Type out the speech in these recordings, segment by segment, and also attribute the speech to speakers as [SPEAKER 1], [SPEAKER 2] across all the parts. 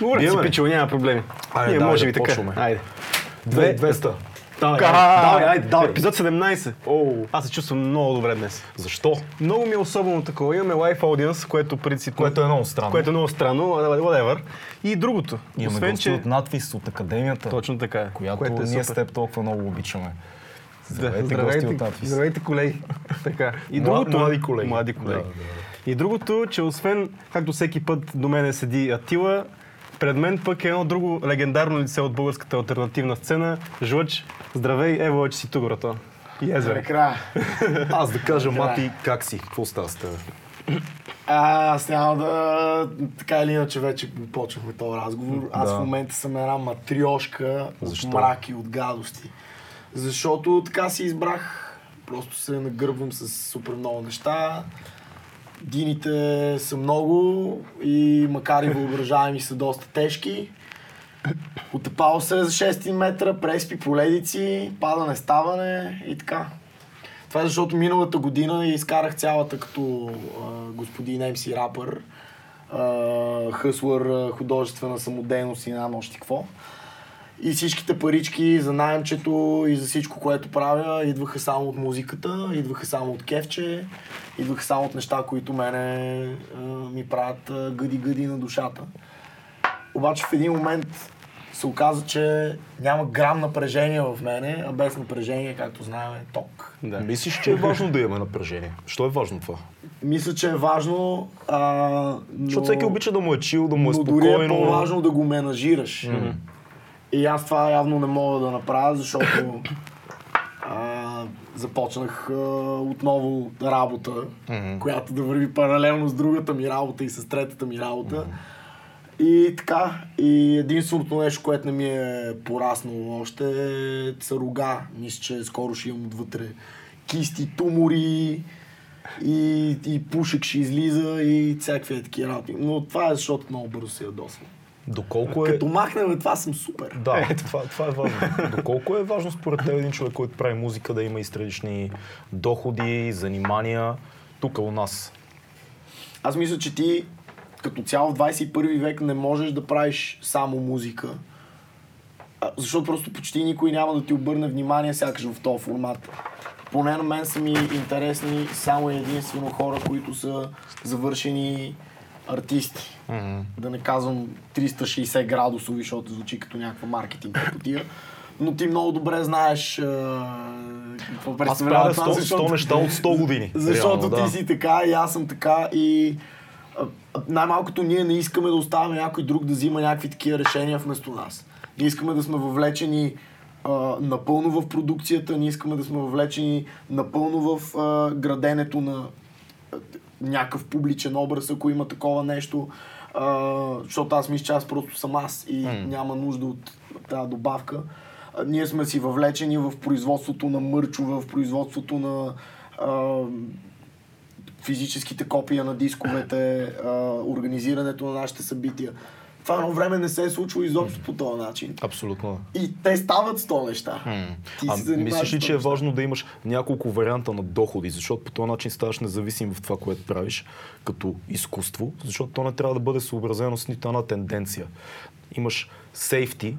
[SPEAKER 1] Говори си,
[SPEAKER 2] Биеме ли?
[SPEAKER 1] пичо, няма проблеми.
[SPEAKER 2] Айде,
[SPEAKER 1] Ние
[SPEAKER 2] давай
[SPEAKER 1] може
[SPEAKER 2] да
[SPEAKER 1] и така.
[SPEAKER 2] почваме.
[SPEAKER 1] Айде.
[SPEAKER 2] Две, 200. Давай, давай, айде, давай.
[SPEAKER 1] Епизод 17.
[SPEAKER 2] Оу.
[SPEAKER 1] Аз се чувствам много добре днес.
[SPEAKER 2] Защо?
[SPEAKER 1] Много ми е особено такова. Имаме лайф аудиенс, което принципно...
[SPEAKER 2] Което е много странно.
[SPEAKER 1] Което е много странно, whatever. И другото.
[SPEAKER 2] Имаме
[SPEAKER 1] освен, че...
[SPEAKER 2] от надвис, от академията,
[SPEAKER 1] Точно така. е,
[SPEAKER 2] която
[SPEAKER 1] което е
[SPEAKER 2] ние с теб толкова много обичаме.
[SPEAKER 1] Да,
[SPEAKER 2] Здравейте, от надвис.
[SPEAKER 1] здравейте, колеги. така. И другото,
[SPEAKER 2] млади колеги.
[SPEAKER 1] Млади колеги.
[SPEAKER 2] Да, да,
[SPEAKER 1] И другото, че освен, както всеки път до мене седи Атила, пред мен пък е едно друго легендарно лице от българската альтернативна сцена. Жлъч, здравей, ево, че си тук, брато. И езве.
[SPEAKER 2] Аз да кажа, Мати, как си? Какво става с теб?
[SPEAKER 3] А, Аз няма да... Така или иначе вече почнахме този разговор. Аз
[SPEAKER 2] Да.
[SPEAKER 3] в момента съм една матриошка
[SPEAKER 2] Защо?
[SPEAKER 3] от мраки, от гадости. Защото така си избрах. Просто се нагърбвам с супер много неща. Дините са много и макар и въображаеми са доста тежки. Отепал се за 6 метра, преспи поледици, падане, ставане и така. Това е защото миналата година изкарах цялата като а, господин MC рапър, а, хъслър, художествена самодейност и нямам още какво. И всичките парички за найемчето и за всичко, което правя, идваха само от музиката, идваха само от кефче, идваха само от неща, които мене а, ми правят гъди-гъди на душата. Обаче в един момент се оказа, че няма грам напрежение в мене, а без напрежение, както знаем, е ток.
[SPEAKER 1] Да.
[SPEAKER 2] Мислиш, че е важно да имаме напрежение? Що е важно това?
[SPEAKER 3] Мисля, че е важно, а, но...
[SPEAKER 2] Защото всеки обича да му е чил, да му е
[SPEAKER 3] но дори
[SPEAKER 2] спокойно.
[SPEAKER 3] е по-важно да го менажираш. И аз това явно не мога да направя, защото а, започнах а, отново работа, която да върви паралелно с другата ми работа и с третата ми работа. И така, и единственото нещо, което не ми е пораснало още е са рога. Мисля, че скоро ще имам отвътре кисти, тумори и, и пушек ще излиза и всякакви е такива работи. Но това е защото много бързо се ядосвам.
[SPEAKER 2] Доколко е...
[SPEAKER 3] Като махнем, това съм супер.
[SPEAKER 2] Да, това, това е важно. Доколко е важно според теб един човек, който прави музика, да има и странични доходи, занимания тук у нас?
[SPEAKER 3] Аз мисля, че ти като цяло в 21 век не можеш да правиш само музика. Защото просто почти никой няма да ти обърне внимание сякаш в този формат. Поне на мен са ми интересни само единствено хора, които са завършени артисти. Да не казвам 360 градусови, защото звучи като някаква маркетинг потия. Но ти много добре знаеш какво представлява това,
[SPEAKER 2] 100, 100 неща от 100 години.
[SPEAKER 3] защото
[SPEAKER 2] Реално,
[SPEAKER 3] ти си така и аз съм така и най-малкото ние не искаме да оставяме някой друг да взима някакви такива решения вместо нас. Ние искаме да сме въвлечени а, напълно в продукцията, ние искаме да сме въвлечени напълно в а, граденето на а, някакъв публичен образ, ако има такова нещо. А, защото аз мисля, че аз просто съм аз и няма нужда от тази добавка. А, ние сме си въвлечени в производството на мърчове, в производството на а, физическите копия на дисковете, а, организирането на нашите събития. Това едно време не се е случило изобщо по този начин.
[SPEAKER 2] Абсолютно.
[SPEAKER 3] И те стават с този неща. Ти
[SPEAKER 2] А
[SPEAKER 3] се
[SPEAKER 2] мислиш ли, че е важно да имаш няколко варианта на доходи, защото по този начин ставаш независим в това, което правиш като изкуство, защото то не трябва да бъде съобразено с нито една тенденция. Имаш сейфти,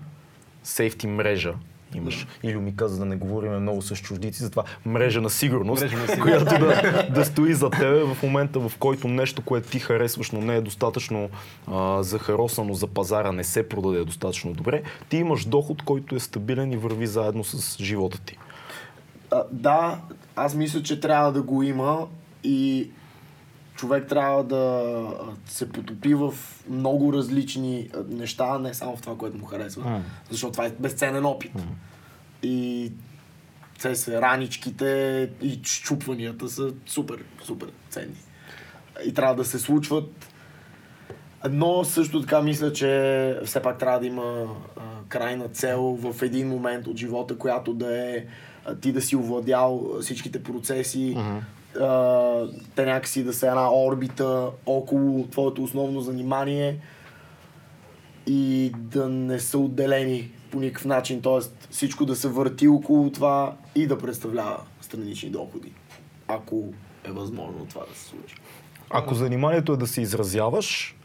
[SPEAKER 2] сейфти мрежа, имаш, или ми каза да не говорим много с чуждици, затова мрежа на сигурност,
[SPEAKER 1] Мрежа на сигурност.
[SPEAKER 2] която да, да стои за тебе в момента, в който нещо, което ти харесваш, но не е достатъчно а, захаросано за пазара, не се продаде достатъчно добре, ти имаш доход, който е стабилен и върви заедно с живота ти.
[SPEAKER 3] А, да, аз мисля, че трябва да го има и човек трябва да се потопи в много различни неща, не само в това, което му харесва. Защото това е безценен опит. И те се раничките и щупванията са супер, супер ценни. И трябва да се случват. Но също така мисля, че все пак трябва да има а, крайна цел в един момент от живота, която да е ти да си овладял всичките процеси, а, те някакси да са една орбита около твоето основно занимание и да не са отделени по никакъв начин, т.е. всичко да се върти около това и да представлява странични доходи, ако е възможно това да се случи.
[SPEAKER 2] Ако заниманието е да се изразяваш,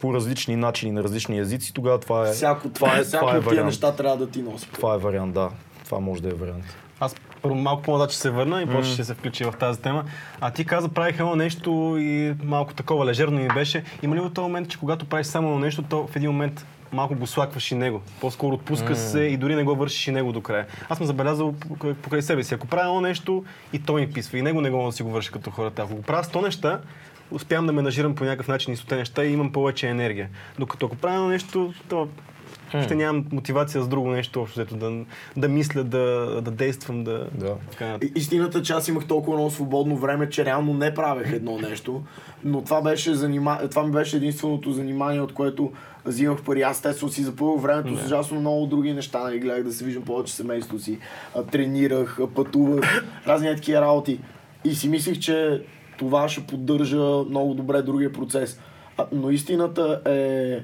[SPEAKER 2] по различни начини на различни езици, тогава това е,
[SPEAKER 3] Всяко, това е, всяко
[SPEAKER 2] това е
[SPEAKER 3] от тия неща трябва да ти носи.
[SPEAKER 2] Това е вариант, да. Това може да е вариант.
[SPEAKER 1] Аз първо малко по-назад ще се върна и после ще се включи в тази тема. А ти каза, правих едно нещо и малко такова лежерно ми беше. Има ли в този момент, че когато правиш само едно нещо, то в един момент малко го слакваш и него. По-скоро отпуска се и дори не го вършиш и него до края. Аз съм забелязал покрай- себе си. Ако правя едно нещо и той ми писва и него не мога да си го върша като хората. Ако го правя 100 неща, успявам да менажирам по някакъв начин и 100 неща и имам повече енергия. Докато ако правя нещо, то ще нямам мотивация за друго нещо общо, взето, да, да мисля, да, да действам, да...
[SPEAKER 2] Да.
[SPEAKER 3] И- Истината, че аз имах толкова много свободно време, че реално не правех едно нещо, но това, беше занима... това ми беше единственото занимание, от което взимах пари. Аз естествено си запълвах времето с ужасно много други неща. Нали? Гледах да се виждам повече с семейството си, тренирах, пътувах, разни такива работи. И си мислих, че това ще поддържа много добре другия процес. Но истината е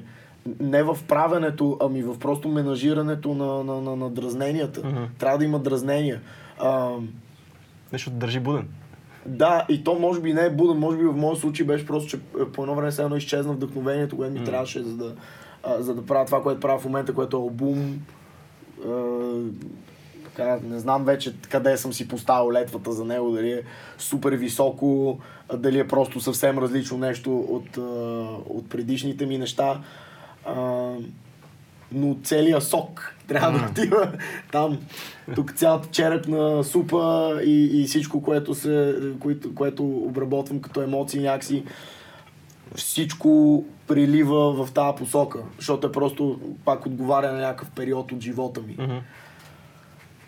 [SPEAKER 3] не в правенето, ами в просто менажирането на, на, на, на дразненията. Трябва да има дразнения. А,
[SPEAKER 1] Нещо да държи буден.
[SPEAKER 3] да, и то може би не е буден, може би в моят случай беше просто, че е, по едно време се едно изчезна вдъхновението, което ми трябваше за да, а, за да правя това, което правя в момента, което е албум. А, така, не знам вече къде съм си поставил летвата за него, дали е супер високо, дали е просто съвсем различно нещо от, от предишните ми неща. А, но целият сок трябва да отива там. Тук цялата черепна супа и, и всичко, което, се, което, което обработвам като емоции някакси, всичко прилива в тази посока, защото е просто пак отговаря на някакъв период от живота ми.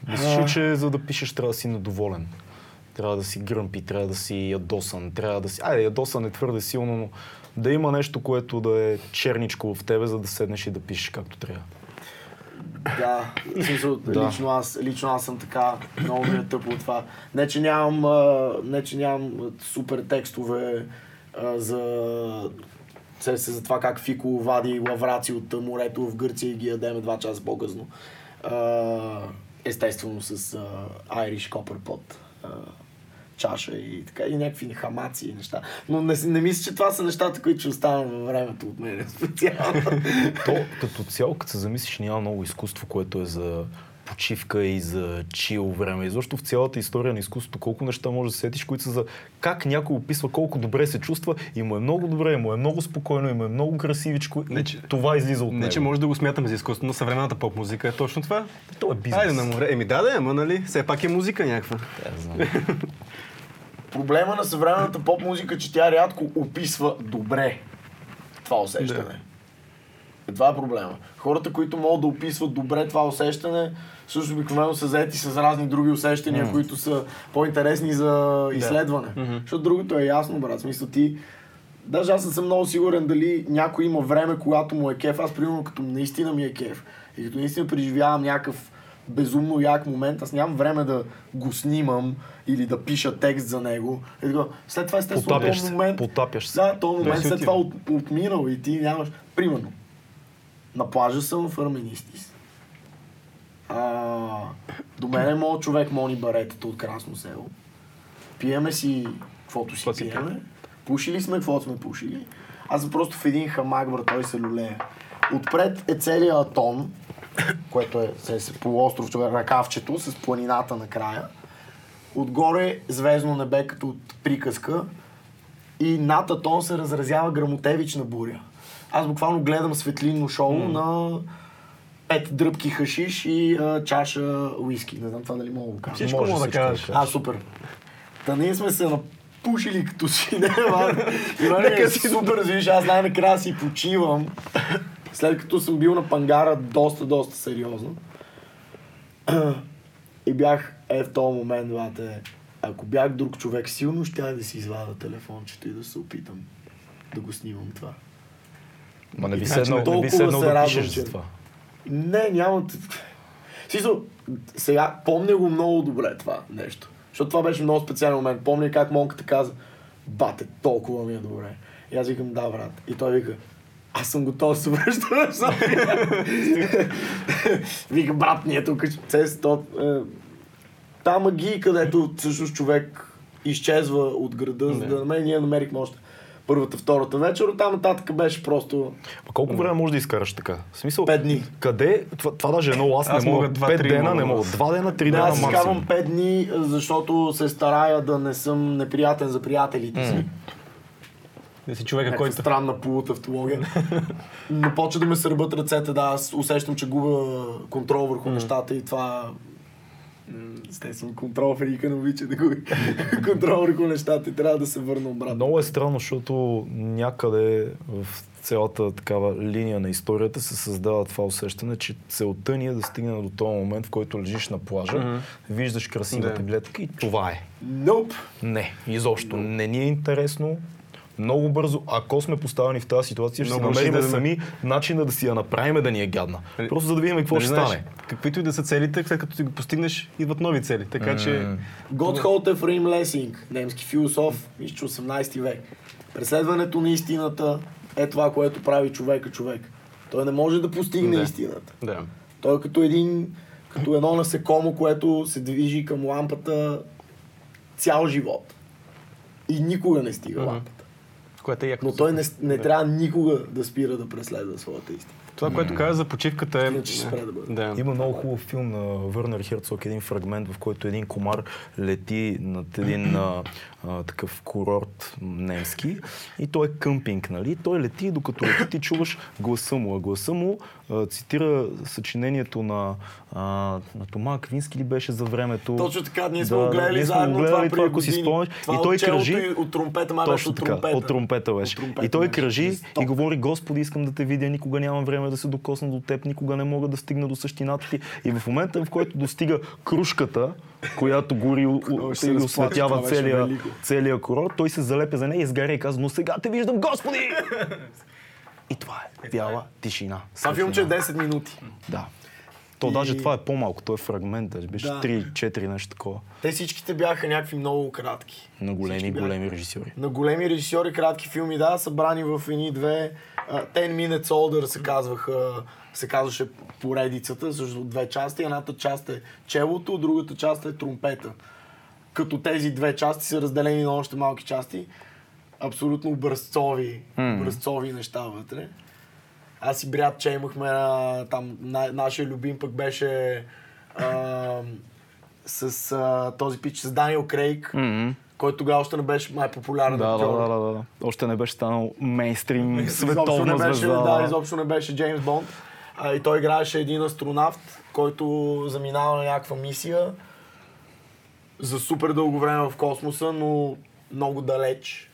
[SPEAKER 2] Мислиш ли, че за да пишеш трябва да си недоволен? Трябва да си гръмпи, трябва да си ядосан, трябва да си... Айде, ядосан е твърде силно, но да има нещо, което да е черничко в тебе, за да седнеш и да пишеш както трябва.
[SPEAKER 3] Да, в смисъл,
[SPEAKER 2] Да.
[SPEAKER 3] лично, аз, лично аз съм така, много ми е тъпо от това. Не, че нямам, а, не, че нямам супер текстове а, за, се, се, за това как Фико вади лавраци от морето в Гърция и ги ядеме два часа по-късно. Естествено с а, Irish Copper Pot. Чаша и така, и някакви хамаци и неща. Но не, не мисля, че това са нещата, които ще останат във времето от мен специално.
[SPEAKER 2] То, като цяло, като се замислиш, няма много изкуство, което е за почивка и за чил време. И защо в цялата история на изкуството колко неща може да сетиш, които са за как някой описва колко добре се чувства и му е много добре, и му е много спокойно, и му е много красивичко.
[SPEAKER 1] Не,
[SPEAKER 2] и
[SPEAKER 1] че-
[SPEAKER 2] това излиза от
[SPEAKER 1] Не,
[SPEAKER 2] него.
[SPEAKER 1] че може да го смятаме за изкуство, но съвременната поп-музика е точно това.
[SPEAKER 2] То е бизнес.
[SPEAKER 1] Айде на море. Еми да, да, ама нали, все пак е музика някаква.
[SPEAKER 2] Да, знам.
[SPEAKER 3] Проблема на съвременната поп-музика, че тя рядко описва добре това усещане. Е, това е проблема. Хората, които могат да описват добре това усещане, също обикновено са заети с разни други усещания, които са по-интересни за изследване. Защото другото е ясно, брат. Смисъл ти... Даже аз не съм много сигурен дали някой има време, когато му е кеф. Аз, примерно, като наистина ми е кеф и като наистина преживявам някакъв безумно як момент, аз нямам време да го снимам или да пиша текст за него. И така, след това естествено
[SPEAKER 2] Потапяш
[SPEAKER 3] този
[SPEAKER 2] се,
[SPEAKER 3] момент...
[SPEAKER 2] потапяш се.
[SPEAKER 3] Да, този момент след това от, отминал и ти нямаш... Примерно, на плажа съм в Арменистис. А, до мен е моят човек Мони Баретата от Красно село. Пиеме си каквото си
[SPEAKER 1] си
[SPEAKER 3] пиеме. Пушили сме каквото сме пушили. Аз съм просто в един хамак, брат, той се люлее. Отпред е целият атон, което е се, се, полуостров, човек, ръкавчето с планината накрая. Отгоре звездно небе като от приказка и над атон се разразява грамотевична буря. Аз буквално гледам светлинно шоу на пет дръбки хашиш и а, чаша уиски. Не знам това дали мога да го кажа.
[SPEAKER 1] Всичко
[SPEAKER 2] Може
[SPEAKER 1] мога да кажеш.
[SPEAKER 3] А, супер. Та ние сме се напушили като си не, Иван. Иван е супер, виж, аз най-накрая си почивам. След като съм бил на пангара доста, доста сериозно. И бях, е в този момент, бате, ако бях друг човек, силно ще да си извада телефончето и да се опитам да го снимам това.
[SPEAKER 2] Ма не би
[SPEAKER 3] Значи,
[SPEAKER 2] седнал, не би седнал
[SPEAKER 3] се
[SPEAKER 2] да
[SPEAKER 3] радвам, че-
[SPEAKER 2] за това.
[SPEAKER 3] Не, няма... Сисо, сега помня го много добре това нещо. Защото това беше много специален момент. Помня как монката каза, бате, толкова ми е добре. И аз викам, да, брат. И той вика, аз съм готов да се връщам в София. вика, брат, ние тук цес, то, е, та магия, където всъщност човек изчезва от града, за да намери, ние намерихме още първата, втората вечер, оттам нататък беше просто
[SPEAKER 2] Ма колко време можеш да изкараш така? В смисъл,
[SPEAKER 3] Пет дни.
[SPEAKER 2] Къде? Това, това даже е много. Аз,
[SPEAKER 1] Аз
[SPEAKER 2] не мога.
[SPEAKER 1] мога два,
[SPEAKER 2] Пет
[SPEAKER 1] три
[SPEAKER 2] дена
[SPEAKER 1] мога
[SPEAKER 2] не мога. Два дена, три
[SPEAKER 3] Да,
[SPEAKER 2] дена
[SPEAKER 3] аз си
[SPEAKER 2] максимум.
[SPEAKER 3] казвам 5 дни, защото се старая да не съм неприятен за приятелите си.
[SPEAKER 1] Да си човека, който...
[SPEAKER 3] странна полутавтология. Но почва да ме сърбат ръцете, да, аз усещам, че губа контрол върху нещата и това... Естествено, контрол фрика не обича да губи контрол върху нещата и трябва да се върна обратно.
[SPEAKER 2] Много е странно, защото някъде в цялата такава линия на историята се създава това усещане, че целта ни е да стигне до този момент, в който лежиш на плажа, виждаш красивата
[SPEAKER 1] Да.
[SPEAKER 2] гледка и това е.
[SPEAKER 3] Nope.
[SPEAKER 2] Не, изобщо. Не ни е интересно. Много бързо, ако сме поставени в тази ситуация, ще си
[SPEAKER 1] Много ще
[SPEAKER 2] намерим
[SPEAKER 1] излезем.
[SPEAKER 2] сами начина да си я направим да ни е гадна.
[SPEAKER 1] Нали,
[SPEAKER 2] Просто за да видим какво
[SPEAKER 1] Нали
[SPEAKER 2] ще
[SPEAKER 1] знаеш,
[SPEAKER 2] стане.
[SPEAKER 1] Каквито и да са целите, след като си го постигнеш, идват нови цели. Така че...
[SPEAKER 3] Готхолд Ефраим Лесинг, немски философ, мисля, че 18 век. Преследването на истината е това, което прави човека човек. Той не може да постигне
[SPEAKER 1] Да.
[SPEAKER 3] истината.
[SPEAKER 1] Да.
[SPEAKER 3] Той е като един, като едно насекомо, което се движи към лампата цял живот. И никога не стига
[SPEAKER 1] Мгм.
[SPEAKER 3] лампата.
[SPEAKER 1] Което е яко.
[SPEAKER 3] Но той не, не трябва никога да спира да преследва своята истина.
[SPEAKER 1] Това, което каза за почивката е...
[SPEAKER 3] Иначе ще спре да бъде.
[SPEAKER 1] Да.
[SPEAKER 2] Има много хубав филм на Върнер Херцог, един фрагмент, в който един комар лети над един а, а, такъв курорт немски и той е къмпинг, нали? Той лети, докато лети ти чуваш гласа му, а гласа му цитира съчинението на, а, на Тома Квински ли беше за времето.
[SPEAKER 3] Точно така, ние сме
[SPEAKER 2] Да,
[SPEAKER 3] гледали
[SPEAKER 2] ние сме
[SPEAKER 3] заедно
[SPEAKER 2] гледали
[SPEAKER 3] това,
[SPEAKER 2] ако си спомняш.
[SPEAKER 3] Това
[SPEAKER 2] И той кръжи,
[SPEAKER 3] и от тромпета, беше
[SPEAKER 2] точно
[SPEAKER 3] от
[SPEAKER 2] така,
[SPEAKER 3] тромпета.
[SPEAKER 2] от тромпета беше.
[SPEAKER 3] От тромпета
[SPEAKER 2] и той кръжи и говори, Господи, искам да те видя, никога нямам време да се докосна до теб, никога не мога да стигна до същината ти. И в момента, в който достига кружката, която гори и осветява целия, целия курорт, той се залепя за нея, изгаря и казва, но сега те виждам, Господи! И това е бяла тишина.
[SPEAKER 3] Това филмче е
[SPEAKER 2] Светлина.
[SPEAKER 3] 10 минути.
[SPEAKER 2] Да. То
[SPEAKER 3] И-
[SPEAKER 2] даже това е по-малко, то е фрагмент, даже беше
[SPEAKER 3] Да.
[SPEAKER 2] 3-4 нещо такова.
[SPEAKER 3] Те всичките бяха някакви много кратки.
[SPEAKER 2] На големи,
[SPEAKER 3] Всички бяха.
[SPEAKER 2] големи режисьори.
[SPEAKER 3] На големи режисьори кратки филми, да, събрани в едни две. а, 10 Minutes Older се казваха, се казваше поредицата, от две части. Едната част е челото, другата част е тромпета. Като тези две части са разделени на още малки части. Абсолютно образцови, образцови неща вътре. Аз и брат, че имахме а, там, на, нашия любим пък беше а, с а, този пич с Даниел Крейг,
[SPEAKER 2] Мгм.
[SPEAKER 3] който тогава още не беше май популярен
[SPEAKER 2] Да, да,
[SPEAKER 3] актьор.
[SPEAKER 2] да, да, да. Още не беше станал мейнстрим, световна
[SPEAKER 3] беше,
[SPEAKER 2] звезда.
[SPEAKER 3] да, изобщо не беше Джеймс Бонд. А, и той играеше един астронавт, който заминава на някаква мисия за супер дълго време в космоса, но много далеч.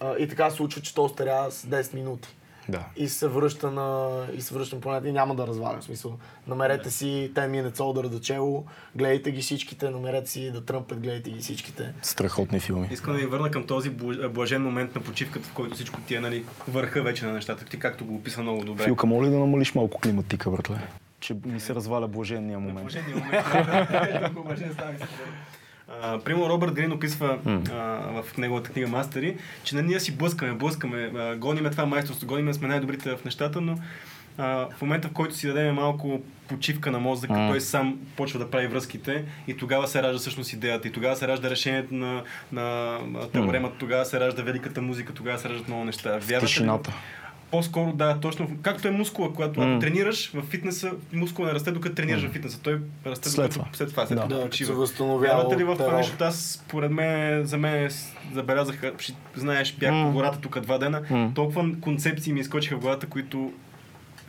[SPEAKER 3] А, и така се случва, че той остарява с 10 минути.
[SPEAKER 2] Да.
[SPEAKER 3] И се връща на, и се връща на планета и няма да развалям. В смисъл, намерете си 10 Minutes Older да чело, гледайте ги всичките, намерете си да тръмпет, гледайте ги всичките.
[SPEAKER 2] Страхотни филми.
[SPEAKER 1] Искам да ви върна към този бл- блажен момент на почивката, в който всичко ти е нали, върха вече на нещата. Ти както го описа много добре.
[SPEAKER 2] Филка, моля ли да намалиш малко климатика, братле? Че ми се разваля блаженния момент.
[SPEAKER 1] Блаженния момент. А, Примерно Робърт Грин описва а, в неговата книга Мастери, че на ние си блъскаме, блъскаме, а, гониме това майсторство, гониме сме най-добрите в нещата, но а, в момента в който си дадем малко почивка на мозъка,
[SPEAKER 2] М.
[SPEAKER 1] той сам почва да прави връзките и тогава се ражда всъщност идеята и тогава се ражда решението на, на, теоремата, тогава се ражда великата музика, тогава се раждат много неща. Вярвате ли? По-скоро да, точно. Както е мускула, когато ако тренираш в фитнеса, мускула не расте докато тренираш в фитнеса. Той расте
[SPEAKER 2] След
[SPEAKER 1] докато,
[SPEAKER 2] това.
[SPEAKER 1] след това, след
[SPEAKER 2] Да.
[SPEAKER 1] като
[SPEAKER 3] Да, се възстановява
[SPEAKER 1] ли в това нещо? Аз, според мен, за мен забелязах, ще- знаеш, бях
[SPEAKER 2] М.
[SPEAKER 1] по гората тук два дена,
[SPEAKER 2] М.
[SPEAKER 1] толкова концепции ми изкочиха в главата, които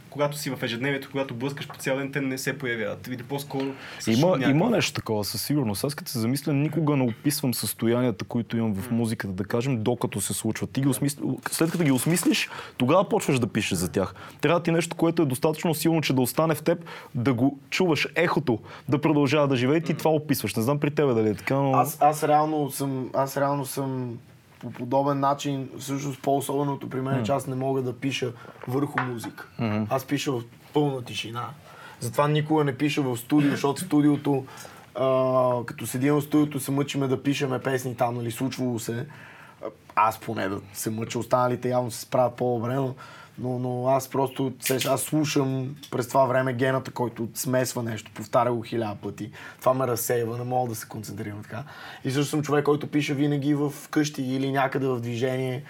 [SPEAKER 1] когато си в ежедневието, когато блъскаш по цял ден, те не се появяват. Или по-скоро
[SPEAKER 2] Има,
[SPEAKER 1] шум
[SPEAKER 2] има
[SPEAKER 1] някакъв.
[SPEAKER 2] нещо такова, със сигурност. Аз като се замисля, никога не описвам състоянията, които имам в музиката, да кажем, докато се случват. Ти ги осмисли... След като ги осмислиш, тогава почваш да пишеш за тях. Трябва ти нещо, което е достатъчно силно, че да остане в теб, да го чуваш ехото, да продължава да живее и ти това описваш. Не знам при тебе дали е така, но...
[SPEAKER 3] Аз, аз, реално съм, аз реално съм по подобен начин, всъщност по-особеното при мен е, че аз не мога да пиша върху музика. Аз пиша в пълна тишина. Затова никога не пиша в студио, защото студиото, а, като седим в студиото, се мъчиме да пишеме песни там, нали, случвало се. Аз поне да се мъча, останалите явно се справят по-добре, но, но, но аз просто аз слушам през това време гената, който смесва нещо, повтаря го хиляда пъти. Това ме разсейва, не мога да се концентрирам така. И също съм човек, който пише винаги в къщи или някъде в движение.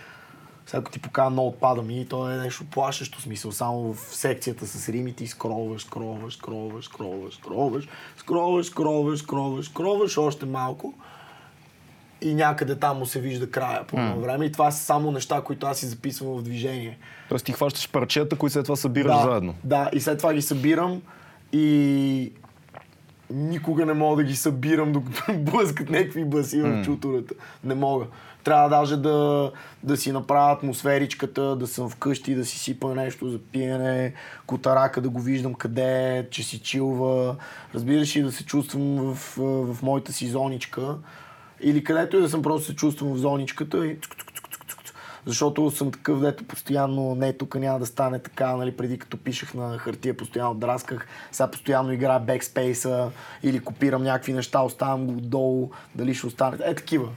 [SPEAKER 3] Сега ако ти покажа много отпада ми, то е нещо плашещо смисъл. Само в секцията с римите и скроваш, скроваш, скроваш, скроваш, скроваш, скроваш, скроваш, скроваш, скроваш още малко. И някъде там му се вижда края по едно време. И това са само неща, които аз си записвам в движение.
[SPEAKER 2] Тоест ти хващаш парчета, които след това събираш
[SPEAKER 3] да,
[SPEAKER 2] заедно.
[SPEAKER 3] Да, и след това ги събирам и никога не мога да ги събирам, докато блъскат някакви баси в чутурата. Не мога. Трябва даже да, да си направя атмосферичката, да съм вкъщи, да си сипа нещо за пиене, котарака да го виждам къде е, че си чилва. Разбираш и да се чувствам в, в моята си зоничка. Или където и да съм просто се чувствам в зоничката и цук, цук, защото съм такъв, дето постоянно, не, тук няма да стане така, нали, преди като пишех на хартия, постоянно драсках, сега постоянно играя бекспейса или копирам някакви неща, оставям го отдолу, дали ще остане. Е, такива.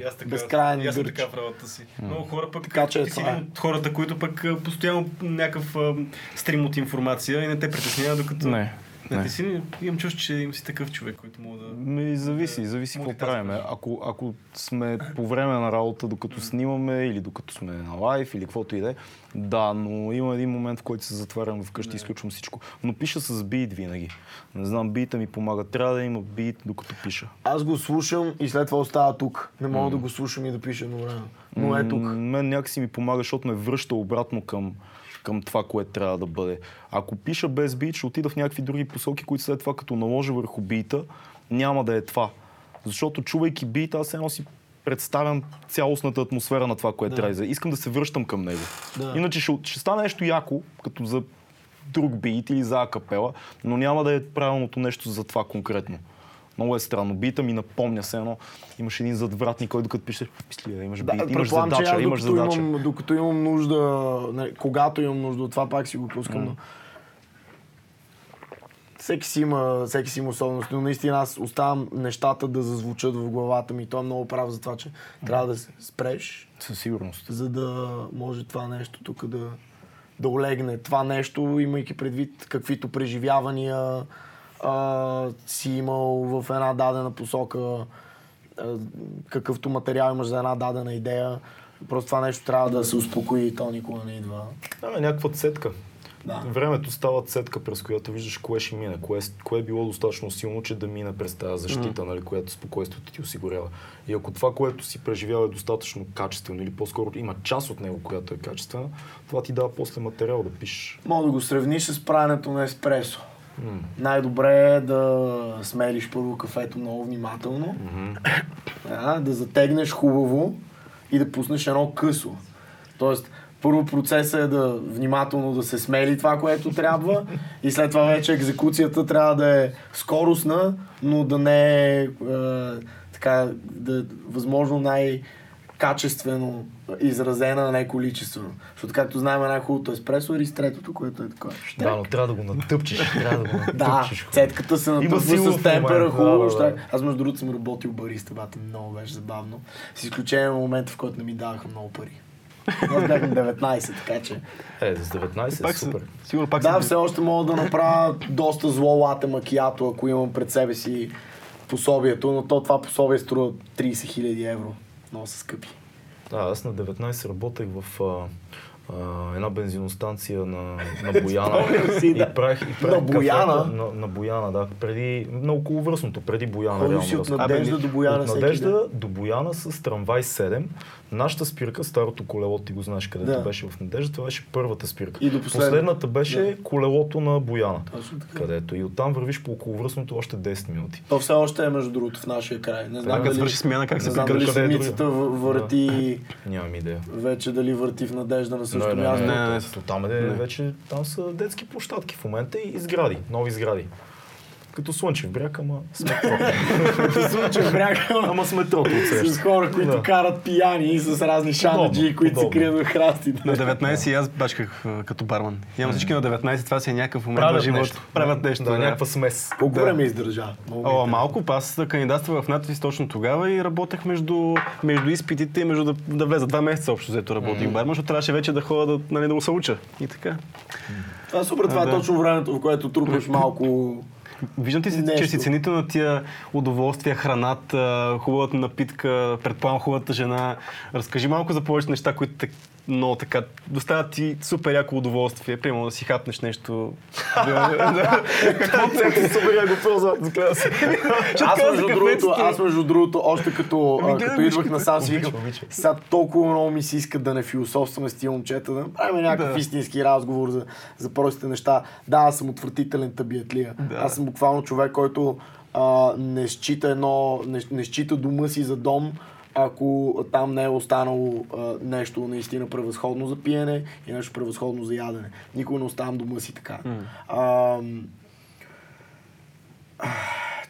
[SPEAKER 1] И аз така,
[SPEAKER 3] Безкрайен
[SPEAKER 1] и аз така в работата си. Много хора пък,
[SPEAKER 3] Така че
[SPEAKER 1] ти си
[SPEAKER 3] това е.
[SPEAKER 1] един от хората, които пък постоянно някакъв а, стрим от информация и не те притеснява, докато...
[SPEAKER 2] Не,
[SPEAKER 1] Не, ти си, имам чувство, че им си такъв човек, който мога да...
[SPEAKER 2] Ми, зависи, зависи какво
[SPEAKER 1] Мултитаскваш.
[SPEAKER 2] правим. Ако, ако сме по време на работа, докато снимаме или докато сме на лайв или каквото и да е, да, но има един момент, в който се затварям вкъщи и изключвам всичко. Но пиша с бит винаги. Не знам, бита ми помага. Трябва да има бит, докато пиша.
[SPEAKER 3] Аз го слушам и след това остава тук. Не мога да го слушам и да пиша едновременно. Но е тук.
[SPEAKER 2] Мен някакси ми помага, защото ме връща обратно към, към това, което трябва да бъде. Ако пиша без бит, ще отида в някакви други посоки, които след това, като наложа върху бита, няма да е това. Защото чувайки бит, аз едно си представям цялостната атмосфера на това, което трябва да е. Искам да се връщам към него.
[SPEAKER 3] Да.
[SPEAKER 2] Иначе ще, ще стане нещо яко, като за друг бит или за акапела, но няма да е правилното нещо за това конкретно. Много е странно. Бита ми напомня се едно. Имаш един задвратник, който докато пише, мисли, да, имаш
[SPEAKER 3] Да,
[SPEAKER 2] бит, имаш
[SPEAKER 3] предполагам, че
[SPEAKER 2] задача,
[SPEAKER 3] аз
[SPEAKER 2] имаш
[SPEAKER 3] докато
[SPEAKER 2] задача.
[SPEAKER 3] имам, докато имам нужда, не, когато имам нужда от това, пак си го пускам. Но... Всеки си, има, всеки си има особености, но наистина аз оставам нещата да зазвучат в главата ми. Той е много прав за това, че трябва да се спреш,
[SPEAKER 2] Със сигурност.
[SPEAKER 3] за да може това нещо тук да, да олегне. Това нещо, имайки предвид каквито преживявания а, си имал в една дадена посока, а, какъвто материал имаш за една дадена идея. Просто това нещо трябва да се успокои и то никога не идва.
[SPEAKER 2] Да, някаква цетка.
[SPEAKER 3] Да.
[SPEAKER 2] Времето става цетка, през която виждаш кое ще мине, кое, кое е било достатъчно силно, че да мине през тази защита, нали, която спокойствието ти осигурява. И ако това, което си преживял е достатъчно качествено или по-скоро има част от него, която е качествена, това ти дава после материал да пишеш.
[SPEAKER 3] Мога да го сравниш с правенето на еспресо. Най-добре е да смелиш първо кафето много внимателно, а, да затегнеш хубаво и да пуснеш едно късо. Тоест, първо процесът е да внимателно да се смели това, което трябва и след това вече екзекуцията трябва да е скоростна, но да не е, е така, да, е възможно най- качествено изразена, а не количествено. Защото както знаем най-хубавото еспресо е ристретото, което е такова.
[SPEAKER 2] Да, но трябва да го натъпчеш. трябва да го
[SPEAKER 3] Да,
[SPEAKER 2] натъпчеш.
[SPEAKER 3] цетката се натъпва с темпера хубаво.
[SPEAKER 2] да, да, да.
[SPEAKER 3] Аз между другото съм работил бариста, бата, много беше забавно. С изключение на момента, в който не ми даваха много пари. Аз бях на 19, така че...
[SPEAKER 2] Е, с 19 е
[SPEAKER 1] Пак
[SPEAKER 2] супер.
[SPEAKER 1] Са, сигурно пак
[SPEAKER 3] Да,
[SPEAKER 1] са-
[SPEAKER 3] все още мога да направя доста зло лате макиято, ако имам пред себе си пособието, но то това пособие струва 30 000 евро. Много са скъпи.
[SPEAKER 2] Да, аз на 19 работех в а, а, една бензиностанция на, на Бояна.
[SPEAKER 3] Си, да.
[SPEAKER 2] И правих, и правих
[SPEAKER 3] На Бояна?
[SPEAKER 2] кафета На, на Бояна, да. Преди, на околовръстното, преди Бояна.
[SPEAKER 3] Си от
[SPEAKER 2] да
[SPEAKER 3] Надежда до Бояна
[SPEAKER 2] От Надежда до Бояна с трамвай 7. Нашата спирка, старото колело, ти го знаеш където
[SPEAKER 3] Да.
[SPEAKER 2] беше в Надежда, това беше първата спирка.
[SPEAKER 3] И до последната.
[SPEAKER 2] Последната беше колелото на Бояна.
[SPEAKER 3] Точно така.
[SPEAKER 2] Където и оттам вървиш по околовръстното още 10 минути.
[SPEAKER 3] То все още е между другото в нашия край. Не знам
[SPEAKER 1] Да, свърши смяна, как
[SPEAKER 3] не
[SPEAKER 1] се
[SPEAKER 3] знам
[SPEAKER 2] къде-
[SPEAKER 3] дали
[SPEAKER 2] е
[SPEAKER 3] седмицата върти
[SPEAKER 2] Нямам идея.
[SPEAKER 3] вече дали върти в надежда на същото
[SPEAKER 2] Не, не,
[SPEAKER 3] място.
[SPEAKER 2] не,
[SPEAKER 1] Не, не,
[SPEAKER 2] Там, е, вече, там са детски площадки в момента и сгради, нови сгради. Като Слънчев бряг, ама с метро.
[SPEAKER 3] Слънчев бряг,
[SPEAKER 2] ама с метрото
[SPEAKER 3] с хора, които
[SPEAKER 2] Да.
[SPEAKER 3] карат пияни и с разни шанаджи, които се
[SPEAKER 2] подобно.
[SPEAKER 3] крият в храстите.
[SPEAKER 1] На 19 и аз бачках като барман. Имам всички на 19, това си е някакъв момент
[SPEAKER 2] Правят
[SPEAKER 1] в живота.
[SPEAKER 2] нещо.
[SPEAKER 1] Правят нещо.
[SPEAKER 2] Да, някаква смес.
[SPEAKER 3] Колко
[SPEAKER 1] Да.
[SPEAKER 3] време издържа?
[SPEAKER 1] О, малко, аз кандидатствах в надвис точно тогава и работех между, между изпитите и между да, да влеза. Два месеца общо взето работих барман, защото трябваше вече да ходя да, нали, да го се уча. И така.
[SPEAKER 3] Това е супер, това е
[SPEAKER 1] Да.
[SPEAKER 3] точно времето, в което трупаш малко...
[SPEAKER 1] Виждам ти, си,
[SPEAKER 3] Нещо.
[SPEAKER 1] че си цените на тия удоволствия, храната, хубавата напитка, предполагам хубавата жена. Разкажи малко за повече неща, които те но така, доставят ти супер яко удоволствие, примерно да си хапнеш нещо. да, да,
[SPEAKER 2] Концепт супер я го ползва, да се.
[SPEAKER 3] Аз между, другото, аз между другото, още като, като идвах
[SPEAKER 1] какво-
[SPEAKER 3] насам си викам, сега толкова много ми се иска да не философстваме с тия момчета, да правим някакъв истински разговор за, за простите неща. Да, аз съм отвратителен табиетлия.
[SPEAKER 1] Да.
[SPEAKER 3] Аз съм буквално човек, който не, счита едно, не, не счита дома си за дом, ако там не е останало а, нещо наистина превъзходно за пиене и нещо превъзходно за ядене. Никога не оставам дома си така. А,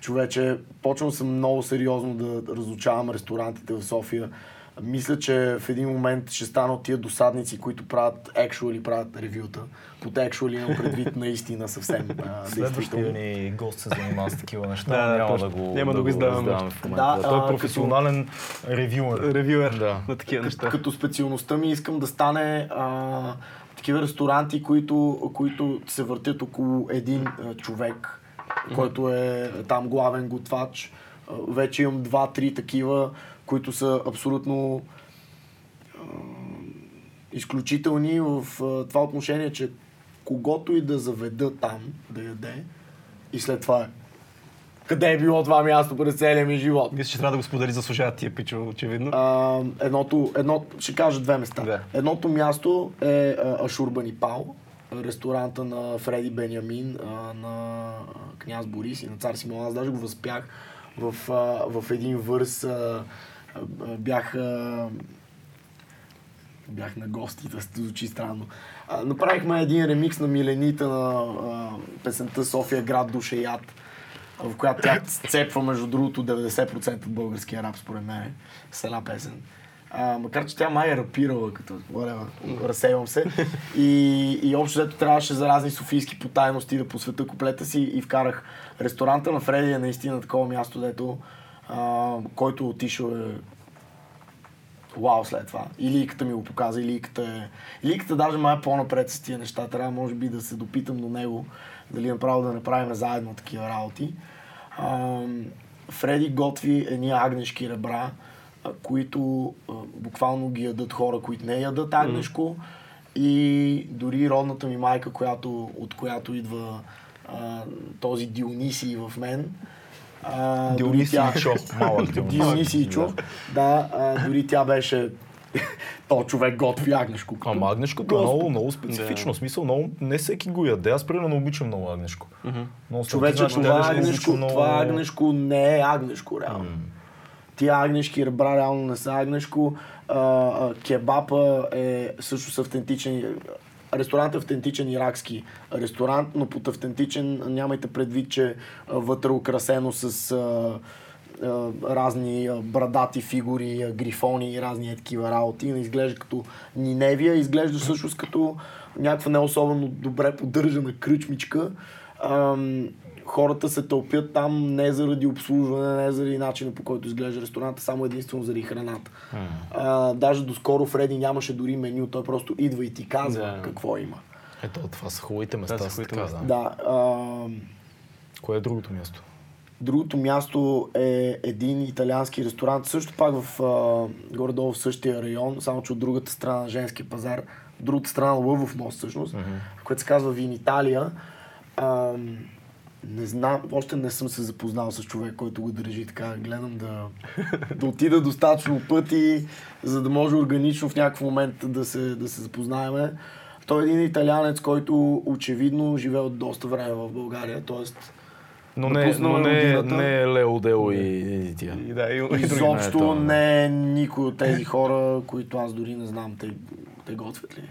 [SPEAKER 3] човече, почвам съм много сериозно да разучавам ресторантите в София. Мисля, че в един момент ще станат тия досадници, които правят actually, правят ревюта. Под actually имам предвид наистина съвсем действително.
[SPEAKER 2] ни гост се занимава с такива неща.
[SPEAKER 1] Да,
[SPEAKER 2] няма да го,
[SPEAKER 1] Няма да го издаваме.
[SPEAKER 3] Да,
[SPEAKER 2] Той е професионален ревюер.
[SPEAKER 1] Ревюер
[SPEAKER 2] Да.
[SPEAKER 1] на такива неща.
[SPEAKER 3] Като специалността ми искам да стане а, такива ресторанти, които, които се въртят около един а, човек, който е там главен готвач. А, вече имам два-три такива, които са абсолютно а, изключителни в а, това отношение, че когото и да заведа там да яде и след това е. Къде е било това място през целия ми живот?
[SPEAKER 1] Мисля, че трябва да го сподели, заслужават тия пичо, очевидно.
[SPEAKER 3] А, едното, едно, ще кажа две места.
[SPEAKER 1] Да.
[SPEAKER 3] Едното място е Ашурбани Пал, ресторанта на Фреди Бенямин, на княз Борис и на цар Симеон. Аз даже го възпях в, в един върс. Бях, бях на гости, да звучи странно. Направихме един ремикс на Миленита на песента София град яд в която тя цепва, между другото, 90% от българския рап, според мен. С една песен. А, макар, че тя май е рапирала, като whatever, разсейвам се. И, и общо взето трябваше за разни софийски потайности да посвета куплета си и вкарах ресторанта на Фреди е наистина такова място, дето а, който отишъл е вау след това. И ликата ми го показа, и ликата е... Ликата даже май е по-напред с тия неща. Трябва може би да се допитам до него, дали направо да направим заедно такива работи. Ам, Фреди готви едни агнешки ребра, а, които а, буквално ги ядат хора, които не ядат агнешко. И дори родната ми майка, която, от която идва а, този Дионисий в мен, а,
[SPEAKER 2] Дионисий
[SPEAKER 3] тя-
[SPEAKER 2] Чо. Малък Дионисий.
[SPEAKER 3] Дионисий Чо. Да, а, дори тя беше... То човек готви агнешко. като-
[SPEAKER 2] Ама агнешкото е много, много специфично. В смисъл, много, не всеки го яде. Аз примерно не обичам много агнешко. Много съм
[SPEAKER 3] Човече, това
[SPEAKER 2] не
[SPEAKER 3] агнешко,
[SPEAKER 2] много-
[SPEAKER 3] това агнешко не е агнешко, реално. Тия агнешки ребра реално не са агнешко. А, а, кебапа е също с автентичен... Ресторант е автентичен иракски ресторант, но под автентичен нямайте предвид, че вътре украсено с а, а, разни брадати фигури, грифони и разни такива работи. Не изглежда като Ниневия, изглежда всъщност като някаква не особено добре поддържана кръчмичка. Ам, хората се тълпят там не заради обслужване, не заради начина по който изглежда ресторанта, само единствено заради храната. А, даже доскоро Фреди нямаше дори меню, той просто идва и ти казва
[SPEAKER 1] Да.
[SPEAKER 3] какво има.
[SPEAKER 2] Ето, това са хубавите места.
[SPEAKER 1] са
[SPEAKER 2] са
[SPEAKER 1] хубавите места.
[SPEAKER 2] да.
[SPEAKER 3] Да, а,
[SPEAKER 2] Кое е другото място?
[SPEAKER 3] Другото място е един италиански ресторант, също пак в а, горе-долу в същия район, само че от другата страна на женския пазар, другата страна на Лъвов мост всъщност, mm-hmm. което се казва Вин Италия. А, не знам, още не съм се запознал с човек, който го държи така. Гледам да, да отида достатъчно пъти, за да може органично в някакъв момент да се, да се запознаеме. Той е един италианец, който очевидно живее от доста време в България, т.е.
[SPEAKER 2] Но не, но
[SPEAKER 3] е
[SPEAKER 2] не, не е Лео Дело и, и тия.
[SPEAKER 1] И да, и, и.
[SPEAKER 3] Изобщо
[SPEAKER 2] това, да.
[SPEAKER 3] не е никой от тези хора, които аз дори не знам. Те, те готвят ли?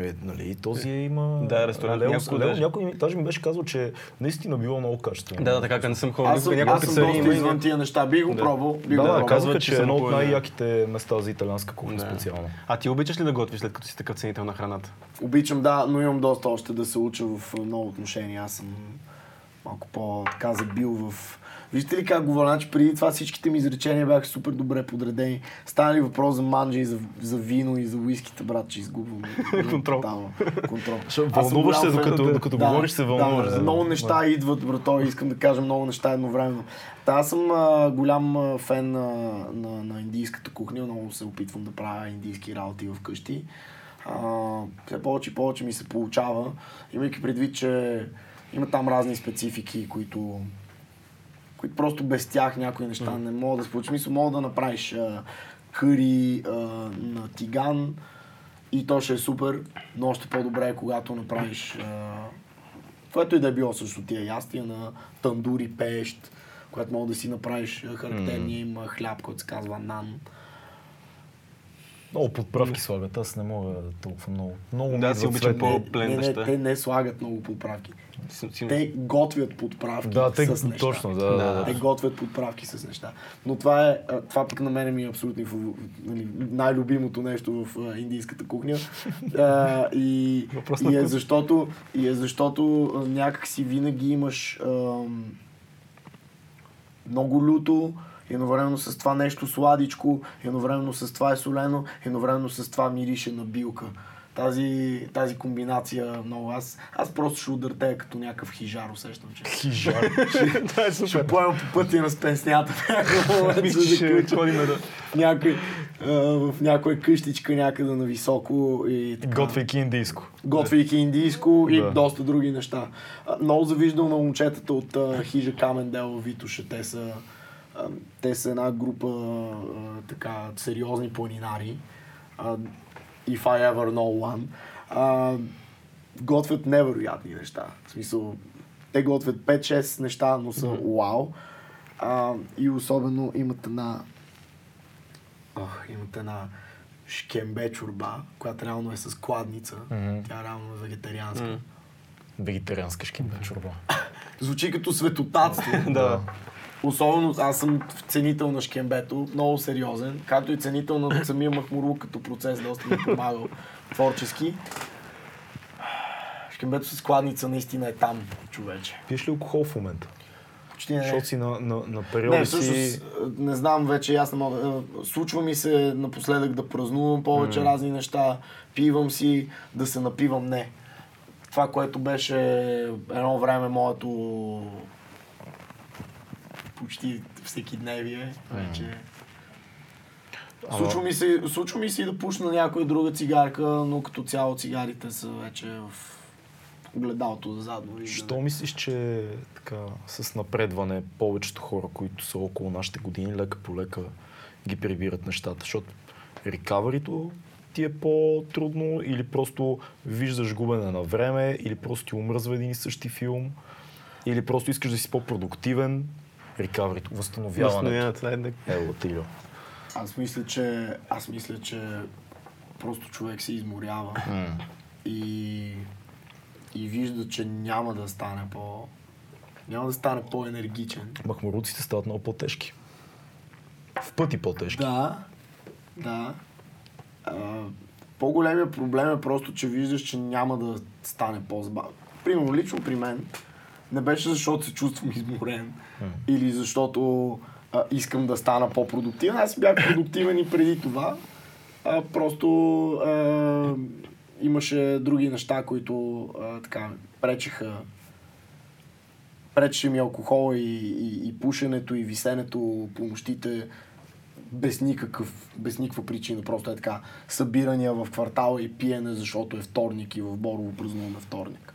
[SPEAKER 2] Е, нали, този е има...
[SPEAKER 1] Да, ресторант,
[SPEAKER 2] Лео,
[SPEAKER 1] някой
[SPEAKER 2] Лео, някой ми- даже ми беше казал, че наистина било много качествено.
[SPEAKER 1] Да, да, така, не съм ходил.
[SPEAKER 3] Аз съм,
[SPEAKER 1] няколко
[SPEAKER 3] аз съм доста
[SPEAKER 1] има
[SPEAKER 3] извън тия неща. Би го
[SPEAKER 1] Да.
[SPEAKER 3] пробвал. Би
[SPEAKER 2] Да,
[SPEAKER 3] го
[SPEAKER 2] да,
[SPEAKER 3] пробвал.
[SPEAKER 2] казват,
[SPEAKER 1] казват,
[SPEAKER 2] че
[SPEAKER 1] че
[SPEAKER 2] е едно от
[SPEAKER 1] много,
[SPEAKER 2] най-яките места за италианска кухня
[SPEAKER 1] Да.
[SPEAKER 2] специално.
[SPEAKER 1] А ти обичаш ли да готвиш след като си такъв ценител на храната?
[SPEAKER 3] Обичам, да, но имам доста още да се уча в много отношения. Аз съм малко по-така забил в... Виждате ли как говоря? Значи преди това всичките ми изречения бяха супер добре подредени. Стана ли въпрос за манджа и за, за вино и за уиските, брат, че изгубвам.
[SPEAKER 1] Контрол.
[SPEAKER 3] Тотално. Контрол.
[SPEAKER 2] Вълнуваш се, докато- докато говориш, се вълнуваш,
[SPEAKER 3] Да,
[SPEAKER 2] да.
[SPEAKER 3] много неща идват, брато, искам да кажа много неща едновременно. Та, аз съм а, голям а, фен на, на, на индийската кухня, много се опитвам да правя индийски работи вкъщи. А, все повече и повече ми се получава, имайки предвид, че има там разни специфики, които, които просто без тях някои неща не могат да се получат. Смисъл, мога да направиш а, къри а, на тиган и то ще е супер, но още по-добре е когато направиш а, което и да е било също тия ястия на тандури, пещ, което мога да си направиш характерния им хляб, който се казва нан.
[SPEAKER 2] Много подправки слагат, аз не мога толкова много. Много ми
[SPEAKER 1] Да, си
[SPEAKER 2] идват
[SPEAKER 1] обичам по-плен
[SPEAKER 3] не, не, те не слагат много подправки. Те готвят подправки
[SPEAKER 2] Да, те,
[SPEAKER 3] с неща.
[SPEAKER 2] точно, да, да, да.
[SPEAKER 3] Те готвят подправки с неща. Но това е, това пък на мен ми е абсолютно нали, най-любимото нещо в индийската кухня. А, и, и е защото, и е защото а, някак си винаги имаш ам, много люто, едновременно с това нещо сладичко, едновременно с това е солено, едновременно с това мирише на билка. Тази, тази комбинация много. Аз, аз просто ще удъртея като някакъв хижар, усещам, че.
[SPEAKER 2] Хижар.
[SPEAKER 1] Това е
[SPEAKER 3] Ще поемам по пътя на спенснята ключа
[SPEAKER 1] ходим да...
[SPEAKER 3] в, някой, а, в някоя къщичка някъде на високо и така.
[SPEAKER 2] Готвейки индийско.
[SPEAKER 3] Готвейки индийско и
[SPEAKER 2] Да.
[SPEAKER 3] доста други неща. Много завиждам на момчетата от Хижа Камендел Витоша. Те са, те са една група така сериозни планинари. If I ever know one. А, готвят невероятни неща. В смисъл, те готвят 5-6 неща, но са вау. А, и особено имат една Ох, имат една шкембе чорба, която реално е с кладница.
[SPEAKER 2] Мгм.
[SPEAKER 3] Тя реално е вегетарианска.
[SPEAKER 1] М.
[SPEAKER 2] Вегетарианска шкембе чорба.
[SPEAKER 3] Звучи като светотатство.
[SPEAKER 1] Да.
[SPEAKER 3] Особено аз съм ценител на шкембето, много сериозен, както и ценител на самия махмурлук като процес, доста ми е помагал творчески. Шкембето с кладница наистина е там, човече.
[SPEAKER 2] Пиеш ли алкохол в момента?
[SPEAKER 3] Почти не.
[SPEAKER 2] Защото си на, на, на периоди
[SPEAKER 3] Не,
[SPEAKER 2] си...
[SPEAKER 3] всъщност, не знам вече, аз не мога. да- Случва ми се напоследък да празнувам повече разни неща, пивам си, да се напивам не. Това, което беше едно време моето почти всеки дневие, вече.
[SPEAKER 2] Ама-
[SPEAKER 3] Случва ми, се, случва ми се и да пушна някоя друга цигарка, но като цяло цигарите са вече в огледалото за задно. виждане.
[SPEAKER 2] Що мислиш, че така, с напредване повечето хора, които са около нашите години, лека по лека ги прибират нещата? Защото рекаварито ти е по-трудно или просто виждаш губене на време, или просто ти омръзва един и същи филм, или просто искаш да си по-продуктивен. Рекаварито, възстановяването.
[SPEAKER 1] Възстановяването, да.
[SPEAKER 2] Е.
[SPEAKER 3] Аз мисля, че, аз мисля, че просто човек се изморява и, и вижда, че няма да стане по... Няма да стане по-енергичен.
[SPEAKER 2] Махмуруците стават много по-тежки. В пъти по-тежки.
[SPEAKER 3] Да, да. А, по-големия проблем е просто, че виждаш, че няма да стане по-забавно. Примерно, лично при мен, не беше защото се чувствам изморен или защото а, искам да стана по-продуктивен. Аз бях продуктивен и преди това. А, просто а, имаше други неща, които а, така пречеха пречеше ми алкохола и, и, и пушенето и висенето по нощите без, никакъв, без никаква причина. Просто е така събирания в квартала и пиене, защото е вторник и в Борово празнуваме вторник.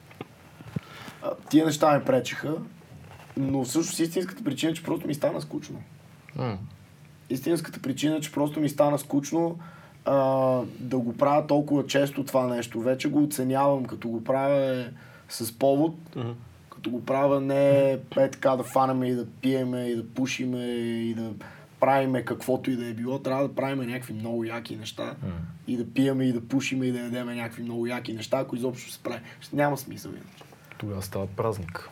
[SPEAKER 3] Тия неща ми пречеха, но всъщност истинската причина че просто ми стана скучно. Истинската причина че просто ми стана скучно а, да го правя толкова често това нещо. Вече го оценявам, като го правя е с повод, като го правя не е така да фанаме и да пиеме и да пушиме и да правиме каквото и да е било. Трябва да правиме някакви много яки неща и да пиеме и да пушиме и да ядеме някакви много яки неща, ако изобщо се прави. Няма смисъл иначе.
[SPEAKER 2] Тогава става празник.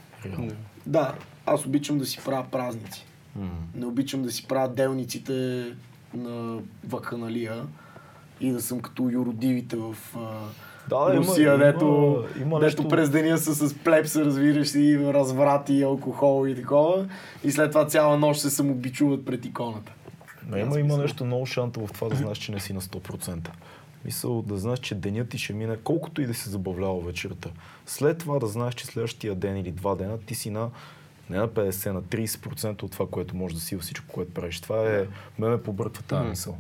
[SPEAKER 3] Да, аз обичам да си правя празници.
[SPEAKER 2] М.
[SPEAKER 3] Не обичам да си правя делниците на вакханалия и да съм като юродивите в
[SPEAKER 2] Да, има-
[SPEAKER 3] Русия,
[SPEAKER 2] има-
[SPEAKER 3] дето,
[SPEAKER 2] има
[SPEAKER 3] дето
[SPEAKER 2] нещо-
[SPEAKER 3] през деня са с плепса, разбираш си, разврат и алкохол и такова. И след това цяла нощ се самобичуват пред иконата.
[SPEAKER 2] Но има, има нещо много шанта в това да знаеш, че не си на 100%. Мисъл да знаеш, че денят ти ще мине, колкото и да се забавлява вечерта. След това да знаеш, че следващия ден или два дена ти си на не на 50, на 30% от това, което може да си всичко, което правиш. Това е... Ме ме побърква тази мисъл.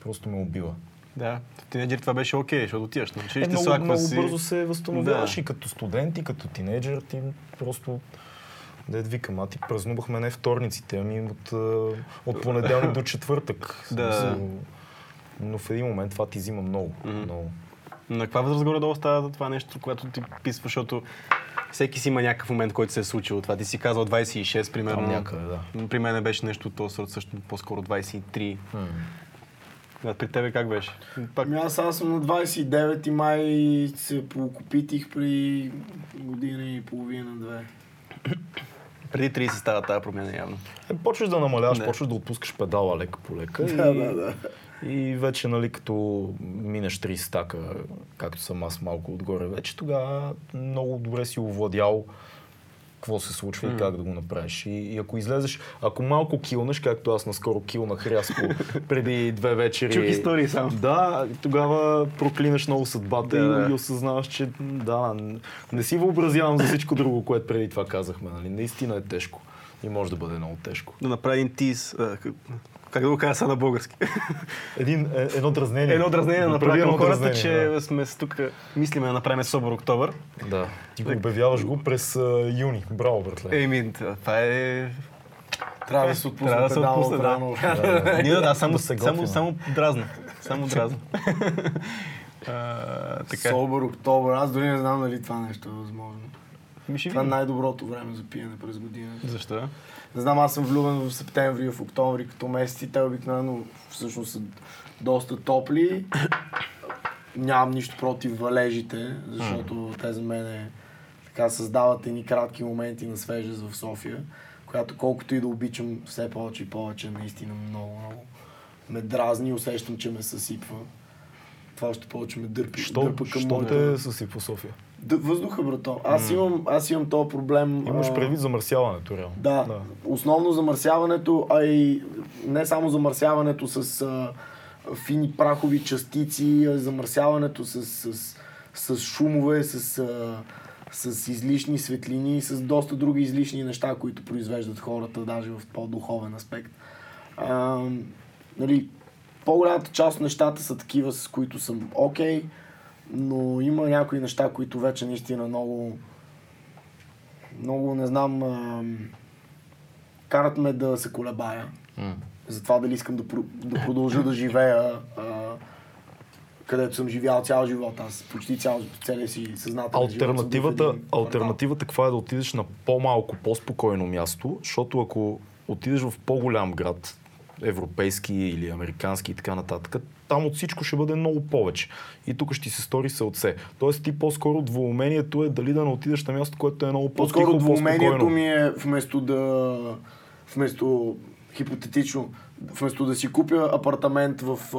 [SPEAKER 2] Просто ме убива.
[SPEAKER 1] Да, в тинейджер това беше окей, защото отиваш на
[SPEAKER 2] Е,
[SPEAKER 1] училище,
[SPEAKER 2] много,
[SPEAKER 1] слаква
[SPEAKER 2] много
[SPEAKER 1] си.
[SPEAKER 2] бързо се възстановяваш
[SPEAKER 1] Да.
[SPEAKER 2] и като студент, и като тинейджър, ти просто Дед викам, а ти празнувахме не вторниците, ами от, от понеделник до четвъртък.
[SPEAKER 1] Да.
[SPEAKER 2] смисъл, Но в един момент това ти взима много.
[SPEAKER 1] Мгм.
[SPEAKER 2] много.
[SPEAKER 1] На каква възраст горе-долу става това нещо, което ти писва, защото всеки си има някакъв момент, който се е случил. Това ти си казал 26, примерно.
[SPEAKER 2] Там някъде, да.
[SPEAKER 1] При мен беше нещо от този сорт, също по-скоро 23.
[SPEAKER 2] М.
[SPEAKER 1] А при тебе как беше? Пак...
[SPEAKER 3] Ами аз сега съм на 29 и май се покупитих при година и половина-две.
[SPEAKER 1] Преди 30 става тази промяна явно.
[SPEAKER 2] Е, почваш да намаляваш, почваш да отпускаш педала лека по лека.
[SPEAKER 3] Да,
[SPEAKER 2] и,
[SPEAKER 3] да, да.
[SPEAKER 2] И вече, нали, като минеш 30 стака, както съм аз малко отгоре вече, тогава много добре си овладял какво се случва и как да го направиш. И, и ако излезеш, ако малко килнеш, както аз наскоро килнах рязко преди две вечери.
[SPEAKER 1] Чух истории само.
[SPEAKER 2] Да, тогава проклинаш много съдбата
[SPEAKER 1] Да,
[SPEAKER 2] и, и осъзнаваш, че да, не си въобразявам за всичко друго, което преди това казахме. Нали? Наистина е тежко. И може да бъде много тежко.
[SPEAKER 1] Да направи един тиз. Как- да го кажа сега на български?
[SPEAKER 2] Един, е, едно дразнение.
[SPEAKER 1] Едно дразнение да
[SPEAKER 2] Направи
[SPEAKER 1] направи към
[SPEAKER 2] едно
[SPEAKER 1] хората,
[SPEAKER 2] дразнение,
[SPEAKER 1] че
[SPEAKER 2] да.
[SPEAKER 1] сме тук, мислиме да направим Собор Октобър.
[SPEAKER 2] Да. Ти го обявяваш го през а, юни. Браво, братле.
[SPEAKER 1] Еми, това е...
[SPEAKER 3] Трябва да се отпусне
[SPEAKER 1] Трябва да се отпусне,
[SPEAKER 3] от
[SPEAKER 1] да.
[SPEAKER 3] рано.
[SPEAKER 1] Ние да, само,
[SPEAKER 2] Да се
[SPEAKER 1] само, само дразна. Само дразна. А, така.
[SPEAKER 3] Собър, октобър. Аз дори не знам дали това нещо е възможно.
[SPEAKER 1] Ми ще
[SPEAKER 3] Това е най-доброто време за пиене през годината.
[SPEAKER 1] Защо?
[SPEAKER 3] Не знам, аз съм влюбен в септември и в октомври като месеци. Те обикновено всъщност са доста топли. Нямам нищо против валежите, защото те за мен е, така създават едни кратки моменти на свежест в София, която колкото и да обичам все повече и повече, наистина много, много ме дразни усещам, че ме съсипва. Това още повече ме дърпи,
[SPEAKER 2] Що,
[SPEAKER 3] дърпа към
[SPEAKER 2] що
[SPEAKER 3] моята...
[SPEAKER 2] те съси по София?
[SPEAKER 3] Въздуха, брато. Аз имам, аз имам този проблем.
[SPEAKER 2] Имаш предвид замърсяването, реално.
[SPEAKER 3] да, да, основно замърсяването, а и не само замърсяването с а, фини прахови частици, а замърсяването с, с, с шумове, с, а, с излишни светлини, с доста други излишни неща, които произвеждат хората, даже в по-духовен аспект. А, нали, по-голямата част от нещата са такива, с които съм окей, но има някои неща, които вече наистина много много, не знам, а, карат ме да се колебая. За това дали искам да, да продължа да живея а, където съм живял цял живот. Аз почти цял, целия си съзнателен живот
[SPEAKER 2] Альтернативата,
[SPEAKER 3] квартал.
[SPEAKER 2] альтернативата каква е да отидеш на по-малко, по-спокойно място, защото ако отидеш в по-голям град, европейски или американски и така нататък, там от всичко ще бъде много повече. И тук ще ти се стори се отсе. Тоест ти по-скоро двоумението е дали да не отидеш на място, което е много
[SPEAKER 3] По-скоро двумението
[SPEAKER 2] по-спокойно.
[SPEAKER 3] ми е вместо да... Вместо хипотетично, вместо да си купя апартамент в, а,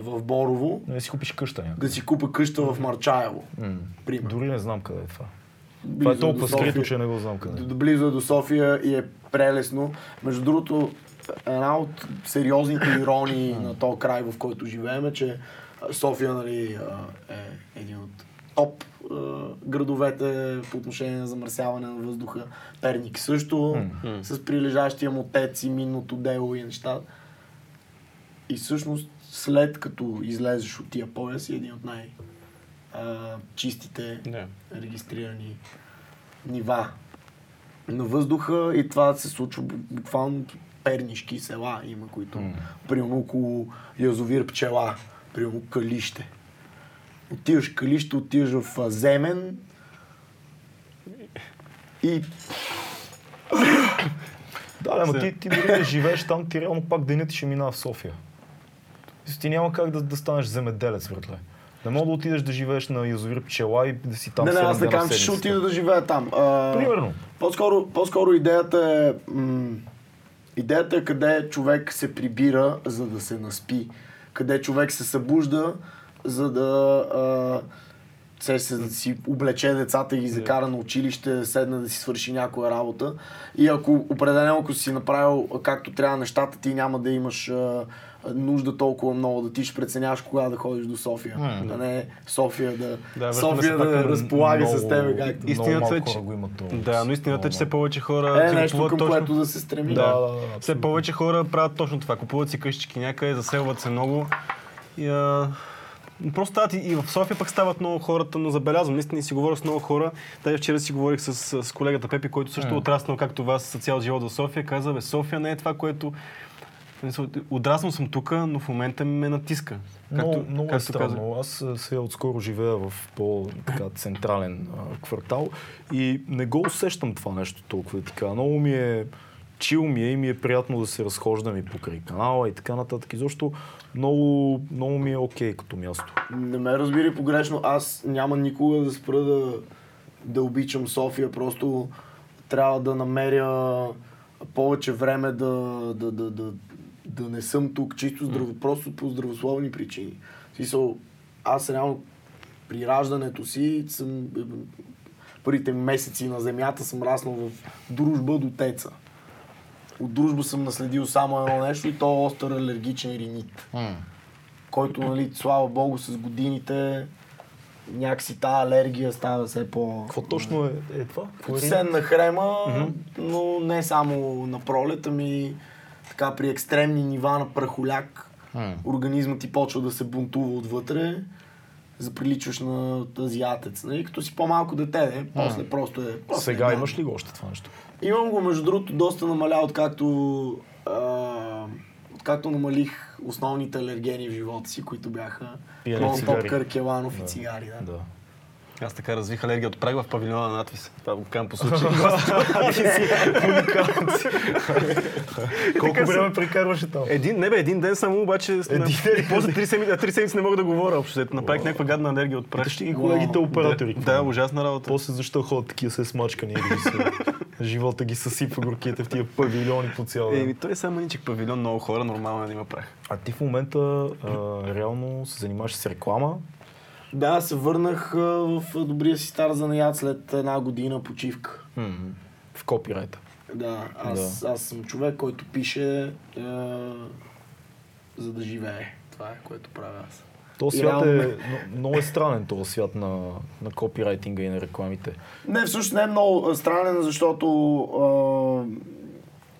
[SPEAKER 3] в Борово,
[SPEAKER 2] Не си купиш къща някъде.
[SPEAKER 3] да си купя къща в Марчаево. Пример.
[SPEAKER 2] Дори не знам къде е това.
[SPEAKER 3] Близо
[SPEAKER 2] Това е
[SPEAKER 3] до
[SPEAKER 2] толкова скрито, че не го знам къде. е.
[SPEAKER 3] Близо е до София и е прелесно. Между другото, една от сериозните иронии на този край, в който живеем, е, че София нали, е един от топ градовете по отношение на замърсяване на въздуха. Перник също, с прилежащия му тец и минното дело и неща. И всъщност, след като излезеш от тия пояси, един от най- чистите
[SPEAKER 1] Да.
[SPEAKER 3] регистрирани нива на въздуха и това се случва бу- буквално пернишки села има, които
[SPEAKER 2] М.
[SPEAKER 3] примерно около язовир пчела, примерно Калище. Отиваш в Калище, отиваш в Земен и
[SPEAKER 2] Да, ама ти, ти дори да живееш там, ти реално пак денят ти ще минава в София. Ти няма как да, да станеш земеделец, братле. Не мога да отидеш да живееш на язовир пчела и да си там
[SPEAKER 3] не, не, аз не
[SPEAKER 2] в
[SPEAKER 3] казвам, че ще отида да живея там. А,
[SPEAKER 2] Примерно.
[SPEAKER 3] По-скоро, по-скоро идеята е... М- идеята е къде човек се прибира, за да се наспи. Къде човек се събужда, за да а, се, да си облече децата и закара на училище, седне да си свърши някоя работа. И ако определено, ако си направил както трябва нещата, ти няма да имаш а, нужда толкова много, да ти ще преценяваш кога да ходиш до София. А не София да,
[SPEAKER 1] връщаме
[SPEAKER 3] София да разполага с
[SPEAKER 2] Много-
[SPEAKER 3] тебе както.
[SPEAKER 1] Истината е, че-
[SPEAKER 2] хора го имат това.
[SPEAKER 1] Да, но истината е, че все повече хора
[SPEAKER 3] Е,
[SPEAKER 1] си
[SPEAKER 3] нещо към
[SPEAKER 1] точно...
[SPEAKER 3] което да се стреми.
[SPEAKER 1] Да,
[SPEAKER 2] Да, да, да,
[SPEAKER 1] Все повече хора правят точно това. Купуват си къщички някъде, заселват се много И, а, Просто стават и, и в София пък стават много хората, но забелязвам, наистина и си говоря с много хора. Даже вчера си говорих с, с колегата Пепи, който също е отраснал, както вас, с цял живот в София. Каза, бе, София не е това, което... Отраснал съм тук, но в момента ме натиска.
[SPEAKER 2] Както, много, много е странно. Аз сега отскоро живея в по-централен квартал и не го усещам това нещо толкова да ти кажа. Много ми е чил ми е и ми е приятно да се разхождам и покрай канала и така нататък. И защо много, много ми е окей okay като място.
[SPEAKER 3] Не ме разбери погрешно, аз няма никога да спра да, да обичам София, просто трябва да намеря повече време да, да, да, да, да не съм тук чисто здраво, просто по здравословни причини. Смисъл, аз реално при раждането си съм първите месеци на земята съм раснал в дружба до теца от дружба съм наследил само едно нещо и то е остър алергичен ринит. Mm. Който, нали, слава богу, с годините някакси тази алергия става все по...
[SPEAKER 2] Какво точно е, е това?
[SPEAKER 3] Е Сенна хрема, mm-hmm. но не само на пролета ми така при екстремни нива на прахоляк, mm. организмът ти почва да се бунтува отвътре, заприличваш на азиатец. Нали? Като си по-малко дете, не? после mm. просто е... После
[SPEAKER 2] Сега е, имаш ли го още това нещо?
[SPEAKER 3] Имам го, между другото, доста намаля, откакто, а, откакто намалих основните алергени в живота си, които бяха нон-топ Къркеланов да. и цигари. Да. да.
[SPEAKER 1] Аз така развих алергия от праг в павилиона на надвис. Това го казвам по случай.
[SPEAKER 2] Колко време прекарваше там?
[SPEAKER 1] Един, не бе, един ден само, обаче после три седмици, не мога да говоря общо. Направих някаква гадна енергия от прах.
[SPEAKER 2] Ще ги колегите оператори.
[SPEAKER 1] Да, ужасна работа.
[SPEAKER 2] После защо ходят такива се смачкани? Живота ги съсипва горките в тия павилиони по цял
[SPEAKER 1] ден. Еми, той е само ничък павилион, много хора, нормално е да има прах.
[SPEAKER 2] А ти в момента реално се занимаваш с реклама,
[SPEAKER 3] да, се върнах в добрия си стар занаят след една година почивка.
[SPEAKER 2] Mm-hmm. В копирайта.
[SPEAKER 3] Да, аз, да. аз съм човек, който пише е, за да живее. Това е, което правя аз.
[SPEAKER 2] То свят е, много е странен този свят на, на копирайтинга и на рекламите.
[SPEAKER 3] Не, всъщност не е много странен, защото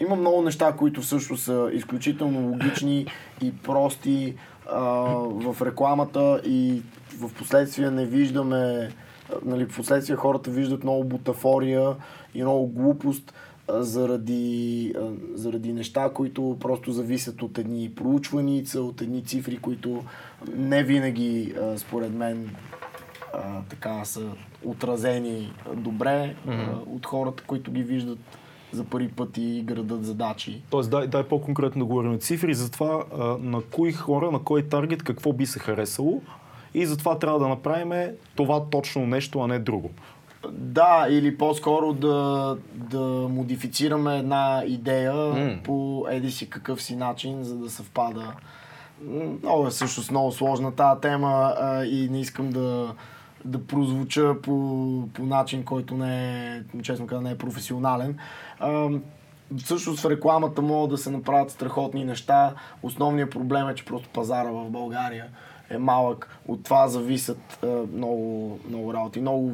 [SPEAKER 3] е, има много неща, които също са изключително логични и прости е, в рекламата и в последствие не виждаме, нали, в последствие хората виждат много бутафория и много глупост заради, заради неща, които просто зависят от едни проучваница, от едни цифри, които не винаги, според мен, така са отразени добре mm-hmm. от хората, които ги виждат за първи път и градат задачи.
[SPEAKER 2] Тоест, дай, дай по-конкретно да говорим цифри за това на кои хора, на кой таргет, какво би се харесало, и затова трябва да направим това точно нещо, а не друго.
[SPEAKER 3] Да, или по-скоро да, да модифицираме една идея mm. по еди си какъв си начин, за да съвпада. Много е всъщност много сложна тази тема а, и не искам да, да прозвуча по, по начин, който не е, честно казвам, не е професионален. А, всъщност в рекламата могат да се направят страхотни неща. Основният проблем е, че просто пазара в България е малък. От това зависят е, много, много работи. Много,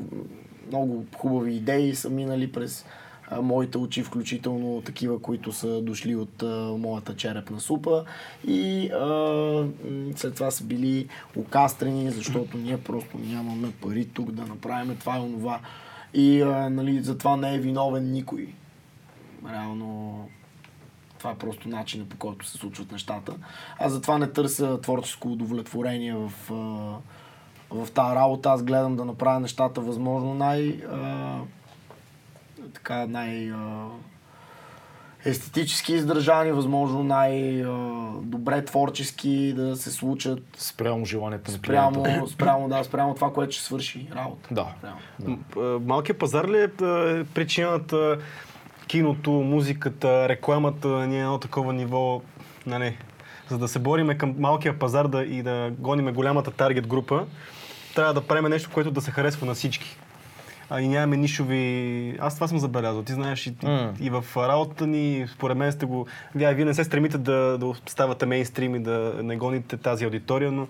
[SPEAKER 3] много хубави идеи са минали през е, моите очи, включително такива, които са дошли от е, моята черепна супа. И е, след това са били окастрени, защото ние просто нямаме пари тук да направим това и онова. И е, нали, за не е виновен никой. Реално това е просто начинът по който се случват нещата. Аз затова не търся творческо удовлетворение в, в тази работа. Аз гледам да направя нещата възможно най... А, така, най... А, естетически издържани, възможно най-добре творчески да се случат.
[SPEAKER 2] Спрямо желанието
[SPEAKER 3] на спрямо, спрямо, да, спрямо това, което ще свърши работа.
[SPEAKER 2] Да.
[SPEAKER 3] да.
[SPEAKER 1] Малкият пазар ли е причината киното, музиката, рекламата ни е едно такова ниво, нали, за да се бориме към малкия пазар да, и да гониме голямата таргет група, трябва да правим нещо, което да се харесва на всички. А и нямаме нишови... Аз това съм забелязал. Ти знаеш и, mm. и в работата ни, според мен сте го... Вие, вие не се стремите да, да ставате мейнстрим и да не гоните тази аудитория, но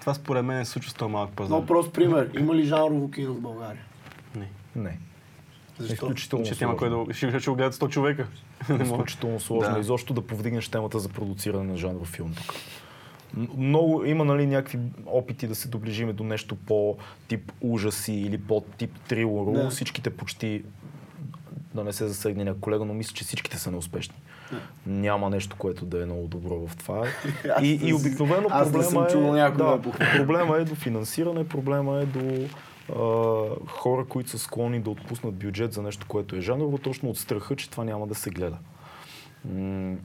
[SPEAKER 1] това според мен се случва с този малък пазар.
[SPEAKER 3] Много прост пример. Има ли жанрово кино в България?
[SPEAKER 1] Не.
[SPEAKER 2] Не.
[SPEAKER 3] Защо?
[SPEAKER 2] Изключително
[SPEAKER 1] че няма кой да... Ще, ще го гледат 100 човека.
[SPEAKER 2] Изключително сложно. Да. Изобщо да повдигнеш темата за продуциране на жанров филм тук. Много има нали, някакви опити да се доближиме до нещо по тип ужаси или по тип трилоро.
[SPEAKER 3] Да.
[SPEAKER 2] Всичките почти да не се засегне някой колега, но мисля, че всичките са неуспешни. Няма нещо, което да е много добро в това. И, и обикновено
[SPEAKER 3] аз не
[SPEAKER 2] проблема е,
[SPEAKER 3] да е
[SPEAKER 2] проблема е до финансиране, проблема е до хора, които са склонни да отпуснат бюджет за нещо, което е жанрово, точно от страха, че това няма да се гледа.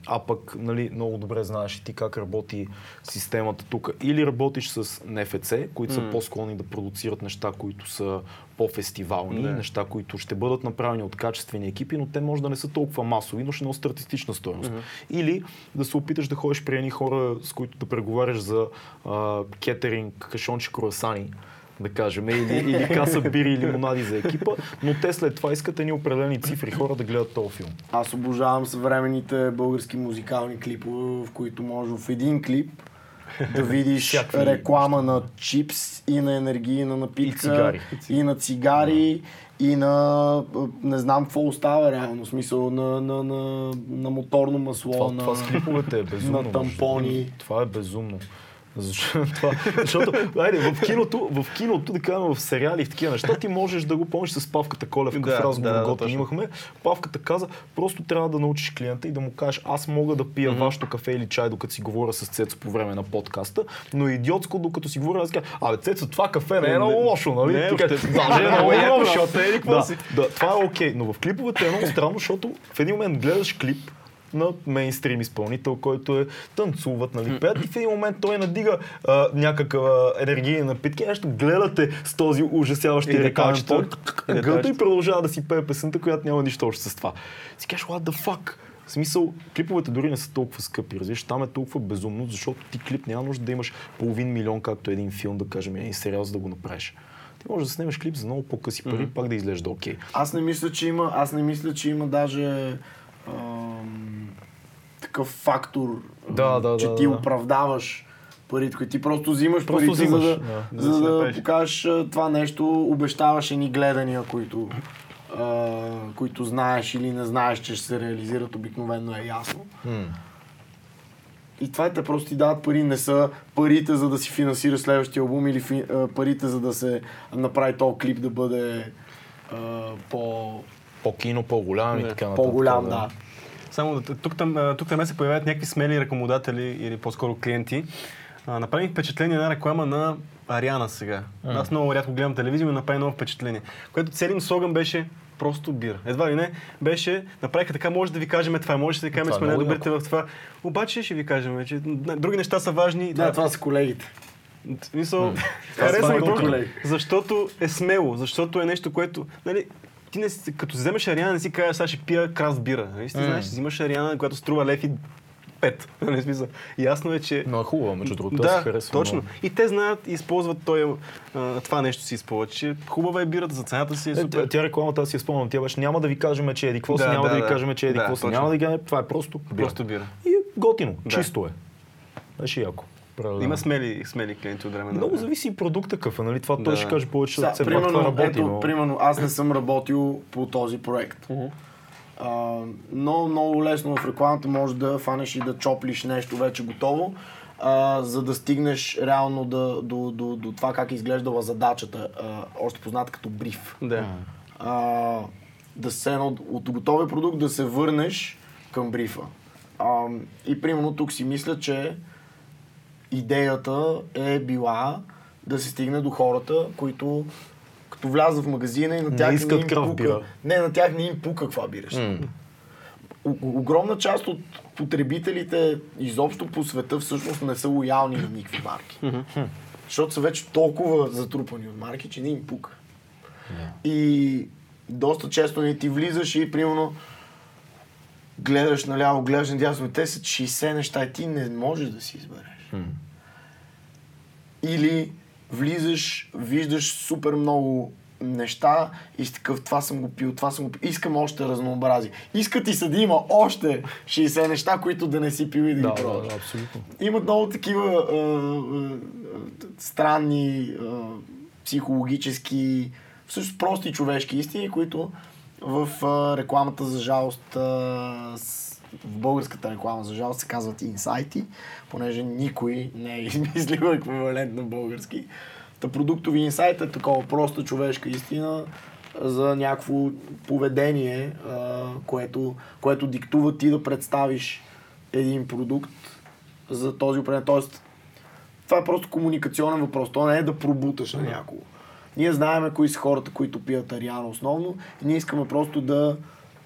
[SPEAKER 2] А пък, нали, много добре знаеш и ти как работи системата тук. Или работиш с НФЦ, които са по-склонни да продуцират неща, които са по-фестивални,
[SPEAKER 1] Да.
[SPEAKER 2] неща, които ще бъдат направени от качествени екипи, но те може да не са толкова масови, но ще носят артистична стоеност. Или да се опиташ да ходиш при едни хора, с които да преговаряш за а, кетеринг, кашончи, круасани, да кажем, или, или каса бири и лимонади за екипа, но те след това искат едни определени цифри хора да гледат този филм.
[SPEAKER 3] Аз обожавам съвременните български музикални клипове, в които може в един клип да видиш
[SPEAKER 2] Всякакви
[SPEAKER 3] реклама на чипс и на енергийна напитка,
[SPEAKER 2] И цигари.
[SPEAKER 3] и на цигари, и на не знам какво остава реално, смисъл на, на, на, на моторно масло,
[SPEAKER 2] Това,
[SPEAKER 3] на,
[SPEAKER 2] това с клиповете е безумно.
[SPEAKER 3] на тампони.
[SPEAKER 2] Това е безумно. Защо, това, защото, айде, в киното, в киното, да кажем, в сериали и в такива неща, ти можеш да го помниш с Павката Колев,
[SPEAKER 1] Да,
[SPEAKER 2] какъв разговор
[SPEAKER 1] да, да, точно.
[SPEAKER 2] имахме. Павката каза, просто трябва да научиш клиента и да му кажеш, аз мога да пия вашето кафе или чай, докато си говоря с Цецо по време на подкаста, но е идиотско, докато си говоря, аз кажа, абе, Цецо, това кафе не е много лошо, нали?
[SPEAKER 1] не,
[SPEAKER 2] кажеш,
[SPEAKER 1] въобще.
[SPEAKER 2] Даже е много
[SPEAKER 1] защото е,
[SPEAKER 2] да, да, това е окей, но в клиповете е много странно, защото в един момент гледаш клип, на мейнстрим изпълнител, който е танцуват, нали, пеят и в един момент той надига а, някаква енергийна напитки, нещо гледате с този ужасяващ
[SPEAKER 1] И
[SPEAKER 2] рекламен
[SPEAKER 1] деталчета.
[SPEAKER 2] пот,
[SPEAKER 1] И
[SPEAKER 2] гълта и
[SPEAKER 1] деталчета.
[SPEAKER 2] продължава да си пее песента, която няма нищо общо с това. Си кажеш, what the fuck? В смисъл, клиповете дори не са толкова скъпи, разбираш, там е толкова безумно, защото ти клип няма нужда да имаш половин милион, както един филм, да кажем, един сериал, за да го направиш. Ти можеш да снимаш клип за много по-къси пари, пак да изглежда окей.
[SPEAKER 3] Аз не мисля, че има, аз не мисля, че има даже ам, такъв фактор,
[SPEAKER 2] Да, да,
[SPEAKER 3] че
[SPEAKER 2] да,
[SPEAKER 3] ти
[SPEAKER 2] да.
[SPEAKER 3] оправдаваш парите, които ти просто взимаш
[SPEAKER 2] Просто
[SPEAKER 3] парите,
[SPEAKER 2] взимаш,
[SPEAKER 3] за да,
[SPEAKER 2] да.
[SPEAKER 3] за
[SPEAKER 1] Да
[SPEAKER 3] да, покажеш това нещо, обещаваш едни гледания, които, а, които знаеш или не знаеш, че ще се реализират, обикновено е ясно. И това те просто ти дават пари, не са парите за да си финансираш следващия албум или фи, а, парите за да се направи този клип да бъде а, по,
[SPEAKER 2] По-кино, по-голям и
[SPEAKER 1] Не,
[SPEAKER 2] така нататък.
[SPEAKER 3] по-голям, да.
[SPEAKER 1] Само да- тук там, тук там се появяват някакви смели рекламодатели или по-скоро клиенти. А, направи ми впечатление една реклама на Ариана сега. Аз много рядко гледам телевизия, но направи ново впечатление. Което целият слоган беше просто бира. Едва ли не, беше, направиха така, може да ви кажем това, може да ви кажем,
[SPEAKER 2] е
[SPEAKER 1] сме
[SPEAKER 2] много
[SPEAKER 1] най-добрите в това. Обаче ще ви кажем, че други неща са важни.
[SPEAKER 3] Да, това са колегите.
[SPEAKER 1] Смисъл,
[SPEAKER 3] Това
[SPEAKER 1] харесва ми защото е смело, защото е нещо, което, нали, ти не, като вземеш Ариана, не си кажеш, сега ще пия крафт бира. Нали? Ти знаеш, взимаш Ариана, която струва лев и пет. Нали, смисъл. Ясно е, че...
[SPEAKER 2] Но е хубаво, между другото,
[SPEAKER 1] да,
[SPEAKER 2] се харесвам.
[SPEAKER 1] точно.
[SPEAKER 2] много.
[SPEAKER 1] И те знаят и използват той, а, това нещо си използват, че хубава е бирата, за цената си е
[SPEAKER 2] Е,
[SPEAKER 1] супер.
[SPEAKER 2] тя, тя рекламата аз си я спомням, тя беше няма да ви кажем, че еди какво си,
[SPEAKER 1] Да,
[SPEAKER 2] няма да,
[SPEAKER 1] да,
[SPEAKER 2] ви
[SPEAKER 1] да.
[SPEAKER 2] кажем, че
[SPEAKER 1] Да,
[SPEAKER 2] какво си,
[SPEAKER 1] точно.
[SPEAKER 2] няма да ви кажем, това е просто бира.
[SPEAKER 1] Просто бира.
[SPEAKER 2] И е готино,
[SPEAKER 1] Да.
[SPEAKER 2] чисто е. Беше яко. Правда.
[SPEAKER 1] Има смели, смели клиенти от време на
[SPEAKER 2] Много зависи и продукта какъв е, нали? Това той
[SPEAKER 1] Да.
[SPEAKER 2] ще каже повече, защото все това
[SPEAKER 3] примерно,
[SPEAKER 2] работи,
[SPEAKER 3] ето,
[SPEAKER 2] но...
[SPEAKER 3] примерно, аз не съм работил по този проект. А, много, много лесно в рекламата може да фанеш и да чоплиш нещо вече готово, а, за да стигнеш реално да, до, до, до това как е изглеждала задачата, а, още позната като бриф.
[SPEAKER 1] Да.
[SPEAKER 3] а, да се едно от, от готовия продукт да се върнеш към брифа. А, и примерно тук си мисля, че идеята е била да се стигне до хората, които като влязат в магазина и на
[SPEAKER 2] Не
[SPEAKER 3] тях
[SPEAKER 2] искат
[SPEAKER 3] им
[SPEAKER 2] крав
[SPEAKER 3] пука.
[SPEAKER 2] бира.
[SPEAKER 3] Не, на тях не им пука каква бира. ще. О- огромна част от потребителите изобщо по света всъщност не са лоялни на никакви марки. Защото са вече толкова затрупани от марки, че не им пука. И доста често не ти влизаш и примерно гледаш наляво, гледаш надясно, те са 60 неща и ти не можеш да си избереш. Или влизаш, виждаш супер много неща и си такъв, това съм го пил, това съм го пил, искам още разнообразие. Иска ти се да има още 60 неща, които да не си пил и да,
[SPEAKER 2] Да,
[SPEAKER 3] ги
[SPEAKER 2] да,
[SPEAKER 3] пробваш.
[SPEAKER 2] да, абсолютно.
[SPEAKER 3] Имат много такива а, а, странни а, психологически, всъщност прости човешки истини, които в а, рекламата за жалост, а, с, в българската реклама за жалост се казват инсайти, понеже никой не е измислил еквивалент на български. Та продуктови инсайт е такова проста човешка истина за някакво поведение, което, което диктува ти да представиш един продукт за този определен. Тоест, това е просто комуникационен въпрос. То не е да пробуташ на някого. Ние знаеме кои са хората, които пият Ариана основно и ние искаме просто да,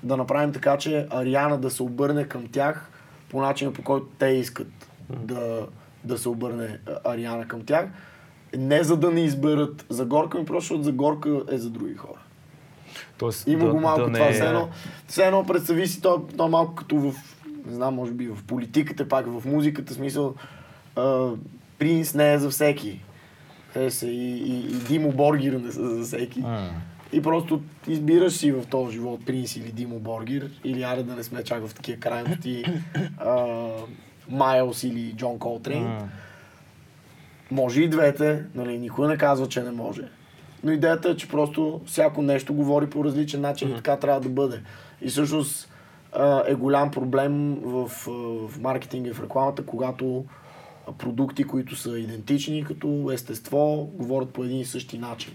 [SPEAKER 3] да направим така, че Ариана да се обърне към тях по начина по който те искат да, да се обърне а, Ариана към тях. Не за да не изберат за горка ми, просто защото за горка е за други хора.
[SPEAKER 2] Тоест,
[SPEAKER 3] Има
[SPEAKER 2] да,
[SPEAKER 3] го малко
[SPEAKER 2] да не
[SPEAKER 3] това.
[SPEAKER 2] е-
[SPEAKER 3] Все едно, все едно представи си, то, то е малко като в, не знам, може би в политиката, пак в музиката, смисъл, а, принц не е за всеки. Е, се, и, и, и Димо Боргир не са за всеки.
[SPEAKER 2] М.
[SPEAKER 3] И просто избираш си в този живот принц или Димо Боргир, или аре да не сме чак в такива крайности, а, Майлз или Джон Колтрейн. Може и двете, нали, никой не казва, че не може. Но идеята е, че просто всяко нещо говори по различен начин и така трябва да бъде. И всъщност е голям проблем в, в маркетинга и в рекламата, когато продукти, които са идентични като естество, говорят по един и същи начин.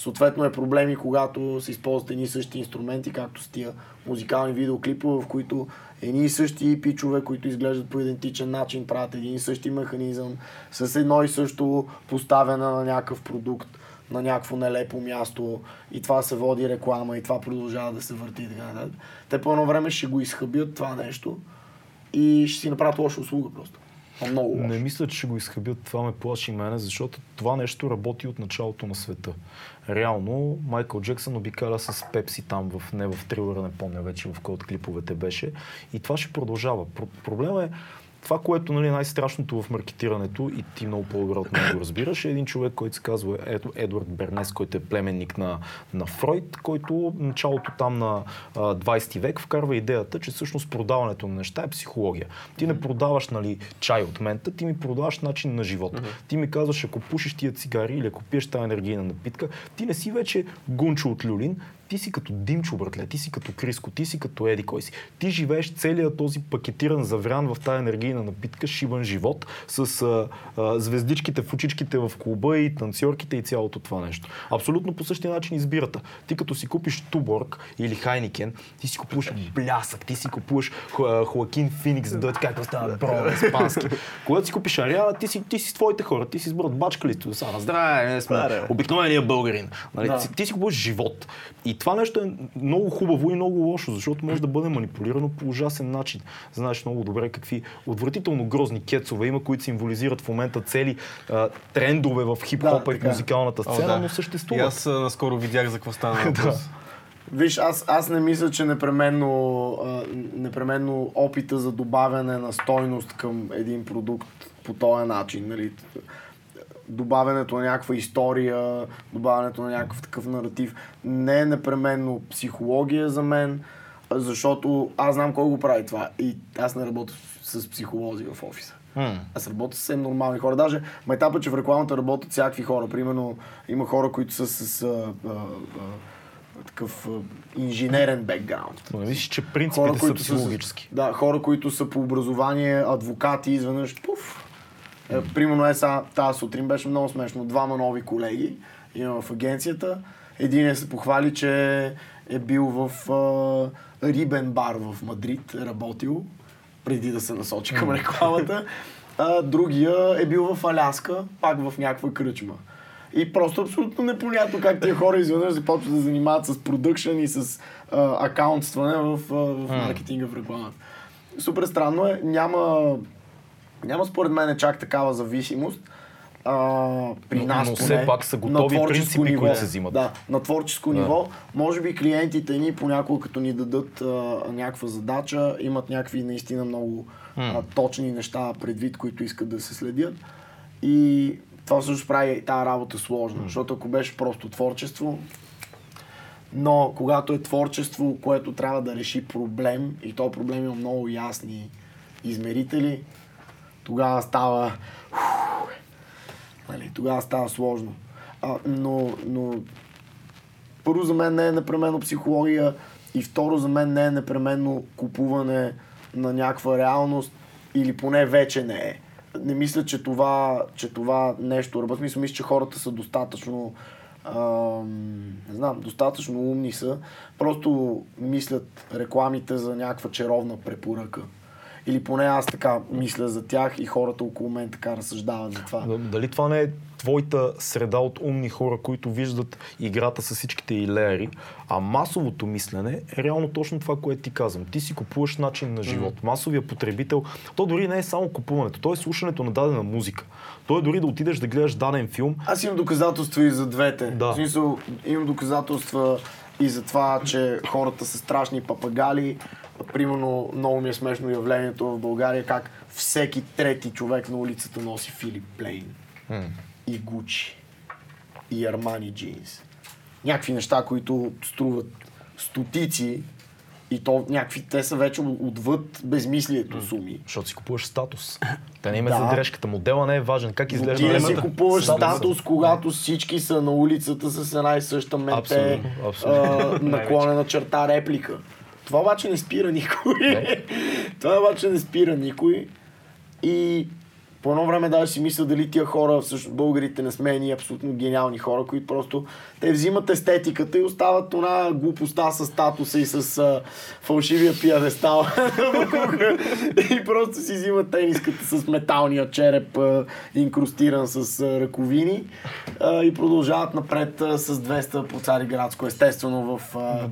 [SPEAKER 3] Съответно е проблеми, когато се използват едни и същи инструменти, както с тия музикални видеоклипове, в които едни и същи пичове, които изглеждат по идентичен начин, правят един и същи механизъм, с едно и също поставяне на някакъв продукт, на някакво нелепо място и това се води реклама и това продължава да се върти и така нататък. Те по едно време ще го изхъбят това нещо и ще си направят лоша услуга просто. Много.
[SPEAKER 2] Не мисля, че ще го изхъбят. Това ме плаши мене, защото това нещо работи от началото на света. Реално, Майкъл Джексън обикаля с Пепси там, в, не в трилъра, не помня вече в кой от клиповете беше. И това ще продължава. Про- проблема е, това, което нали, е най-страшното в маркетирането, и ти много по-добре от мен го разбираш, е един човек, който се казва Ед, Едвард Бернес, който е племенник на, на Фройд, който началото там на а, 20 век вкарва идеята, че всъщност продаването на неща е психология. Ти не продаваш нали, чай от мента, ти ми продаваш начин на живот. Ти ми казваш, ако пушиш тия цигари или ако пиеш тази енергийна напитка, ти не си вече гунчо от люлин, ти си като Димчо, братле, ти си като Криско, ти си като Еди кой си. Ти живееш целият този пакетиран заврян в тази енергийна напитка, шибан живот, с а, а, звездичките в очичките в клуба и танцорките и цялото това нещо. Абсолютно по същия начин избирата. Ти като си купиш Туборг или Хайникен, ти си купуваш блясък, ти си купуваш Хо- Хоакин Феникс, да как става бро испански. Когато си купиш Ариана, ти си, ти си с твоите хора, ти си с брат бачка ли сте сега? Здраве, не сме
[SPEAKER 3] да.
[SPEAKER 2] обикновения българин. Нали?
[SPEAKER 3] Да.
[SPEAKER 2] Ти, ти си купуваш живот. И това нещо е много хубаво и много лошо, защото може да бъде манипулирано по ужасен начин. Знаеш много добре какви отвратително грозни кецове има, които символизират в момента цели а, трендове в хип-хопа
[SPEAKER 3] Да,
[SPEAKER 2] и в музикалната
[SPEAKER 1] О,
[SPEAKER 2] сцена,
[SPEAKER 1] да.
[SPEAKER 2] но
[SPEAKER 1] И
[SPEAKER 2] съществуват.
[SPEAKER 1] аз а, наскоро видях за какво стана въпрос.
[SPEAKER 3] Виж, аз, аз не мисля, че непременно, а, непременно опита за добавяне на стойност към един продукт по този начин, нали, добавянето на някаква история, добавянето на някакъв такъв наратив, не е непременно психология за мен, защото аз знам кой го прави това и аз не работя с психолози в офиса.
[SPEAKER 2] М.
[SPEAKER 3] Аз работя с съвсем нормални хора. Даже майтапа, че в рекламата работят всякакви хора. Примерно има хора, които са с а, а, а, такъв а, инженерен бекграунд.
[SPEAKER 2] Но мислиш, че принципите са
[SPEAKER 3] са
[SPEAKER 2] психологически.
[SPEAKER 3] да, хора, които са по образование адвокати, изведнъж пуф. Е, примерно е сега, тази сутрин беше много смешно. Двама нови колеги имам в агенцията. Един се похвали, че е бил в а, Рибен бар в Мадрид, е работил, преди да се насочи към рекламата. А, другия е бил в Аляска, пак в някаква кръчма. И просто абсолютно непонятно как тия хора изведнъж започват да се занимават с продъкшн и с а, акаунтстване в, а, в маркетинга в рекламата. Супер странно е. Няма, няма според мен чак такава зависимост. А, при
[SPEAKER 2] Но-
[SPEAKER 3] нас
[SPEAKER 2] но
[SPEAKER 3] поне,
[SPEAKER 2] все пак са
[SPEAKER 3] на
[SPEAKER 2] готови
[SPEAKER 3] творческо
[SPEAKER 2] принципи,
[SPEAKER 3] ниво.
[SPEAKER 2] които се взимат.
[SPEAKER 3] Да, на творческо
[SPEAKER 2] Да.
[SPEAKER 3] ниво. Може би клиентите ни понякога като ни дадат а, някаква задача, имат някакви наистина много а, точни неща предвид, които искат да се следят. И това всъщност прави тази работа сложна, защото ако беше просто творчество, но когато е творчество, което трябва да реши проблем, и то проблем има много ясни измерители, тогава става... Нали, тогава става сложно. А, но, но първо за мен не е непременно психология И второ, за мен не е непременно купуване на някаква реалност или поне вече не е. Не мисля, че това, че това нещо работи. Мисля, мисля, че хората са достатъчно ам, не знам, достатъчно умни са. Просто мислят рекламите за някаква чаровна препоръка. Или поне аз така мисля за тях и хората около мен така разсъждават за това.
[SPEAKER 2] Дали това не е твоята среда от умни хора, които виждат играта с всичките и леери, а масовото мислене е реално точно това, което ти казвам. Ти си купуваш начин на живот. Масовия потребител, то дори не е само купуването, то е слушането на дадена музика. То е дори да отидеш да гледаш даден филм.
[SPEAKER 3] Аз имам доказателства и за двете.
[SPEAKER 2] Да.
[SPEAKER 3] В смисъл, имам доказателства и за това, че хората са страшни папагали. Примерно, много ми е смешно явлението в България, как всеки трети човек на улицата носи Филип Плейн. И Гучи. И Армани джинс. Някакви неща, които струват стотици и то някакви, те са вече отвъд безмислието суми.
[SPEAKER 2] Защото си купуваш статус. Те не има
[SPEAKER 3] Да.
[SPEAKER 2] за дрежката. Модела не е важен. Как изглежда
[SPEAKER 3] Ти да си купуваш
[SPEAKER 2] Статуса.
[SPEAKER 3] статус, когато всички са на улицата с една и съща мете,
[SPEAKER 2] Абсолютно, абсолютно.
[SPEAKER 3] а, наклонена черта реплика. Това обаче не спира никой.
[SPEAKER 2] Не.
[SPEAKER 3] Това обаче не спира никой. И по едно време даже си мисля дали тия хора, всъщност българите не сме ни абсолютно гениални хора, които просто те взимат естетиката и остават она глупостта с статуса и с а, фалшивия пиадестал. и просто си взимат тениската с металния череп, а, инкрустиран с а, ръковини а, и продължават напред а, с 200 по Цариградско, естествено в, а.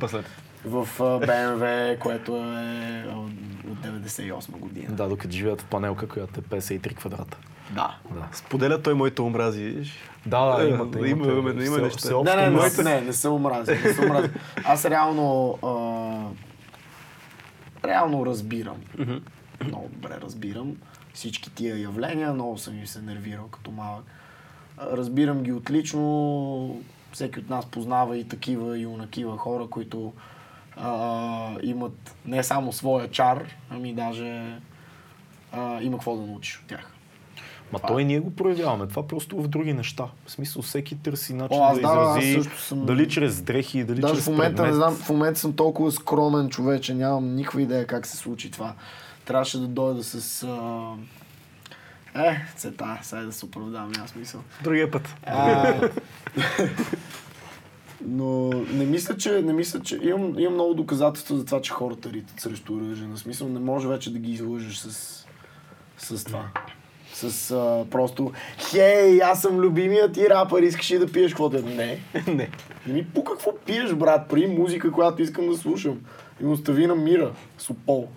[SPEAKER 3] В BMW, което е от от 98 година.
[SPEAKER 2] Да, докато живеят в панелка, която е 53 квадрата.
[SPEAKER 3] Да.
[SPEAKER 2] Да.
[SPEAKER 1] Споделя той моите омрази.
[SPEAKER 2] Да, да,
[SPEAKER 1] Е,
[SPEAKER 2] имате,
[SPEAKER 1] има-
[SPEAKER 2] имате.
[SPEAKER 1] има- има
[SPEAKER 2] Все-
[SPEAKER 1] неща.
[SPEAKER 2] все
[SPEAKER 3] Не, не, не,
[SPEAKER 2] моите-
[SPEAKER 3] не, не съм омразен. Не съм омразен. Аз реално, а, реално разбирам. Много добре разбирам всички тия явления. Много съм им се нервирал като малък. Разбирам ги отлично. Всеки от нас познава и такива и унакива хора, които а, имат не само своя чар, ами даже а, има какво да научиш от тях.
[SPEAKER 2] Ма той ние го проявяваме. Това просто в други неща. В смисъл, всеки търси начин
[SPEAKER 3] О,
[SPEAKER 2] да
[SPEAKER 3] да, аз
[SPEAKER 2] изрази,
[SPEAKER 3] съм-
[SPEAKER 2] дали чрез дрехи, дали
[SPEAKER 3] Даже
[SPEAKER 2] чрез
[SPEAKER 3] в момента
[SPEAKER 2] предмет.
[SPEAKER 3] не знам, в момента съм толкова скромен човече, нямам никаква идея как се случи това. Трябваше да дойда с... А... Е, цета, сега да се оправдавам, няма смисъл.
[SPEAKER 1] Другия път.
[SPEAKER 3] А, но не мисля, че, не мисля, че имам, имам много доказателства за това, че хората ритат срещу оръжие. На смисъл не може вече да ги излъжеш с, с това. С а, просто, хей, аз съм любимият ти рапър, искаш ли да пиеш каквото е? Не.
[SPEAKER 1] Не.
[SPEAKER 3] Еми, по какво пиеш, брат? При музика, която искам да слушам. И остави на мира. Супол.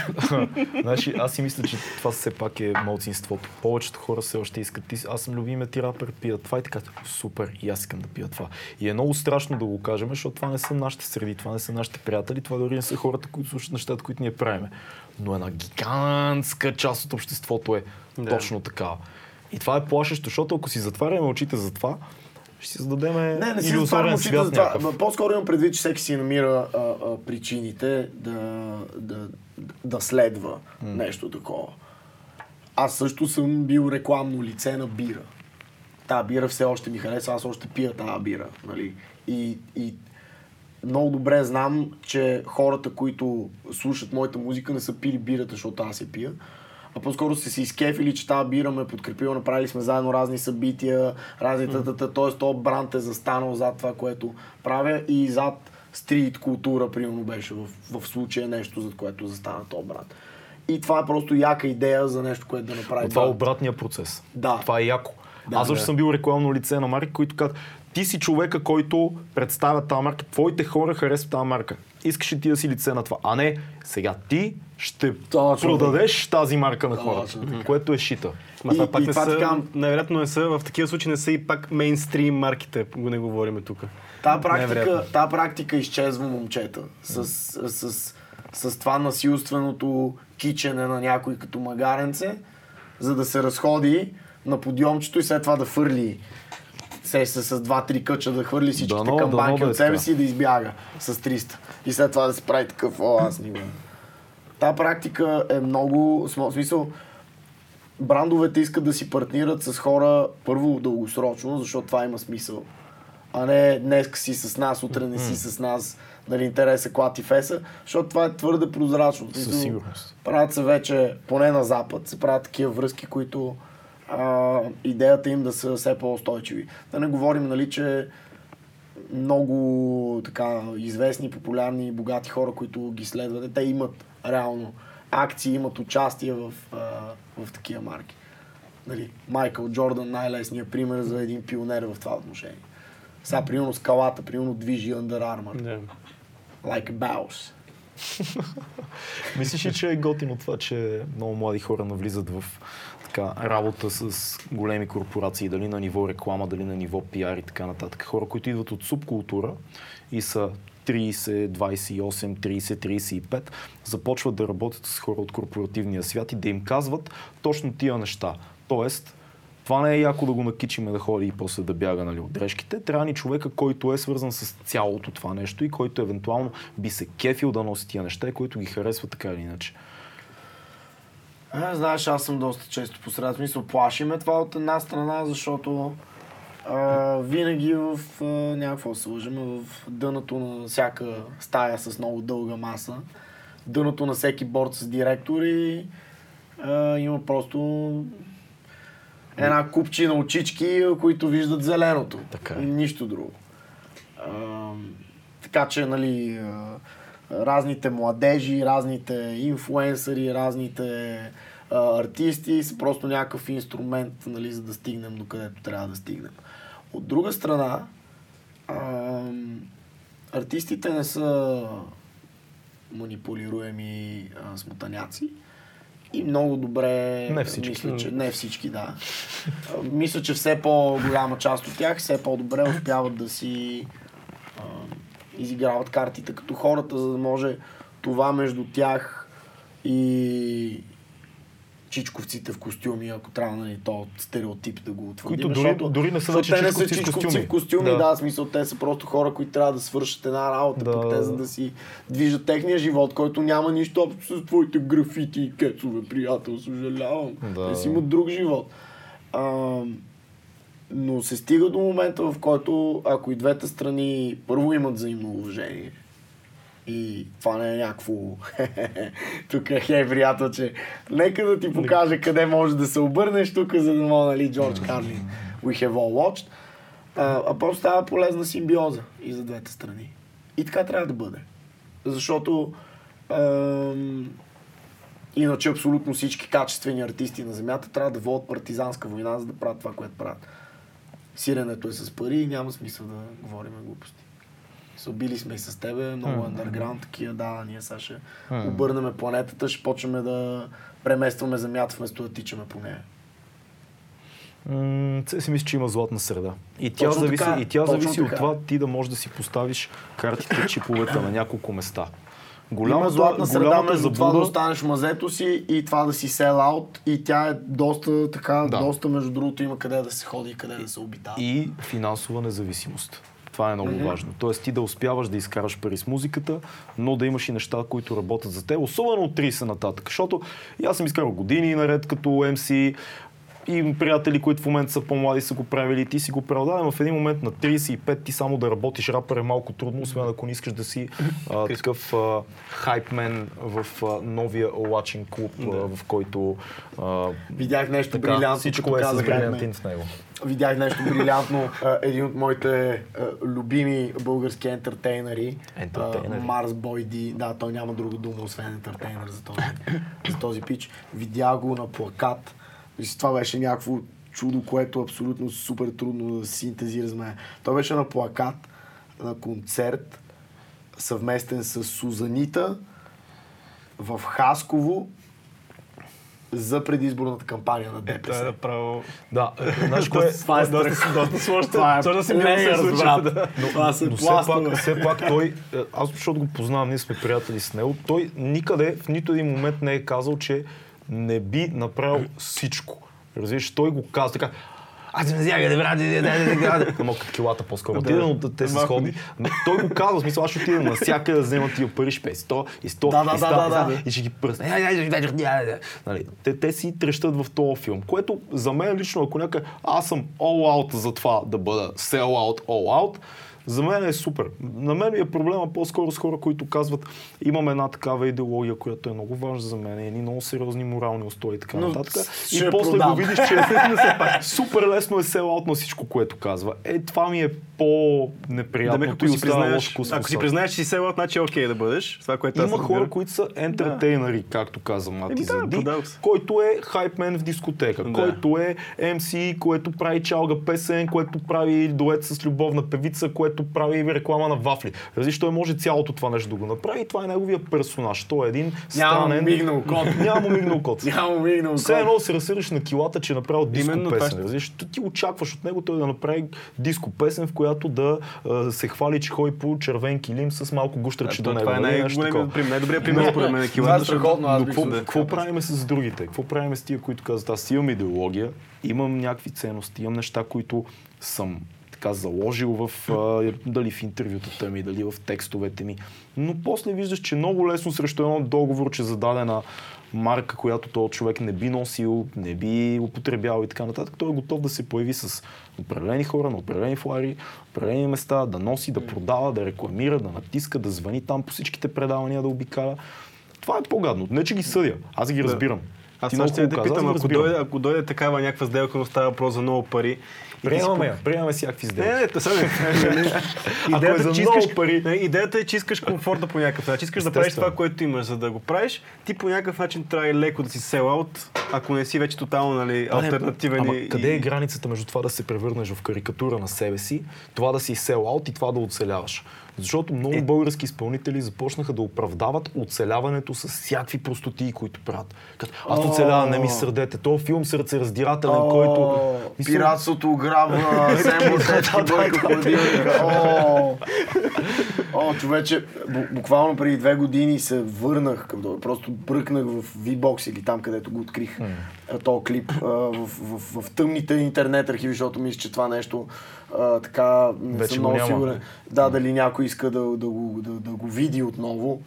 [SPEAKER 2] Значи, аз си мисля, че това все пак е малцинството. Повечето хора все още искат. Аз съм любимият ти рапър, пия това и така. Супер, и аз искам да пия това. И е много страшно да го кажем, защото това не са нашите среди, това не са нашите приятели, това дори не са хората, които слушат нещата, които ние правиме. Но една гигантска част от обществото е
[SPEAKER 1] Да.
[SPEAKER 2] точно такава. И това е плашещо, защото ако си затваряме очите за това, ще си зададем
[SPEAKER 3] Не, не си затварям очите
[SPEAKER 2] свят
[SPEAKER 3] за това.
[SPEAKER 2] някакъв.
[SPEAKER 3] По-скоро имам предвид, че всеки си намира а, а, причините да, да, да следва нещо такова. Аз също съм бил рекламно лице на бира. Та бира все още ми харесва, аз още пия тази бира. Нали? И, и много добре знам, че хората, които слушат моята музика, не са пили бирата, защото аз я пия. А по-скоро са се изкефили, че тази бира ме е подкрепила, направили сме заедно разни събития, разни тата, т.е. този бранд е застанал зад това, което правя и зад стрит култура, примерно беше в, в случая нещо, зад което застана този бранд. И това е просто яка идея за нещо, което да направи.
[SPEAKER 2] Но това е обратния процес.
[SPEAKER 3] Да.
[SPEAKER 2] Това е яко.
[SPEAKER 3] Да,
[SPEAKER 2] Аз също
[SPEAKER 3] да.
[SPEAKER 2] съм бил рекламно лице на марки, които казват, ти си човека, който представя тази марка, твоите хора харесват тази марка. Искаш ли ти да си лице на това? А не, сега ти ще
[SPEAKER 3] Точно
[SPEAKER 2] продадеш тази марка на хората,
[SPEAKER 3] така.
[SPEAKER 2] което е шита.
[SPEAKER 1] Ма
[SPEAKER 3] И-
[SPEAKER 1] това пак
[SPEAKER 3] и
[SPEAKER 1] не
[SPEAKER 3] това
[SPEAKER 1] са,
[SPEAKER 3] така-
[SPEAKER 1] най-вероятно не са, в такива случаи не са и пак мейнстрим марките, го не говориме тук.
[SPEAKER 3] Та практика,
[SPEAKER 1] Невероятно.
[SPEAKER 3] та практика изчезва момчета. С, с, с, с това насилственото кичене на някой като магаренце, за да се разходи на подиомчето и след това да фърли се с, с 2-3 къча да хвърли всичките
[SPEAKER 2] дано
[SPEAKER 3] камбанки
[SPEAKER 2] да е
[SPEAKER 3] от себе си и да избяга с 300. И след това да се прави такъв, о, аз не. Та практика е много, в смисъл, брандовете искат да си партнират с хора първо дългосрочно, защото това има смисъл. а не днес си с нас, утре не си с нас, нали, интереса, клати феса, защото това е твърде прозрачно.
[SPEAKER 2] Със сигурност.
[SPEAKER 3] Правят се вече, поне на Запад, се правят такива връзки, които а, идеята им да са все по-устойчиви. Да не говорим, нали, че много така известни, популярни, богати хора, които ги следват, те имат реално акции, имат участие в, а, в такива марки. Нали, Майкъл Джордан най-лесният пример за един пионер в това отношение. Сега, примерно скалата, примерно движи Under Armour.
[SPEAKER 1] Да.
[SPEAKER 3] Like a boss.
[SPEAKER 2] Мислиш ли, че е готино това, че много млади хора навлизат в така, работа с големи корпорации, дали на ниво реклама, дали на ниво пиар и така нататък. Хора, които идват от субкултура и са 30, 28, 30, 35, започват да работят с хора от корпоративния свят и да им казват точно тия неща. Тоест, това не е яко да го накичиме да ходи и после да бяга нали, от грешките. Трябва ни човека, който е свързан с цялото това нещо и който евентуално би се кефил да носи тия неща и който ги харесва така или иначе.
[SPEAKER 3] А, знаеш, аз съм доста често посред смисъл. Плаши ме това от една страна, защото а, винаги в а, някакво се лъжим, в дъното на всяка стая с много дълга маса, дъното на всеки борт с директори, а, има просто една купчина очички, които виждат зеленото.
[SPEAKER 2] Така е.
[SPEAKER 3] Нищо друго. А, така че, нали, разните младежи, разните инфлуенсъри, разните а, артисти са просто някакъв инструмент, нали, за да стигнем до където трябва да стигнем. От друга страна, а, артистите не са манипулируеми а, смутаняци. И много добре
[SPEAKER 2] Не всички.
[SPEAKER 3] мисля, че не всички, да. Мисля, че все по-голяма част от тях все по-добре успяват да си а, изиграват картите като хората, за да може това между тях и чичковците в костюми, ако трябва нали, то стереотип да го утвърдим.
[SPEAKER 2] Които дори-
[SPEAKER 3] защото-
[SPEAKER 2] дори не са вече
[SPEAKER 3] те не са
[SPEAKER 2] чичковци в костюми.
[SPEAKER 3] в костюми,
[SPEAKER 2] Да.
[SPEAKER 3] да. смисъл те са просто хора, които трябва да свършат една работа,
[SPEAKER 2] Да.
[SPEAKER 3] пък те за да си движат техния живот, който няма нищо общо с твоите графити и кецове, приятел, съжалявам.
[SPEAKER 2] Да.
[SPEAKER 3] Те си имат друг живот. А, но се стига до момента, в който ако и двете страни първо имат взаимно уважение, и това не е някакво... тук е приятел, че нека да ти покажа къде може да се обърнеш тук, за да мога, нали, Джордж Карлин, we have all watched. А, а просто става полезна симбиоза и за двете страни. И така трябва да бъде. Защото ам, иначе абсолютно всички качествени артисти на земята трябва да водят партизанска война, за да правят това, което правят. Сиренето е с пари и няма смисъл да говорим глупости. Са били сме и с тебе, много underground, такива, да, ние сега ще обърнем планетата, ще почваме да преместваме земята вместо да тичаме по нея.
[SPEAKER 2] М, си мисля, че има златна среда. И тя
[SPEAKER 3] Точно
[SPEAKER 2] зависи,
[SPEAKER 3] така,
[SPEAKER 2] и тя зависи от това ти да можеш да си поставиш картите, чиповете на няколко места.
[SPEAKER 3] Има златна среда между това да
[SPEAKER 2] заблуда-
[SPEAKER 3] останеш мазето си и това да си сел аут и тя е доста така,
[SPEAKER 2] Да.
[SPEAKER 3] доста между другото има къде да се ходи и къде да се обитава.
[SPEAKER 2] и финансова независимост. Това е много
[SPEAKER 3] Мгм.
[SPEAKER 2] важно. Тоест ти да успяваш да изкараш пари с музиката, но да имаш и неща, които работят за теб, особено от 30 нататък. Защото и аз съм изкарал години наред като MC, и приятели, които в момента са по-млади, са го правили, ти си го правил. Да, в един момент на 35 ти само да работиш рапър е малко трудно, освен ако не искаш да си а, такъв а, хайпмен в а, новия лачен клуб, а, в който а,
[SPEAKER 3] Видях нещо
[SPEAKER 2] така,
[SPEAKER 3] брилянтно,
[SPEAKER 2] всичко е с брилянтин в него.
[SPEAKER 3] Видях нещо брилянтно. Един от моите любими български ентертейнери, Марс Бойди, да, той няма друга дума, освен ентертейнер за този, за този пич. Видях го на плакат. Това беше някакво чудо, което абсолютно супер трудно да се синтезира с мен. Той беше на плакат, на концерт, съвместен с Сузанита в Хасково за предизборната кампания на
[SPEAKER 1] Е, той е
[SPEAKER 3] ДПС.
[SPEAKER 1] направо...
[SPEAKER 2] Да, е, знаеш кое е?
[SPEAKER 3] Това е
[SPEAKER 1] доста, доста сложно.
[SPEAKER 3] Това е
[SPEAKER 1] Сложно си
[SPEAKER 3] layers,
[SPEAKER 1] се
[SPEAKER 3] брат.
[SPEAKER 1] Да.
[SPEAKER 3] Това са
[SPEAKER 2] Но все пак, все пак той, е, аз защото го познавам, ние сме приятели с него, той никъде в нито един момент не е казал, че не би направил всичко. Разбираш, той го каза така. аз не зяга, да брат, да, да, Ама килата по-скоро. Отиде, но те са
[SPEAKER 1] Малко
[SPEAKER 2] сходни. Но Той го казва, в смисъл, аз ще отидем навсякъде да взема тия пари, ще пее 100 и 100
[SPEAKER 3] Да, да,
[SPEAKER 2] и
[SPEAKER 3] да,
[SPEAKER 2] 100
[SPEAKER 3] да, да.
[SPEAKER 2] 100, и ще ги пръсне. Ай. Нали, те, те си трещат в този филм, което за мен лично, ако някой, аз съм all out за това да бъда sell out, all out, за мен е супер. На мен е проблема по-скоро с хора, които казват, имам една такава идеология, която е много важна за мен, едни много сериозни морални устои и така
[SPEAKER 3] Но
[SPEAKER 2] нататък. И после
[SPEAKER 3] продам.
[SPEAKER 2] го видиш, че супер лесно е sell out на всичко, което казва. Е, това ми е по-неприятно.
[SPEAKER 1] Да, ако си признаеш, ако си
[SPEAKER 2] признаеш,
[SPEAKER 1] че си селът, значи е окей да бъдеш. Това, което
[SPEAKER 2] има хора, които са ентертейнери, както каза Мати
[SPEAKER 1] да,
[SPEAKER 2] Зади, който е хайпмен в дискотека,
[SPEAKER 1] Да.
[SPEAKER 2] който е MC, което прави чалга песен, което прави дует с любовна певица, което прави реклама на вафли. Различно той може цялото това нещо да го направи и това е неговия персонаж. Той е един
[SPEAKER 3] Няма
[SPEAKER 2] странен...
[SPEAKER 3] мигнал кот.
[SPEAKER 2] Няма му мигнал кот.
[SPEAKER 3] Няма мигнал
[SPEAKER 2] Все
[SPEAKER 3] кот.
[SPEAKER 2] едно да се разсъдиш на килата, че е направил диско
[SPEAKER 1] Именно
[SPEAKER 2] песен. Разбираш, ти- очакваш от него той да направи диско песен, в която да се хвали, че ходи по червен килим с малко гущерче до него.
[SPEAKER 1] това е
[SPEAKER 2] нали,
[SPEAKER 1] най-големият пример, най-добрият пример според мен е килата.
[SPEAKER 2] какво,
[SPEAKER 3] се-
[SPEAKER 2] какво правим с другите? Какво правим с тия, които казват, аз имам идеология, имам някакви ценности, имам неща, които съм така заложил в, а, дали в интервютата ми, дали в текстовете ми. Но после виждаш, че много лесно срещу едно договор, че зададена марка, която този човек не би носил, не би употребял и така нататък, той е готов да се появи с определени хора, на определени флари, определени места, да носи, да продава, да рекламира, да натиска, да звъни там по всичките предавания, да обикаля. Това е по-гадно. Не, че ги съдя. Аз ги разбирам.
[SPEAKER 1] Аз
[SPEAKER 2] Ти много
[SPEAKER 1] ще те питам, ако дойде, ако дойде такава някаква сделка, но става въпрос за много пари. Ти си
[SPEAKER 2] Приемаме я, приемаме всякакви сделки.
[SPEAKER 1] Не, не, та сега не.
[SPEAKER 2] Ако е за
[SPEAKER 1] че
[SPEAKER 2] много
[SPEAKER 1] искаш,
[SPEAKER 2] пари.
[SPEAKER 1] Не, идеята е, че искаш комфорта по някакъв начин. Искаш да правиш това, което имаш, за да го правиш. Ти по някакъв начин трябва и леко да си сел-аут, ако не си вече тотално нали, альтернативен.
[SPEAKER 2] Ама
[SPEAKER 1] и-
[SPEAKER 2] къде е границата между това да се превърнеш в карикатура на себе си, това да си сел-аут и това да оцеляваш? Защото много
[SPEAKER 1] Е.
[SPEAKER 2] български изпълнители започнаха да оправдават оцеляването с всякакви простотии, които правят. Като, аз оцелявам, не ми сърдете. То филм сърцераздирателен, който... Мисля,
[SPEAKER 3] Пиратството ограбва, Сембо Тетки бърка хладилника. О, човече, бу- буквално преди две години се върнах към това. Просто бръкнах в V-Box или там, където го открих. Mm. То клип а, в, в, в, тъмните интернет архиви, защото мисля, че това нещо а, така не
[SPEAKER 2] Вече
[SPEAKER 3] съм
[SPEAKER 2] го
[SPEAKER 3] много
[SPEAKER 2] няма.
[SPEAKER 3] сигурен. Да, дали някой иска да, да, го, да, да го види отново.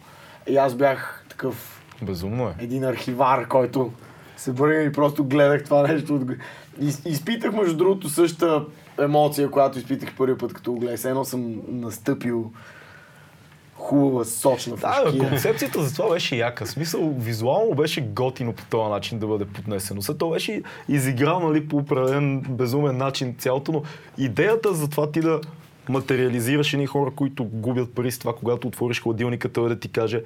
[SPEAKER 3] И аз бях такъв
[SPEAKER 2] Безумно е.
[SPEAKER 3] един архивар, който се бърга и просто гледах това нещо. от- И, изпитах, между другото, същата емоция, която изпитах първи път, като го гледах. Едно съм настъпил хубава, сочна
[SPEAKER 2] Да, бе,
[SPEAKER 3] фашкия.
[SPEAKER 2] концепцията за това беше яка. Смисъл, визуално беше готино по този начин да бъде поднесено. След това беше изиграл нали, по определен безумен начин цялото, но идеята за това ти да материализираш едни хора, които губят пари с това, когато отвориш хладилника, той да ти каже,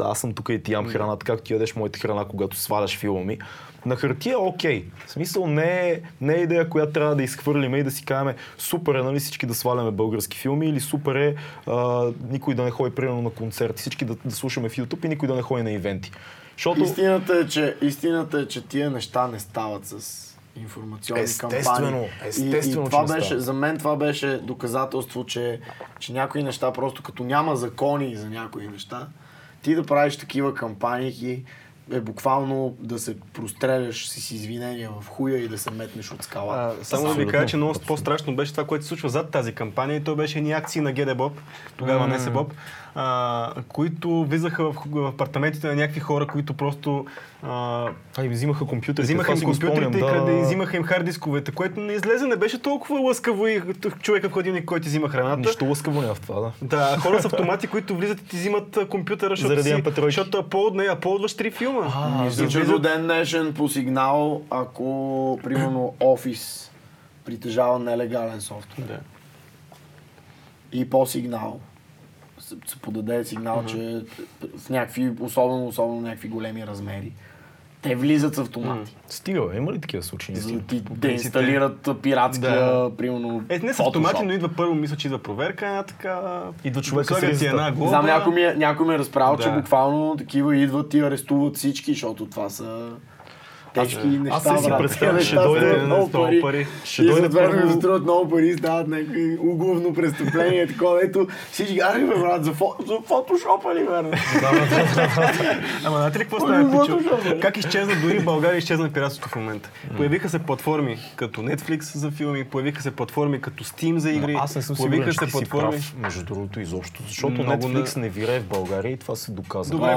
[SPEAKER 2] аз съм тук и ти ям храната, както ти ядеш моята храна, когато сваляш филма ми. На хартия е окей. В смисъл не е, не е идея, която трябва да изхвърлиме и да си кажем супер е нали, всички да сваляме български филми или супер е а, никой да не ходи примерно на концерти, всички да, да слушаме в YouTube и никой да не ходи на ивенти. Защото
[SPEAKER 3] Истината е, че, истината е, че тия неща не стават с информационни
[SPEAKER 2] Естествено,
[SPEAKER 3] кампании.
[SPEAKER 2] естествено,
[SPEAKER 3] и, и това беше, за мен това беше доказателство, че, че някои неща просто като няма закони за някои неща, ти да правиш такива кампании е буквално да се простреляш с извинения в хуя и да се метнеш от скала.
[SPEAKER 1] А, само да ви кажа, че много по-страшно беше това, което се случва зад тази кампания. И то беше ни акции на ГД Боб, тогава не се Боб, а, които влизаха в, в апартаментите на някакви хора, които просто а,
[SPEAKER 2] а, и взимаха компютърите.
[SPEAKER 1] взимаха им компютрите и краде,
[SPEAKER 2] да.
[SPEAKER 1] и взимаха им хард дисковете, което не излезе, не беше толкова лъскаво и човека в хладилник, който ти взима храната.
[SPEAKER 2] Нищо лъскаво няма в това, да.
[SPEAKER 1] Да, хора с автомати, които влизат и ти взимат компютъра, защото,
[SPEAKER 2] Заради
[SPEAKER 1] си,
[SPEAKER 2] MP3.
[SPEAKER 1] защото апол, не, аполваш три филма.
[SPEAKER 2] А,
[SPEAKER 3] че до ден днешен по сигнал, ако примерно офис притежава нелегален софтуер
[SPEAKER 1] Да.
[SPEAKER 3] и по сигнал се, подаде сигнал, че в някакви, особено, особено някакви големи размери, те влизат с автомати.
[SPEAKER 2] Стига, бе, има ли такива случаи?
[SPEAKER 3] За да
[SPEAKER 2] наистина?
[SPEAKER 3] ти деинсталират пиратския,
[SPEAKER 1] Да.
[SPEAKER 3] примерно,
[SPEAKER 1] Е, не с автомати, но идва първо, мисля, че идва проверка, една така...
[SPEAKER 2] Идва човека с
[SPEAKER 1] ти
[SPEAKER 2] ризата.
[SPEAKER 1] една глоба.
[SPEAKER 3] Знам, някой ми, е, някой ми е разправил, че
[SPEAKER 1] Да.
[SPEAKER 3] буквално такива идват и арестуват всички, защото това са... тежки неща,
[SPEAKER 2] аз си
[SPEAKER 3] Тези
[SPEAKER 2] ще дойде
[SPEAKER 3] много
[SPEAKER 1] 100
[SPEAKER 3] пари.
[SPEAKER 1] пари.
[SPEAKER 2] Ще
[SPEAKER 3] и
[SPEAKER 2] дойде първо-
[SPEAKER 3] да струват много пари, стават някакви угловно престъпление, такова, ето всички, аре бе, брат, за, фо, за фотошопа ли, бе?
[SPEAKER 1] Ама знаете ли какво става. Как изчезна дори в България изчезна пиратството в момента. Появиха се платформи като Netflix за филми, появиха се платформи като Steam за игри,
[SPEAKER 2] Аз не съм
[SPEAKER 1] появиха
[SPEAKER 2] сигурен, че
[SPEAKER 1] се
[SPEAKER 2] ти си прав, между другото, изобщо. Защото
[SPEAKER 1] Много
[SPEAKER 2] Netflix
[SPEAKER 1] не-
[SPEAKER 2] вирее в България и това се доказва.
[SPEAKER 1] Добре.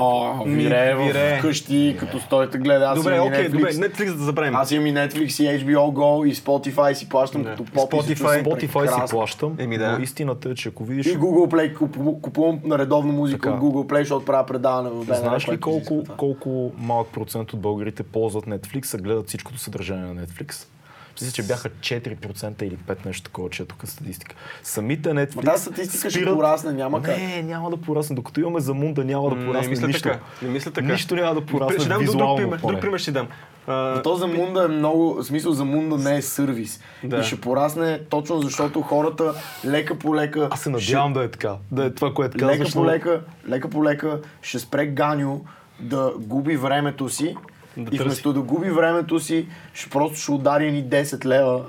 [SPEAKER 1] Ми,
[SPEAKER 3] вирее
[SPEAKER 1] вирее.
[SPEAKER 3] в къщи, като стоите гледа.
[SPEAKER 1] Добре, окей,
[SPEAKER 3] Netflix.
[SPEAKER 1] добре, Netflix да забравим.
[SPEAKER 3] Аз имам и Netflix и HBO Go и Spotify си плащам
[SPEAKER 1] Да.
[SPEAKER 3] като поп
[SPEAKER 1] Spotify-
[SPEAKER 2] Spotify си плащам,
[SPEAKER 1] Еми да.
[SPEAKER 2] но истината е, че ако видиш...
[SPEAKER 3] И Google Play, купу- купувам на редовно музика
[SPEAKER 2] Така.
[SPEAKER 3] от Google Play, защото правя предаване в БНР.
[SPEAKER 2] Знаеш ли колко,
[SPEAKER 3] изисква
[SPEAKER 2] колко малък процент от българите ползват Netflix, а гледат всичкото съдържание на Netflix? Мисля, че бяха 4% или 5 нещо такова, че е тук статистика. Самите Netflix
[SPEAKER 3] Ма тази статистика ще порасне, няма как.
[SPEAKER 2] Не, няма да порасне. Докато имаме за Мунда, няма да
[SPEAKER 1] не
[SPEAKER 2] порасне
[SPEAKER 1] мисля
[SPEAKER 2] нищо.
[SPEAKER 1] така. Не мисля така.
[SPEAKER 2] Нищо няма да порасне
[SPEAKER 1] Ще дам друг, пример, друг пример ще дам. А,
[SPEAKER 3] То за Мунда е много, в смисъл за Мунда не е сервис.
[SPEAKER 1] Да.
[SPEAKER 3] И ще порасне точно защото хората лека по лека...
[SPEAKER 2] Аз се надявам да е така. Да е това, което
[SPEAKER 3] лека
[SPEAKER 2] казваш.
[SPEAKER 3] по
[SPEAKER 2] но-
[SPEAKER 3] лека, лека по лека ще спре Ганю да губи времето си
[SPEAKER 1] Да
[SPEAKER 3] и
[SPEAKER 1] търси.
[SPEAKER 3] вместо да губи времето си, ще просто ще удари ни 10 лева.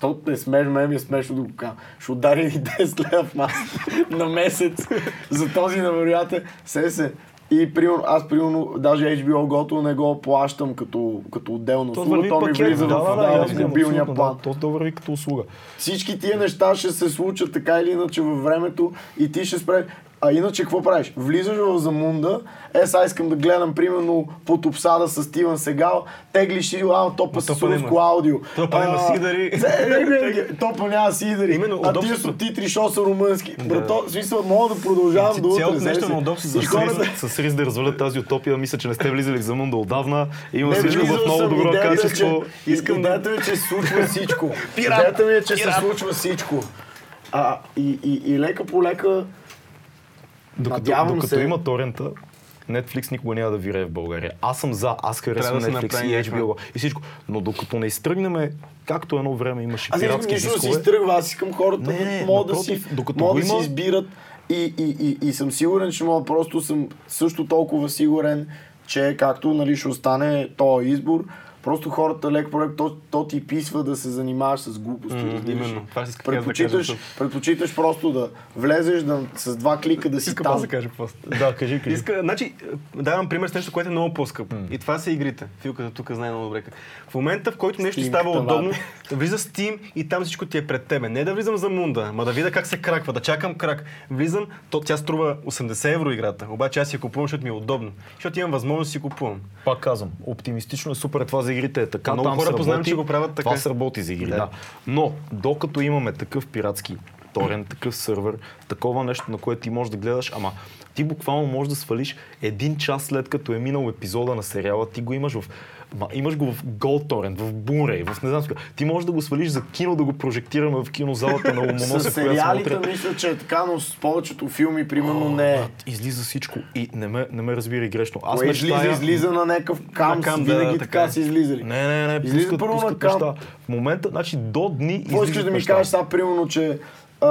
[SPEAKER 3] То е смешно, мен ми е смешно да го кажа. Ще удари ни 10 лева в маса на месец за този невероятен се се. И примерно, аз примерно, даже HBO Go не го плащам като, като отделно
[SPEAKER 2] То
[SPEAKER 3] услуга, то ми влиза
[SPEAKER 2] Да,
[SPEAKER 3] в,
[SPEAKER 2] да, да,
[SPEAKER 3] да, мобилния
[SPEAKER 2] абсолютно,
[SPEAKER 3] план.
[SPEAKER 2] да. То, то върви като услуга.
[SPEAKER 3] Всички тия неща ще се случат така или иначе във времето и ти ще спре. А иначе какво правиш? Влизаш в Замунда, е сега искам да гледам примерно под обсада с Стивен Сегал, теглиш си, а, топа с
[SPEAKER 1] топа няма.
[SPEAKER 3] руско аудио.
[SPEAKER 1] Топа няма
[SPEAKER 3] А,
[SPEAKER 1] сидари.
[SPEAKER 3] се- не, не, не, Топа няма сидари.
[SPEAKER 1] Именно,
[SPEAKER 3] а тия
[SPEAKER 1] удобството.
[SPEAKER 3] субтитри, що са румънски. Брато, смисъл, мога да продължавам до утре.
[SPEAKER 1] Цялото нещо на удобство
[SPEAKER 2] С с риск да развалят тази утопия, мисля, че не сте влизали в Замунда отдавна. Има всичко в много добро
[SPEAKER 3] е,
[SPEAKER 2] качество.
[SPEAKER 3] Че, искам идеята ми е, че се случва всичко. идеята ми е, че се случва всичко. И лека по лека
[SPEAKER 2] Докато,
[SPEAKER 3] Надявам
[SPEAKER 2] докато
[SPEAKER 3] се.
[SPEAKER 2] има торента, Netflix никога няма да вирее в България. Аз съм за, аз харесвам
[SPEAKER 1] да
[SPEAKER 2] Netflix и HBO и всичко. Но докато не изтръгнем, както едно време имаше
[SPEAKER 3] Аз не искам
[SPEAKER 2] пиратски
[SPEAKER 3] нищо да се
[SPEAKER 2] дискове,
[SPEAKER 3] изтръгва, аз искам хората
[SPEAKER 2] Не, не,
[SPEAKER 3] да могат да
[SPEAKER 2] напротив,
[SPEAKER 3] си,
[SPEAKER 2] докато
[SPEAKER 3] могат
[SPEAKER 2] го
[SPEAKER 3] да
[SPEAKER 2] има-
[SPEAKER 3] си избират и, и, и, и съм сигурен, че мога просто съм също толкова сигурен, че както нали, ще остане този избор, просто хората леко по то, то ти писва да се занимаваш с глупости. Ли?
[SPEAKER 1] именно. Това си исках да кажа,
[SPEAKER 3] предпочиташ, предпочиташ просто да влезеш да, с два клика да си
[SPEAKER 1] Искам
[SPEAKER 3] там.
[SPEAKER 1] да кажа просто.
[SPEAKER 2] Да, кажи, кажи.
[SPEAKER 1] Иска, значи, давам пример с нещо, което е много по-скъпо. И това са игрите. Филката тук знае много добре. В момента, в който нещо ти става удобно,
[SPEAKER 3] бе.
[SPEAKER 1] влиза Steam и там всичко ти е пред тебе. Не да влизам за мунда, ма да видя как се краква, да чакам крак. Влизам, то тя струва 80 евро играта. Обаче аз си я купувам, защото ми е удобно. Защото имам възможност да си купувам.
[SPEAKER 2] Пак казвам, оптимистично е супер това за игрите. Е така,
[SPEAKER 1] Много
[SPEAKER 2] там
[SPEAKER 1] хора познавам, че го правят така.
[SPEAKER 2] Това се работи за игри,
[SPEAKER 1] Да.
[SPEAKER 2] да. Но, докато имаме такъв пиратски торен, такъв сървър, такова нещо, на което ти можеш да гледаш, ама ти буквално можеш да свалиш един час след като е минал епизода на сериала, ти го имаш в Ма, имаш го в Torrent, в Blu-ray, в не знам си какво. Ти можеш да го свалиш за кино, да го прожектираме в кинозалата на
[SPEAKER 3] С
[SPEAKER 2] Ломоносов, която
[SPEAKER 3] сериалите мисля, че е така, но с повечето филми, примерно, не е.
[SPEAKER 2] Излиза всичко и не ме, не ме разбирай грешно. Аз
[SPEAKER 3] Кое излиза,
[SPEAKER 2] мечтая-
[SPEAKER 3] излиза на някакъв камс,
[SPEAKER 1] На камп, да,
[SPEAKER 3] винаги
[SPEAKER 1] така
[SPEAKER 3] така
[SPEAKER 1] е.
[SPEAKER 3] са излизали.
[SPEAKER 2] Не, не, не,
[SPEAKER 3] Излиза
[SPEAKER 2] пускат,
[SPEAKER 3] първо на
[SPEAKER 2] пускат
[SPEAKER 3] камп.
[SPEAKER 2] неща. В момента, значи до дни
[SPEAKER 3] Какво искаш да ми кажеш сега, примерно, че а,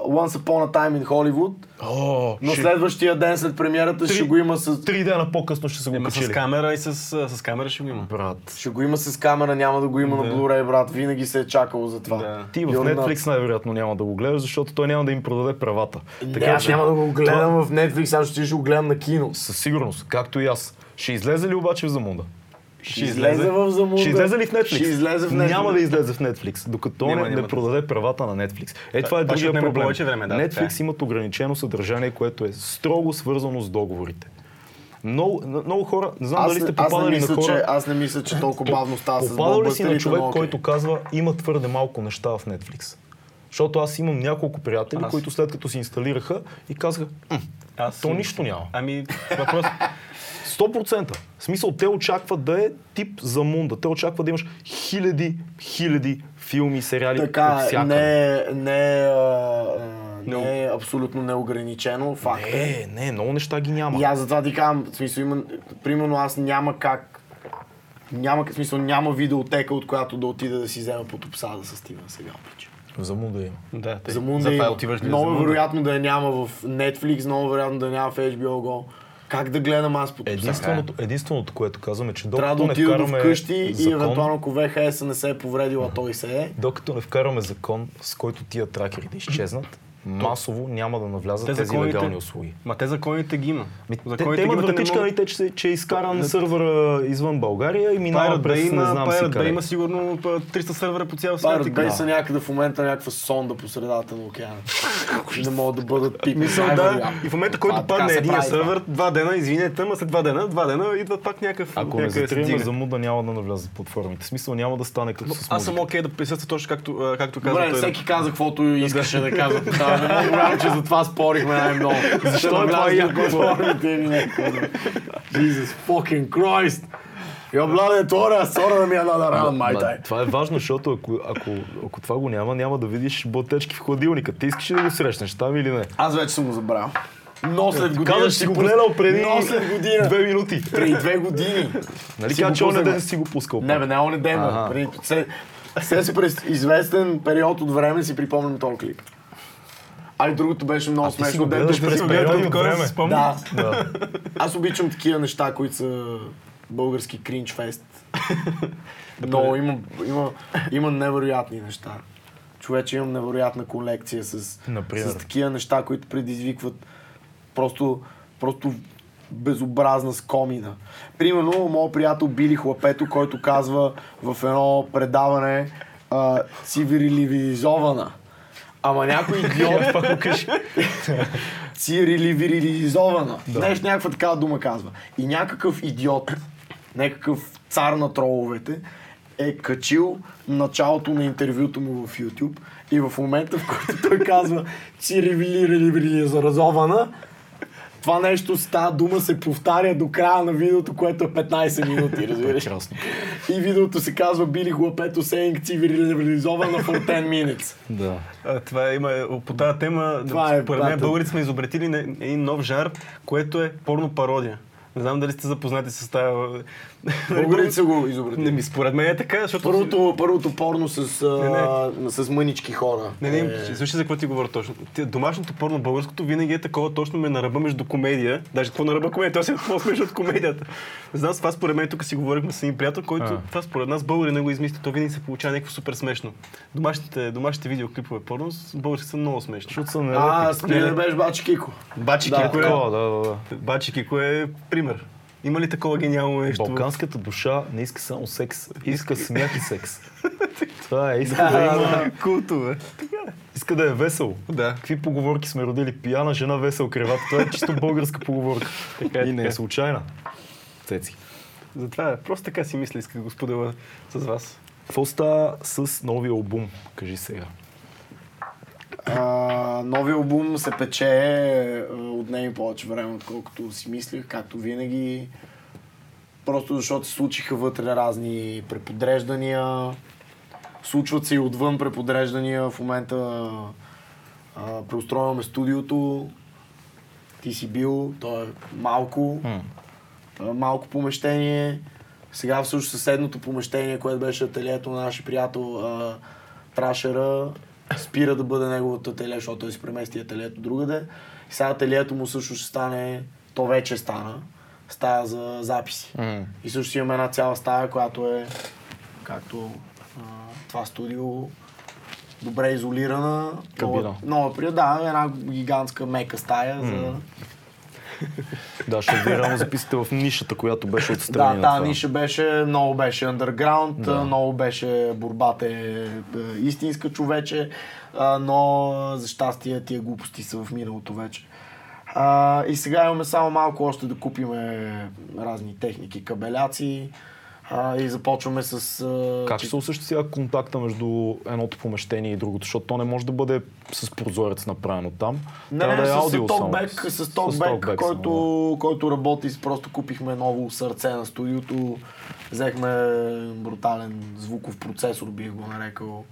[SPEAKER 3] Once Upon a Time in Hollywood,
[SPEAKER 2] О,
[SPEAKER 3] но
[SPEAKER 2] ще-
[SPEAKER 3] следващия ден след премиерата
[SPEAKER 2] Три-
[SPEAKER 3] ще го има с...
[SPEAKER 2] Три дена по-късно ще са го
[SPEAKER 1] Има с
[SPEAKER 2] качили.
[SPEAKER 1] камера и с, с камера ще го има.
[SPEAKER 2] Брат,
[SPEAKER 3] Ще го има с камера, няма да го има на
[SPEAKER 1] Да.
[SPEAKER 3] Blu-ray, брат. Винаги се е чакало за това.
[SPEAKER 1] Да.
[SPEAKER 2] ти в Netflix най-вероятно няма да го гледаш, защото той няма да им продаде правата.
[SPEAKER 3] Не, аз няма да го гледам в Netflix, аз ще, ще го гледам на кино.
[SPEAKER 2] Със сигурност, както и аз. Ще излезе ли обаче в Замунда?
[SPEAKER 3] Ще излезе в Замунда.
[SPEAKER 2] Ще излезе ли в Netflix?
[SPEAKER 3] Ще излезе в Netflix.
[SPEAKER 2] Няма да излезе в Netflix, докато
[SPEAKER 1] Няма,
[SPEAKER 2] не,
[SPEAKER 1] няма
[SPEAKER 2] не
[SPEAKER 1] да.
[SPEAKER 2] продаде правата на Netflix. Е, това е
[SPEAKER 1] това
[SPEAKER 2] другия проблем.
[SPEAKER 1] време, да, така
[SPEAKER 2] Netflix
[SPEAKER 1] е.
[SPEAKER 2] имат ограничено съдържание, което е строго свързано с договорите. Много, много хора, не знам
[SPEAKER 3] Аз,
[SPEAKER 2] дали сте попадали
[SPEAKER 3] мисля,
[SPEAKER 2] на хора...
[SPEAKER 3] че, аз не мисля, че толкова бавно става с
[SPEAKER 2] Попадал ли си на човек,
[SPEAKER 3] окей.
[SPEAKER 2] който казва, има твърде малко неща в Netflix? Защото аз имам няколко приятели,
[SPEAKER 1] Аз.
[SPEAKER 2] които след като се инсталираха и казаха, «М,
[SPEAKER 1] Аз
[SPEAKER 2] то нищо няма.
[SPEAKER 1] Ами, въпрос.
[SPEAKER 2] 100%. В смисъл, те очакват да е тип за мунда. Те очакват да имаш хиляди, хиляди филми, сериали
[SPEAKER 3] Така, не, е- не, а,
[SPEAKER 1] Не.
[SPEAKER 3] не е абсолютно неограничено, факт е.
[SPEAKER 2] Не, не, много неща ги няма.
[SPEAKER 3] И аз затова ти казвам, в смисъл, има, примерно аз няма как, няма, в смисъл, няма видеотека, от която да отида да си взема под обсада с Стивен сега. прича.
[SPEAKER 2] За мунда има.
[SPEAKER 1] да, те,
[SPEAKER 3] За Мунда има.
[SPEAKER 1] отиваш
[SPEAKER 3] много
[SPEAKER 1] за
[SPEAKER 3] вероятно да я няма в Netflix, много вероятно да я няма в HBO Go. Как да гледам аз по
[SPEAKER 2] Единственото, единственото, което казвам е, че
[SPEAKER 3] Трябва
[SPEAKER 2] докато
[SPEAKER 3] да
[SPEAKER 2] не вкараме
[SPEAKER 3] вкъщи и
[SPEAKER 2] закон,
[SPEAKER 3] евентуално ако ВХС не се е повредила, той се е.
[SPEAKER 2] докато не вкараме закон, с който тия тракери да изчезнат, масово няма да навлязат
[SPEAKER 1] Те
[SPEAKER 2] тези
[SPEAKER 1] законите-
[SPEAKER 2] легални услуги.
[SPEAKER 1] Ма те законите ги има.
[SPEAKER 2] Ми, те,
[SPEAKER 1] Законите
[SPEAKER 2] те имат
[SPEAKER 1] те не
[SPEAKER 2] вратичка,
[SPEAKER 1] могат-
[SPEAKER 2] нали, те, че, че е изкаран сървъра извън България и минава
[SPEAKER 1] Pirate
[SPEAKER 2] през
[SPEAKER 1] Bay
[SPEAKER 2] не
[SPEAKER 1] има,
[SPEAKER 2] знам си
[SPEAKER 1] Pirate Bay
[SPEAKER 2] къде.
[SPEAKER 1] има сигурно а, 300 сървъра по цял свят.
[SPEAKER 3] Pirate Bay са някъде в момента някаква сонда по средата на океана. не могат да бъдат пипни.
[SPEAKER 1] Мисъл, да, и в момента, който падне един сървър, два дена, извинете, ама след два дена, два дена идват пак някакъв.
[SPEAKER 2] Ако не
[SPEAKER 1] някъде се
[SPEAKER 2] затрием
[SPEAKER 1] дига.
[SPEAKER 2] за муда, няма да навлязат платформите. Смисъл няма да стане като с
[SPEAKER 1] Аз съм окей да присъства точно както, а, както каза
[SPEAKER 3] Добре,
[SPEAKER 1] той.
[SPEAKER 3] всеки каза каквото искаше да казва. Да, не мога вярвам, че за това спорихме най-много. Защо
[SPEAKER 2] е това яко?
[SPEAKER 3] платформите или не? Jesus fucking Christ! Я бладе, тора, сора да ми е нада ран, май
[SPEAKER 2] Ма,
[SPEAKER 3] тай.
[SPEAKER 2] това е важно, защото ако, ако, ако това го няма, няма да видиш ботечки в хладилника. Ти искаш ли да го срещнеш там или не?
[SPEAKER 3] Аз вече съм го забравил. Но след година
[SPEAKER 2] Казваш,
[SPEAKER 3] ще
[SPEAKER 2] си го гледал преди
[SPEAKER 3] Но след година.
[SPEAKER 2] две минути.
[SPEAKER 3] Преди две години.
[SPEAKER 2] Нали каза, че
[SPEAKER 3] пуснах,
[SPEAKER 2] ден си го пускал?
[SPEAKER 3] Не, бе, не он ден, бе.
[SPEAKER 2] Ага.
[SPEAKER 3] Преди- се- Се си през известен период от време си припомням този клип. А и другото беше много
[SPEAKER 2] си
[SPEAKER 3] смешно.
[SPEAKER 2] гледаш
[SPEAKER 3] ти
[SPEAKER 2] през периоди от време.
[SPEAKER 3] Да.
[SPEAKER 2] Да.
[SPEAKER 3] Аз обичам такива неща, които са български кринч фест. Но има, има, има невероятни неща. Човече имам невероятна колекция с,
[SPEAKER 2] Например?
[SPEAKER 3] с такива неща, които предизвикват просто, просто безобразна скомина. Примерно, моят приятел Били Хлапето, който казва в едно предаване а, цивилизована. Ама някой идиот пак го кажи. Цивилизована. Нещо някаква такава дума казва. И някакъв идиот, някакъв цар на троловете, е качил началото на интервюто му в YouTube и в момента, в който той казва цивилизована, това нещо с тази дума се повтаря до края на видеото, което е 15 минути, разбираш?
[SPEAKER 2] Прекрасно.
[SPEAKER 3] И видеото се казва Били Хлапето saying цивилизована for 10 minutes.
[SPEAKER 2] Да.
[SPEAKER 1] А, това е, има, по тази тема,
[SPEAKER 3] Това е,
[SPEAKER 1] според мен българите сме изобретили един нов жар, което е порно пародия. Не знам дали сте запознати с тази...
[SPEAKER 3] Българите са го изобретили.
[SPEAKER 1] Не ми, според мен е така, защото...
[SPEAKER 3] Първото, първото порно с,
[SPEAKER 1] Не,
[SPEAKER 3] а, с мънички хора.
[SPEAKER 1] Не, не,
[SPEAKER 3] Е,
[SPEAKER 1] слушай за какво ти говоря точно. Ти- Домашното порно българското винаги е такова точно ме на ръба между комедия. Даже какво на ръба комедия, то си е по-смешно от комедията. Не знам, с това според мен тук си говорихме с един приятел, който
[SPEAKER 2] А.
[SPEAKER 1] това според нас българи не го измисли. То винаги се получава някакво супер смешно. Домашните, домашните видеоклипове порно с български са много смешни.
[SPEAKER 2] Защото съм не
[SPEAKER 3] А,
[SPEAKER 1] Не,
[SPEAKER 3] спилер
[SPEAKER 1] не.
[SPEAKER 3] беше бачи Кико.
[SPEAKER 1] Бачи
[SPEAKER 3] Да,
[SPEAKER 1] Кико е...
[SPEAKER 2] Да, да, да.
[SPEAKER 1] Бачи Кико е пример. Има ли такова гениално нещо?
[SPEAKER 2] Балканската душа не иска само секс, иска смях и секс. Това е, иска
[SPEAKER 3] Да,
[SPEAKER 2] да, има,
[SPEAKER 1] А, Култо, бе.
[SPEAKER 2] иска да е весело.
[SPEAKER 1] Да.
[SPEAKER 2] Какви поговорки сме родили? Пияна жена, весел креват. Това е чисто българска поговорка.
[SPEAKER 1] Така е,
[SPEAKER 2] и не е
[SPEAKER 1] е.
[SPEAKER 2] случайна. Цеци.
[SPEAKER 1] Затова е. Просто така си мисля, исках да го споделя с вас.
[SPEAKER 2] Какво става с новия албум? Кажи сега.
[SPEAKER 3] А, новия албум се пече а, отнеми повече време, отколкото си мислих, както винаги. Просто защото се случиха вътре разни преподреждания. Случват се и отвън преподреждания. В момента а, преустрояваме студиото. Ти си бил, то е малко. а, малко помещение. Сега всъщност съседното помещение, което беше ателието на нашия приятел а, Трашера, спира да бъде неговото ателие, защото той си премести ателието другаде. И сега ателието му също ще стане, то вече стана, стая за записи. И също имаме една цяла стая, която е както а, това студио, добре изолирана.
[SPEAKER 2] Кабина.
[SPEAKER 3] Много, много да, една гигантска мека стая за
[SPEAKER 2] Да, защото вие реално записате в нишата, която беше
[SPEAKER 3] Да,
[SPEAKER 2] отстрани на
[SPEAKER 3] тази ниша беше, много беше underground,
[SPEAKER 2] Да.
[SPEAKER 3] много беше борбата е, е истинска човече, но за щастие тия глупости са в миналото вече. А, и сега имаме само малко още да купиме разни техники, кабеляци а, и започваме с... а,
[SPEAKER 2] Как ще се осъществява контакта между едното помещение и другото? Защото то не може да бъде с прозорец направено там.
[SPEAKER 3] Не,
[SPEAKER 2] Трябва
[SPEAKER 3] не,
[SPEAKER 2] да е
[SPEAKER 3] с,
[SPEAKER 2] аудио
[SPEAKER 3] с токбек,
[SPEAKER 2] само.
[SPEAKER 3] с токбек, който,
[SPEAKER 2] само,
[SPEAKER 3] който работи, просто купихме ново сърце на студиото, взехме брутален звуков процесор, бих го нарекал.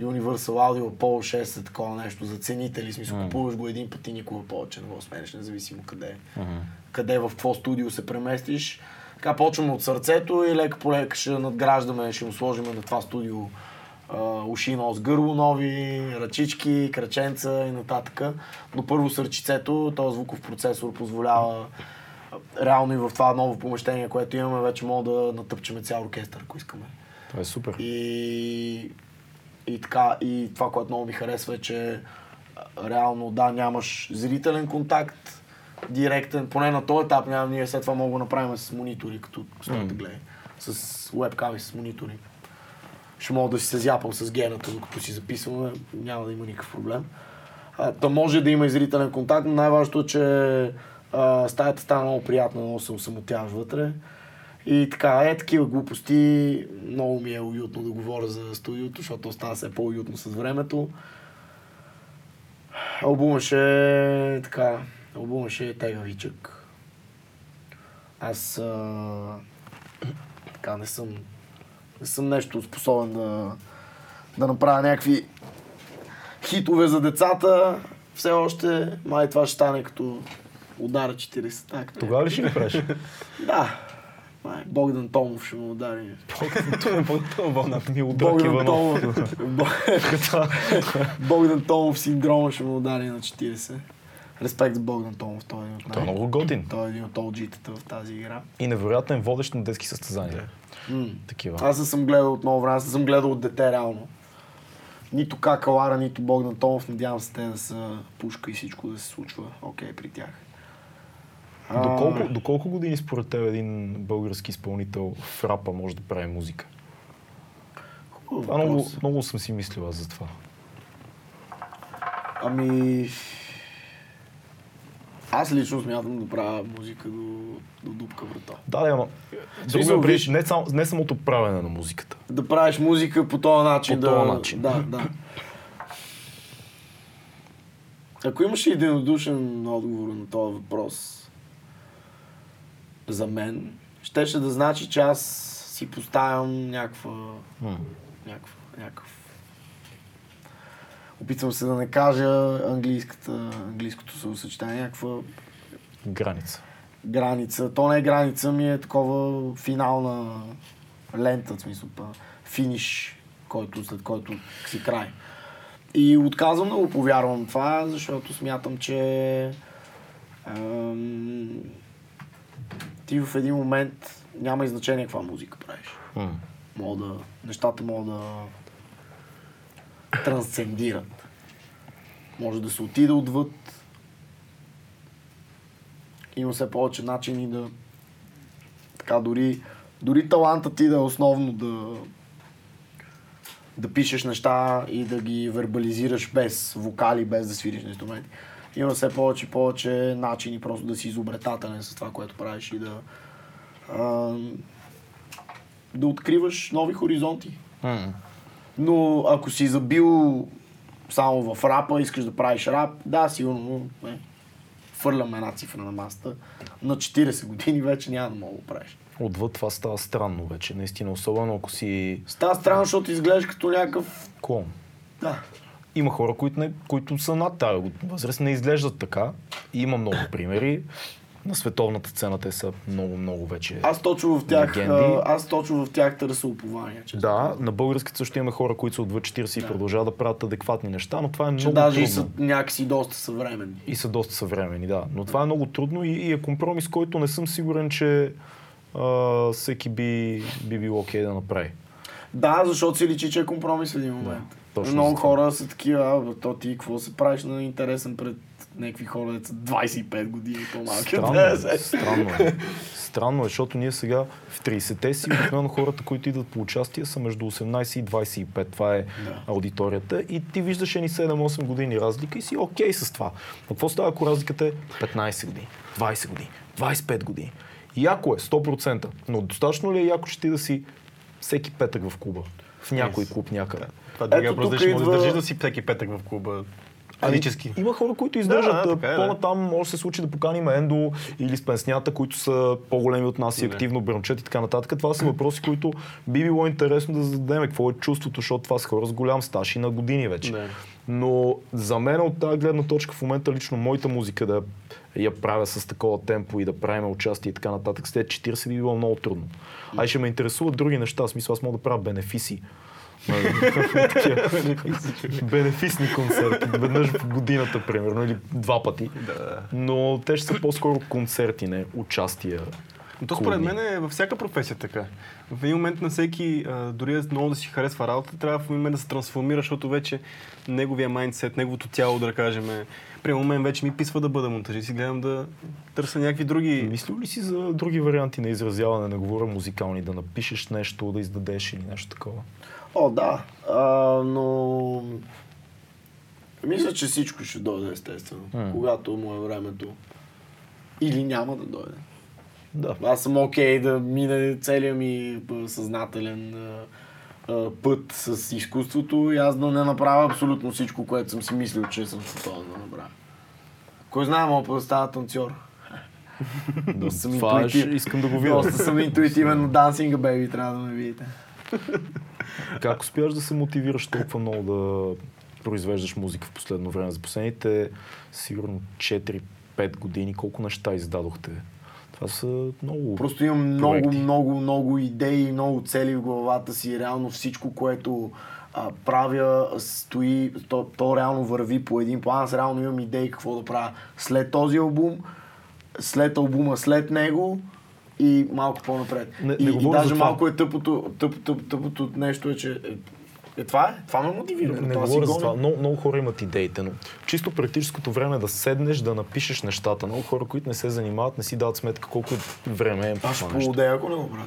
[SPEAKER 3] Universal Audio Apollo 6 е такова нещо за ценители, смисъл, купуваш го един път и никога повече не го сменеш, независимо къде е. Къде, в какво студио се преместиш. Така почваме от сърцето и лека по лека ще надграждаме, ще му сложим на това студио а, уши, нос, гърло нови, ръчички, краченца и нататък. Но първо с ръчицето, този звуков процесор позволява реално и в това ново помещение, което имаме, вече мога да натъпчеме цял оркестър, ако искаме.
[SPEAKER 2] Това е супер.
[SPEAKER 3] И, и така, и това, което много ми харесва е, че реално да, нямаш зрителен контакт, директен, поне на този етап нямам, ние след това мога да направим с монитори, като стоят да гледа, с вебками, с монитори. Ще мога да си се зяпам с гената, докато си записваме, няма да има никакъв проблем. А, та може да има и зрителен контакт, но най-важното е, че а, стаята стана много приятна, много се усамотяваш вътре. И така, е такива глупости. Много ми е уютно да говоря за студиото, защото става все по-уютно с времето. Албумът ще е така, албумът ще е тегавичък. Аз а, така не съм, не съм нещо способен да, да направя някакви хитове за децата. Все още, май това ще стане като удара 40. Так,
[SPEAKER 2] Тогава ли ще ги правиш?
[SPEAKER 3] да. Май, Богдан Томов ще му удари.
[SPEAKER 1] вълната.
[SPEAKER 2] Милодраг
[SPEAKER 3] Богдан
[SPEAKER 2] Иванов.
[SPEAKER 3] Томов. Богдан Томов синдрома ще му удари на 40. Респект за Богдан Томов, той е един от
[SPEAKER 2] Той е
[SPEAKER 3] най-
[SPEAKER 2] много готин.
[SPEAKER 3] Той е един от OG-тата в тази игра.
[SPEAKER 2] И невероятен водещ на детски състезания.
[SPEAKER 3] М.
[SPEAKER 2] Такива.
[SPEAKER 3] Аз не съм гледал от много време, аз не съм гледал от дете реално. Нито Кака Лара, нито Богдан Томов, надявам се те да са пушка и всичко да се случва окей при тях. А,
[SPEAKER 2] Доколко, доколко години според теб един български изпълнител в рапа може да прави музика?
[SPEAKER 3] хубав
[SPEAKER 2] Това много,
[SPEAKER 3] въпрос.
[SPEAKER 2] много съм си мислил аз за това.
[SPEAKER 3] Ами... Аз лично смятам да правя музика до, до дупка врата.
[SPEAKER 2] Да, да, ама.
[SPEAKER 3] Смисъл,
[SPEAKER 2] Другия
[SPEAKER 3] виж-
[SPEAKER 2] не, само, не самото правене на музиката.
[SPEAKER 3] Да правиш музика по този начин.
[SPEAKER 2] По
[SPEAKER 3] да,
[SPEAKER 2] този начин.
[SPEAKER 3] Да, да. Ако имаше единодушен отговор на този въпрос за мен, щеше да значи, че аз си поставям някаква, някаква, някакъв... Опитвам се да не кажа английското съсъчетание, някаква
[SPEAKER 2] Граница.
[SPEAKER 3] граница. То не е граница, ми е такова финална лента, в смисъл, па, финиш, който, след който си край. И отказвам да го повярвам това, защото смятам, че ам, ти в един момент няма и значение каква музика правиш.
[SPEAKER 2] М.
[SPEAKER 3] Мога да, нещата могат да трансцендират. Може да се отиде отвъд. Има все повече начини да така дори, дори таланта ти да е основно да да пишеш неща и да ги вербализираш без вокали, без да свириш инструменти. Има все повече и повече начини просто да си изобретателен с това, което правиш и да а, да откриваш нови хоризонти.
[SPEAKER 2] М.
[SPEAKER 3] Но ако си забил само в рапа, искаш да правиш рап, да, сигурно е, фърлям една цифра на масата. На 40 години вече няма да мога да го правиш.
[SPEAKER 2] Отвъд това става странно вече, наистина, особено ако си
[SPEAKER 3] Става странно, защото изглеждаш като някакъв...
[SPEAKER 2] клон.
[SPEAKER 3] Да.
[SPEAKER 2] Има хора, които, не, които са над тази възраст, не изглеждат така. И има много примери. На световната сцена те са много, много вече.
[SPEAKER 3] Аз точно в тях,
[SPEAKER 2] Легенди.
[SPEAKER 3] аз точно в тях търся упование. Че,
[SPEAKER 2] Да, на българската също имаме хора, които са отвъд 40 и
[SPEAKER 3] Да.
[SPEAKER 2] продължават да правят адекватни неща, но това е
[SPEAKER 3] че
[SPEAKER 2] много
[SPEAKER 3] даже и
[SPEAKER 2] трудно.
[SPEAKER 3] са някакси доста съвременни.
[SPEAKER 2] И са доста съвремени, да. Но това е много трудно и, и е компромис, който не съм сигурен, че а, всеки би, би бил окей да направи.
[SPEAKER 3] Да, защото си личи, че е компромис в един момент.
[SPEAKER 2] точно
[SPEAKER 3] Много хора са такива, а, то ти какво се правиш на интересен пред някакви хора, деца 25 години по-малки.
[SPEAKER 2] Странно, е,
[SPEAKER 3] 90.
[SPEAKER 2] странно е. Странно е, защото ние сега в 30-те си, обикновено хората, които идват по участие, са между 18 и 25. Това е
[SPEAKER 3] Да.
[SPEAKER 2] аудиторията. И ти виждаш едни 7-8 години разлика и си окей с това. Но какво става, ако разликата е 15 години, 20 години, 25 години? Яко е, 100%. Но достатъчно ли е яко ще ти да си всеки петък в клуба? В някой
[SPEAKER 1] Yes.
[SPEAKER 2] клуб някъде.
[SPEAKER 1] Това е другия въпрос, ще може да
[SPEAKER 3] идва-
[SPEAKER 1] държиш да си всеки петък в клуба. Физически.
[SPEAKER 2] Ами, има хора, които издържат.
[SPEAKER 1] Да, да, е, да.
[SPEAKER 2] По-натам може да се случи да поканим Ендо или с пенснята, които са по-големи от нас и активно брънчат и така нататък. Това са въпроси, които би било интересно да зададем. Какво е чувството, защото това са хора с голям стаж и на години вече.
[SPEAKER 1] Да.
[SPEAKER 2] Но за мен от тази гледна точка в момента лично моята музика да я правя с такова темпо и да правим участие и така нататък, след 40 би било много трудно. А и ще ме интересуват други неща. Смисъл, аз мога да правя бенефиси Бенефисни концерти, веднъж в годината, примерно, или два пъти. Но те ще са по-скоро концерти, не участия.
[SPEAKER 1] Но то според мен е във всяка професия така. В един момент на всеки, дори много да си харесва работа, трябва в един момент да се трансформира, защото вече неговия майндсет, неговото тяло, да кажем, е... При мен вече ми писва да бъда монтажист и гледам да търся някакви други...
[SPEAKER 2] Мислил ли си за други варианти на изразяване, не говоря музикални, да напишеш нещо, да издадеш или нещо такова?
[SPEAKER 3] О, да. А, но... Мисля, че всичко ще дойде естествено.
[SPEAKER 2] М.
[SPEAKER 3] Когато му е времето. Или няма да дойде.
[SPEAKER 2] Да.
[SPEAKER 3] Аз съм окей да мине целият ми съзнателен а, път с изкуството и аз да не направя абсолютно всичко, което съм си мислил, че съм способен да направя. Кой знае, мога да стана танцор.
[SPEAKER 2] да
[SPEAKER 3] съм
[SPEAKER 2] това е,
[SPEAKER 3] интуитив.
[SPEAKER 2] искам да го видя.
[SPEAKER 3] Доста съм интуитивен на дансинга, бейби, трябва да ме видите.
[SPEAKER 2] Как успяваш да се мотивираш толкова много да произвеждаш музика в последно време? За последните сигурно 4-5 години колко неща издадохте? Това са много...
[SPEAKER 3] Просто имам много,
[SPEAKER 2] проекти.
[SPEAKER 3] много, много идеи, много цели в главата си. Реално всичко, което а, правя, стои, то, то реално върви по един план. Аз реално имам идеи какво да правя след този албум, след албума след него и малко по-напред.
[SPEAKER 2] Не-
[SPEAKER 3] и,
[SPEAKER 2] не
[SPEAKER 3] и
[SPEAKER 2] говоря
[SPEAKER 3] даже малко е тъпото, тъп, тъп, тъпото нещо е, че е, е, това е. Това ме мотивира.
[SPEAKER 2] Не, не говоря за това. Много, много хора имат идеите, но чисто практическото време е да седнеш, да напишеш нещата. Много хора, които не се занимават, не си дават сметка колко време е
[SPEAKER 3] Аз ще полудея, ако не го правя.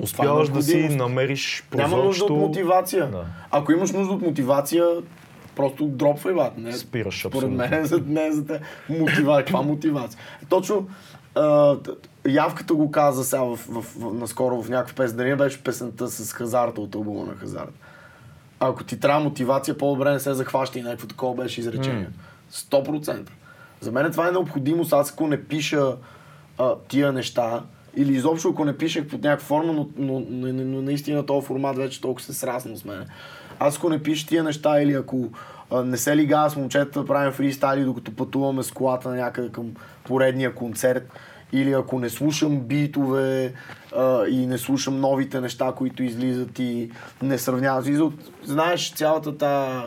[SPEAKER 2] Успяваш
[SPEAKER 3] е
[SPEAKER 2] да си намериш
[SPEAKER 3] Няма нужда от
[SPEAKER 2] прозорчето-
[SPEAKER 3] мотивация.
[SPEAKER 2] Да.
[SPEAKER 3] Ако имаш нужда от мотивация, просто дропвай, бат. Не,
[SPEAKER 2] Спираш,
[SPEAKER 3] Според
[SPEAKER 2] абсолютно.
[SPEAKER 3] мен е за, не е за те. Мотивация. Каква мотивация? Точно а, Явката го каза сега в, в, в, наскоро в някаква песен. Дали не беше песента с Хазарта от албума на Хазарта? Ако ти трябва мотивация, по-добре не се захваща и някакво такова беше изречение. 100%. За мен това е необходимост. Аз ако не пиша а, тия неща, или изобщо ако не пишех под някаква форма, но, но, но, но, но наистина този формат вече толкова се сраснал с мен. Аз ако не пиша тия неща или ако а, не се лигава с момчета да правим фристайли, докато пътуваме с колата някъде към поредния концерт, или ако не слушам битове а, и не слушам новите неща, които излизат и не сравнявам. Смисъл, Знаеш, цялата та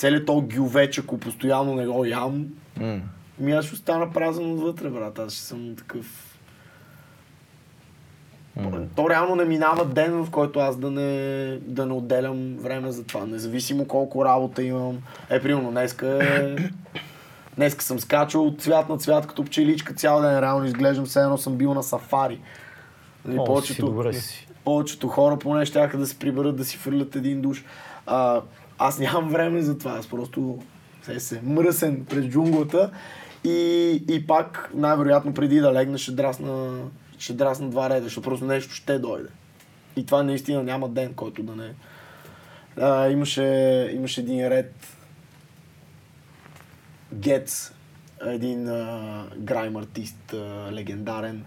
[SPEAKER 3] целият то гювеч, ако постоянно не го ям,
[SPEAKER 2] М.
[SPEAKER 3] ми аз ще остана празен отвътре, брат. Аз ще съм такъв... То реално не минава ден, в който аз да не, да не отделям време за това. Независимо колко работа имам. Е, примерно, днеска е... Днеска съм скачал от цвят на цвят като пчеличка цял ден. Реално изглеждам все едно съм бил на сафари. Нали,
[SPEAKER 2] О, си добре си.
[SPEAKER 3] повечето хора поне ще да се приберат да си фърлят един душ. А, аз нямам време за това. Аз просто се, се мръсен през джунглата и, и пак най-вероятно преди да легна ще драсна, ще драсна два реда, защото просто нещо ще дойде. И това наистина няма ден, който да не... А, имаше, имаше един ред Гец, един а, грайм артист, а, легендарен.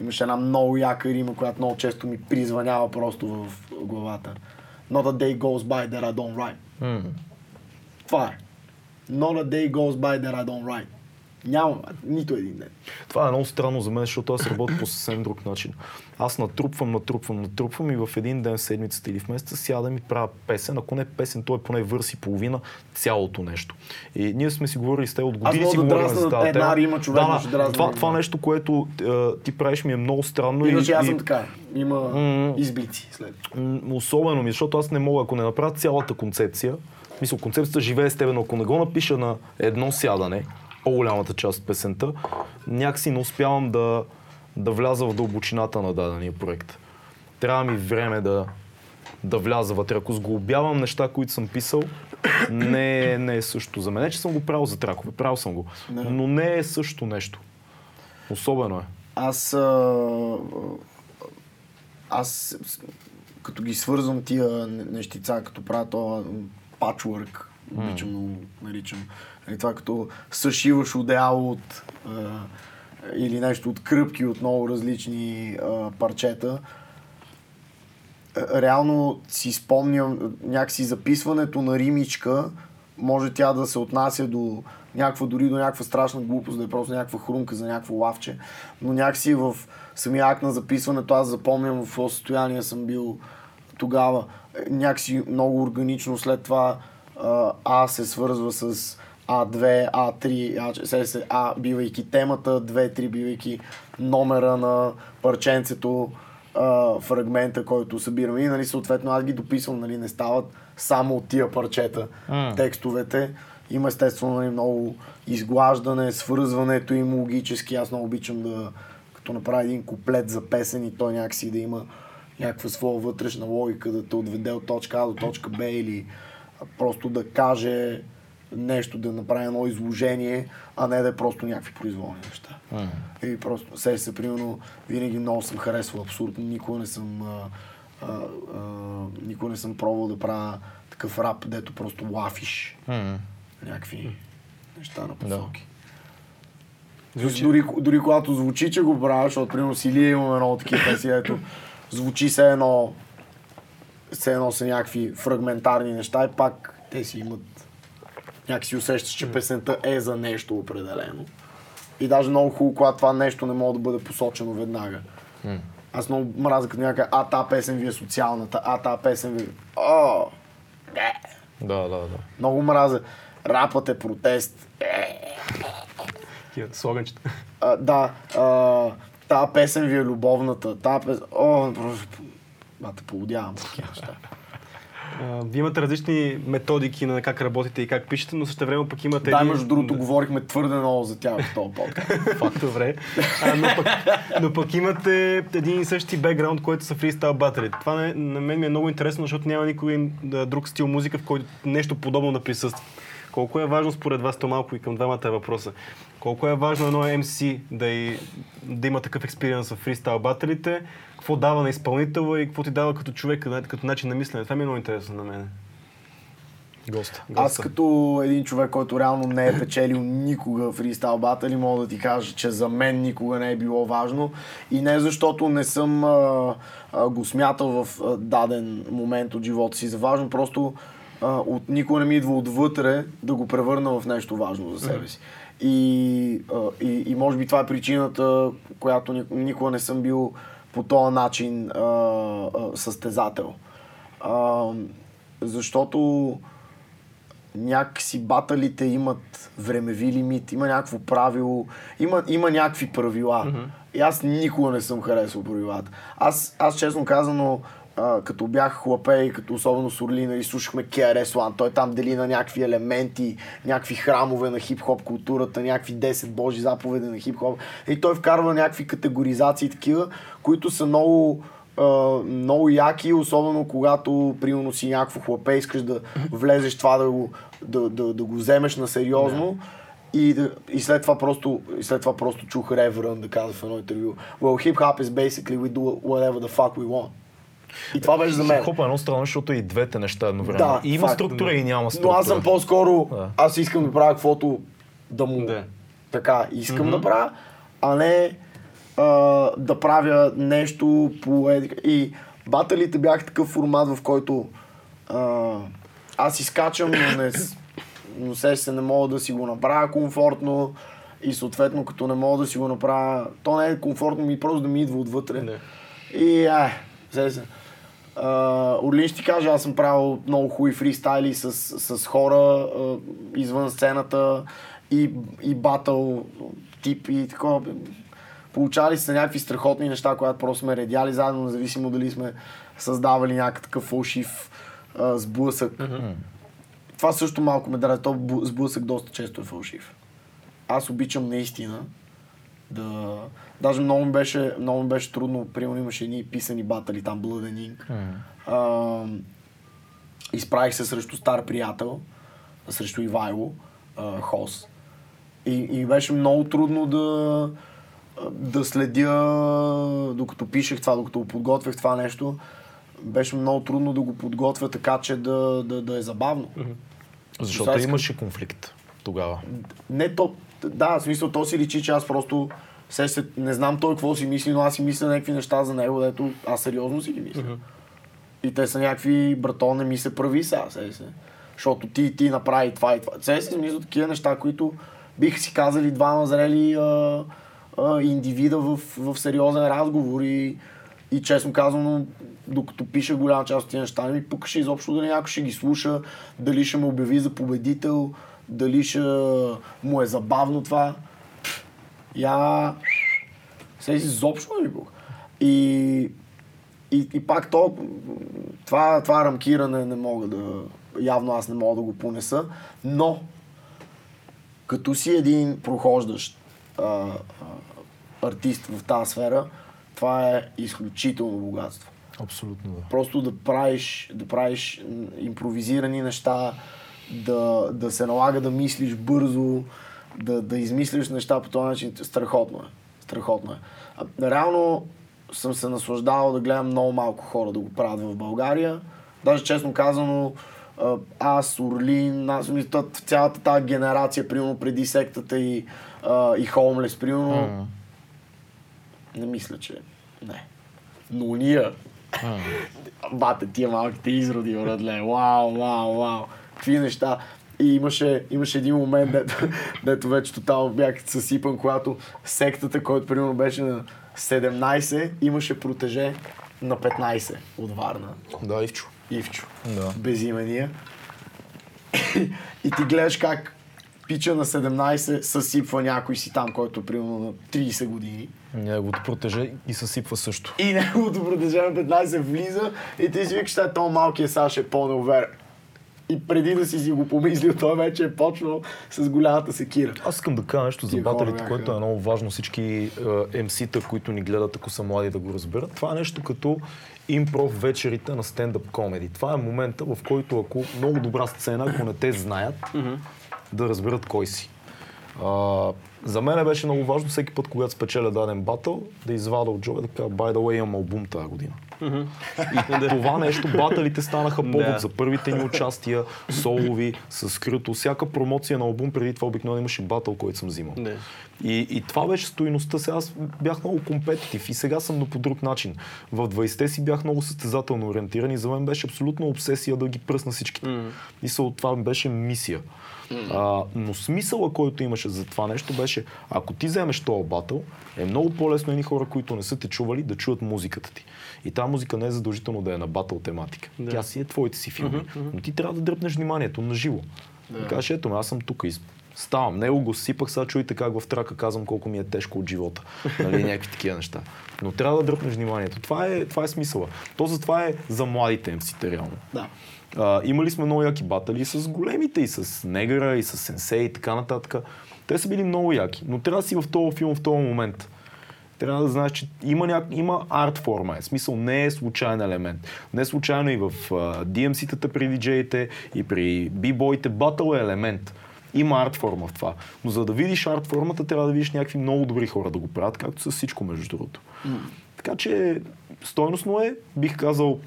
[SPEAKER 3] Имаше една много яка рима, която много често ми призванява просто в главата. Not a day goes by that I don't write.
[SPEAKER 2] М.
[SPEAKER 3] Това е. Not a day goes by that I don't write. Няма, нито един ден.
[SPEAKER 2] Това е много странно за мен, защото аз работя по съвсем друг начин. Аз натрупвам, натрупвам, натрупвам и в един ден в седмицата или в месеца сядам и правя песен. Ако не песен, то е поне върси половина цялото нещо. И ние сме си говорили с теб от години
[SPEAKER 3] мога
[SPEAKER 2] си
[SPEAKER 3] да
[SPEAKER 2] говорим за тази
[SPEAKER 3] една рима, човек,
[SPEAKER 2] да,
[SPEAKER 3] драсна
[SPEAKER 2] това, това нещо, което е, ти правиш ми е много странно.
[SPEAKER 3] Иначе
[SPEAKER 2] и,
[SPEAKER 3] аз
[SPEAKER 2] и-
[SPEAKER 3] съм така. Има
[SPEAKER 2] М.
[SPEAKER 3] изблици след.
[SPEAKER 2] Особено ми, защото аз не мога, ако не направя цялата концепция, мисля, концепцията живее с теб, но ако не го напиша на едно сядане, по-голямата част от песента, някакси не успявам да, да вляза в дълбочината на дадения проект. Трябва ми време да, да вляза вътре. Ако сглобявам неща, които съм писал, не, не е също за мен. Не, че съм го правил за тракове, правил съм го.
[SPEAKER 3] Не.
[SPEAKER 2] Но не е също нещо. Особено е.
[SPEAKER 3] Аз, а, аз като ги свързвам тия не- нещица, като правя това пачворк, обичам много, наричам. Нали, това като съшиваш одеяло от а, или нещо от кръпки от много различни а, парчета. А, Реално си спомням някакси записването на римичка, може тя да се отнася до някаква, дори до някаква страшна глупост, да е просто някаква хрумка за някакво лавче, но някакси в самия акт на записването аз запомням в какво състояние съм бил тогава е, някакси много органично след това а, А се свързва с А2, А3, А, А бивайки темата, 2-3 бивайки номера на парченцето, а, фрагмента, който събираме. И нали, съответно аз ги дописвам, нали, не стават само от тия парчета
[SPEAKER 2] М.
[SPEAKER 3] текстовете. Има естествено нали, много изглаждане, свързването им логически. Аз много обичам да, като направя един куплет за песен и той някакси да има някаква своя вътрешна логика, да те отведе от точка А до точка Б или просто да каже нещо, да направи едно изложение, а не да е просто някакви произволни неща. И просто, се се, примерно, винаги много съм харесвал абсурдно, никога не съм а, а, а, никога не съм пробвал да правя такъв рап, дето просто лафиш
[SPEAKER 2] М.
[SPEAKER 3] някакви неща на посоки.
[SPEAKER 1] Звучи-
[SPEAKER 3] Дори, дори когато звучи, че го правя, защото примерно с Илия имаме много такива песни, ето звучи се едно, все едно са някакви фрагментарни неща и пак те си имат някакси усещаш, че песента е за нещо определено. И даже много хубаво, когато това нещо не може да бъде посочено веднага. Аз много мразя като някакъв, а та песен ви е социалната, а та песен ви... О, не.
[SPEAKER 2] Да, да, да.
[SPEAKER 3] Много мразя. Рапът е протест.
[SPEAKER 1] Такива слоганчета.
[SPEAKER 3] А, да, а, тази песен ви е любовната. Тази песен... О, просто... Бате, полудявам такива неща.
[SPEAKER 1] Вие имате различни методики на как работите и как пишете, но също време пък имате...
[SPEAKER 3] Да,
[SPEAKER 1] един-
[SPEAKER 3] между другото, говорихме твърде много за тях в този подкаст.
[SPEAKER 1] Факт, добре. А, но, пък, но пък имате един и същи бекграунд, който са фристайл батери. Това на, на мен ми е много интересно, защото няма никой друг стил музика, в който нещо подобно да присъства. Колко е важно според вас, то малко и към двамата е въпроса, колко е важно едно MC да, и, да има такъв експириенс в фристайл батерите, какво дава на изпълнителя и какво ти дава като човек, като начин на мислене. Това ми е много интересно на мен.
[SPEAKER 2] Гост.
[SPEAKER 3] Аз като един човек, който реално не е печелил никога фристайл батали, мога да ти кажа, че за мен никога не е било важно. И не защото не съм а, а, го смятал в а, даден момент от живота си за важно, просто а, от, никога не ми идва отвътре да го превърна в нещо важно за себе си. И, а, и, и може би това е причината, която ни- никога не съм бил по този начин а, а, състезател. А, защото някакси баталите имат времеви лимит, има някакво правило, има, има някакви правила. Mm-hmm. И аз никога не съм харесал правилата. Аз, аз честно казано, а, като бях хлапе и като особено с Орлина и слушахме KRS One, той там дели на някакви елементи, някакви храмове на хип-хоп културата, някакви 10 божи заповеди на хип-хоп. И той вкарва някакви категоризации такива, които са много много яки, особено когато примерно си някакво хлапе, искаш да влезеш това да го, да, да, да го вземеш на сериозно. И, и, след това просто, и след това просто чух Реврън да казва в едно интервю Well, hip hop is basically we do whatever the fuck we want. И това беше за мен.
[SPEAKER 2] Хип-хоп е едно странно, защото и двете неща едновременно.
[SPEAKER 3] Да,
[SPEAKER 2] и има
[SPEAKER 3] факт,
[SPEAKER 2] структура
[SPEAKER 1] да.
[SPEAKER 2] и няма структура.
[SPEAKER 3] Но аз съм по-скоро,
[SPEAKER 2] Да.
[SPEAKER 3] аз искам да правя каквото да му
[SPEAKER 1] Да.
[SPEAKER 3] така искам да правя, а не а, да правя нещо по И баталите бяха такъв формат, в който а, аз изкачам, но не, но се, се не мога да си го направя комфортно и съответно като не мога да си го направя, то не е комфортно ми просто да ми идва отвътре.
[SPEAKER 1] Да.
[SPEAKER 3] И ай, се се. Орлин ще ти кажа, аз съм правил много хубави фристайли с, с хора uh, извън сцената и, и батъл тип и такова. Получали се някакви страхотни неща, когато просто сме редяли заедно, независимо дали сме създавали някакъв фалшив uh, сблъсък. Това също малко ме дразни. То сблъсък доста често е фалшив. Аз обичам наистина да... Даже много ми беше, много ми беше трудно, примерно имаше едни писани батали, там Blood and Ink. А, изправих се срещу стар приятел, срещу Ивайло, а, Хос. И, и беше много трудно да, да следя, докато пишех това, докато го подготвях това нещо, беше много трудно да го подготвя така, че да, да, да е забавно.
[SPEAKER 2] Защото
[SPEAKER 3] Сега искам-
[SPEAKER 2] имаше конфликт тогава.
[SPEAKER 3] Не то, да, в смисъл, то си личи, че аз просто се, се, не знам той какво си мисли, но аз си мисля някакви неща за него, дето аз сериозно си ги мисля. И те са някакви, брато, не ми се прави сега, се, се. Защото ти, ти направи това и това. Се си мисля такива неща, които биха си казали двама зрели а, а, индивида в, в сериозен разговор и, И честно казано, докато пиша голяма част от тези неща, не ми пукаше изобщо дали някой ще ги слуша, дали ще ме обяви за победител, дали ще му е забавно това. Я... Се изобщо не ми пука. И, и, и пак то, това, това рамкиране не мога да, явно аз не мога да го понеса, но като си един прохождащ а, а, артист в тази сфера, това е изключително богатство.
[SPEAKER 2] Абсолютно да.
[SPEAKER 3] Просто да правиш, да правиш импровизирани неща, да, да се налага да мислиш бързо, да, да измислиш неща по този начин, страхотно е. Страхотно е. А, реално съм се наслаждавал да гледам много малко хора да го правят в България. Даже честно казано, аз, Орлин, аз цялата тази генерация, примерно преди сектата и, а, и Хоумлес, примерно, не мисля, че не. Но ние, бате, тия малките изроди, братле, вау, вау, вау, какви неща. И имаше, имаше един момент, дето, дето вече тотално бях съсипан, когато сектата, който примерно беше на 17, имаше протеже на 15 от Варна.
[SPEAKER 2] Да, Ивчо.
[SPEAKER 3] Ивчо.
[SPEAKER 2] Да.
[SPEAKER 3] Безимения. и ти гледаш как пича на 17 съсипва някой си там, който примерно на 30 години.
[SPEAKER 2] Неговото протеже и съсипва също.
[SPEAKER 3] И неговото протеже на 15 влиза и ти си викаш, че то малкият Саш е по-неуверен. И преди да си си го помислил, той вече е почнал с голямата секира.
[SPEAKER 2] Аз искам да кажа нещо за батерите, което е много важно всички е, MC-та, които ни гледат, ако са млади да го разберат. Това е нещо като импров вечерите на стендъп комеди. Това е момента, в който ако много добра сцена, ако не те знаят, да разберат кой си. А, за мен беше много важно всеки път, когато спечеля даден батъл, да извада от джоба да кажа, by the way, имам албум тази година. И това нещо, баталите станаха повод за първите ни участия, солови, с крито. Всяка промоция на албум преди това обикновено имаше батъл, който съм взимал. И, и това беше стоиността. Сега аз бях много компетитив и сега съм, но по друг начин. В 20-те си бях много състезателно ориентиран и за мен беше абсолютно обсесия да ги пръсна всичките. Мисъл, това беше мисия. А, но смисъла, който имаше за това нещо беше, ако ти вземеш този батъл, е много по-лесно едни хора, които не са те чували, да чуят музиката ти. И тази музика не е задължително да е на батъл тематика.
[SPEAKER 1] Да.
[SPEAKER 2] Тя си е твоите си филми. Но ти трябва да дръпнеш вниманието на живо. Да. И кажеш, ето аз съм тук и ставам. Него го сипах, сега чуйте как в трака казвам колко ми е тежко от живота. Нали, някакви такива неща. Но трябва да дръпнеш вниманието. Това е, това е смисъла. То затова е за младите МС-те реално.
[SPEAKER 3] Да.
[SPEAKER 2] А, имали сме много яки батали с големите, и с Негъра, и с Сенсей и така нататък. Те са били много яки, но трябва да си в този филм в този момент. Трябва да знаеш, че има, няк... има арт форма. Е. Смисъл не е случайен елемент. Не е случайно и в uh, DMC-тата при диджеите и при бибойте батъл е елемент. Има арт форма в това. Но за да видиш арт формата, трябва да видиш някакви много добри хора да го правят, както с всичко между другото. Така че стойностно е, бих казал,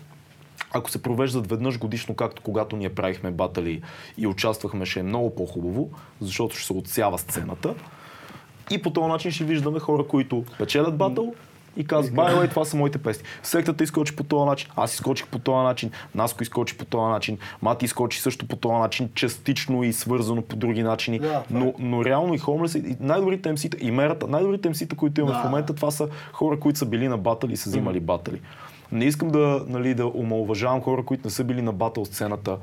[SPEAKER 2] ако се провеждат веднъж годишно, както когато ние правихме батали и участвахме, ще е много по-хубаво, защото ще се отсява сцената. И по този начин ще виждаме хора, които печелят батъл и казват, бай, това са моите песни. Сектата изкочи по този начин, аз изкочих по този начин, Наско изкочи по този начин, Мати изкочи също по този начин, частично и свързано по други начини.
[SPEAKER 3] Да,
[SPEAKER 2] но, но реално и Хомлес, и най-добрите МС-та, и мерата, най-добрите МС-та, които имаме
[SPEAKER 3] Да.
[SPEAKER 2] в момента, това са хора, които са били на батали и са взимали батали. Не искам да, нали, да омалуважавам хора, които не са били на батъл сцената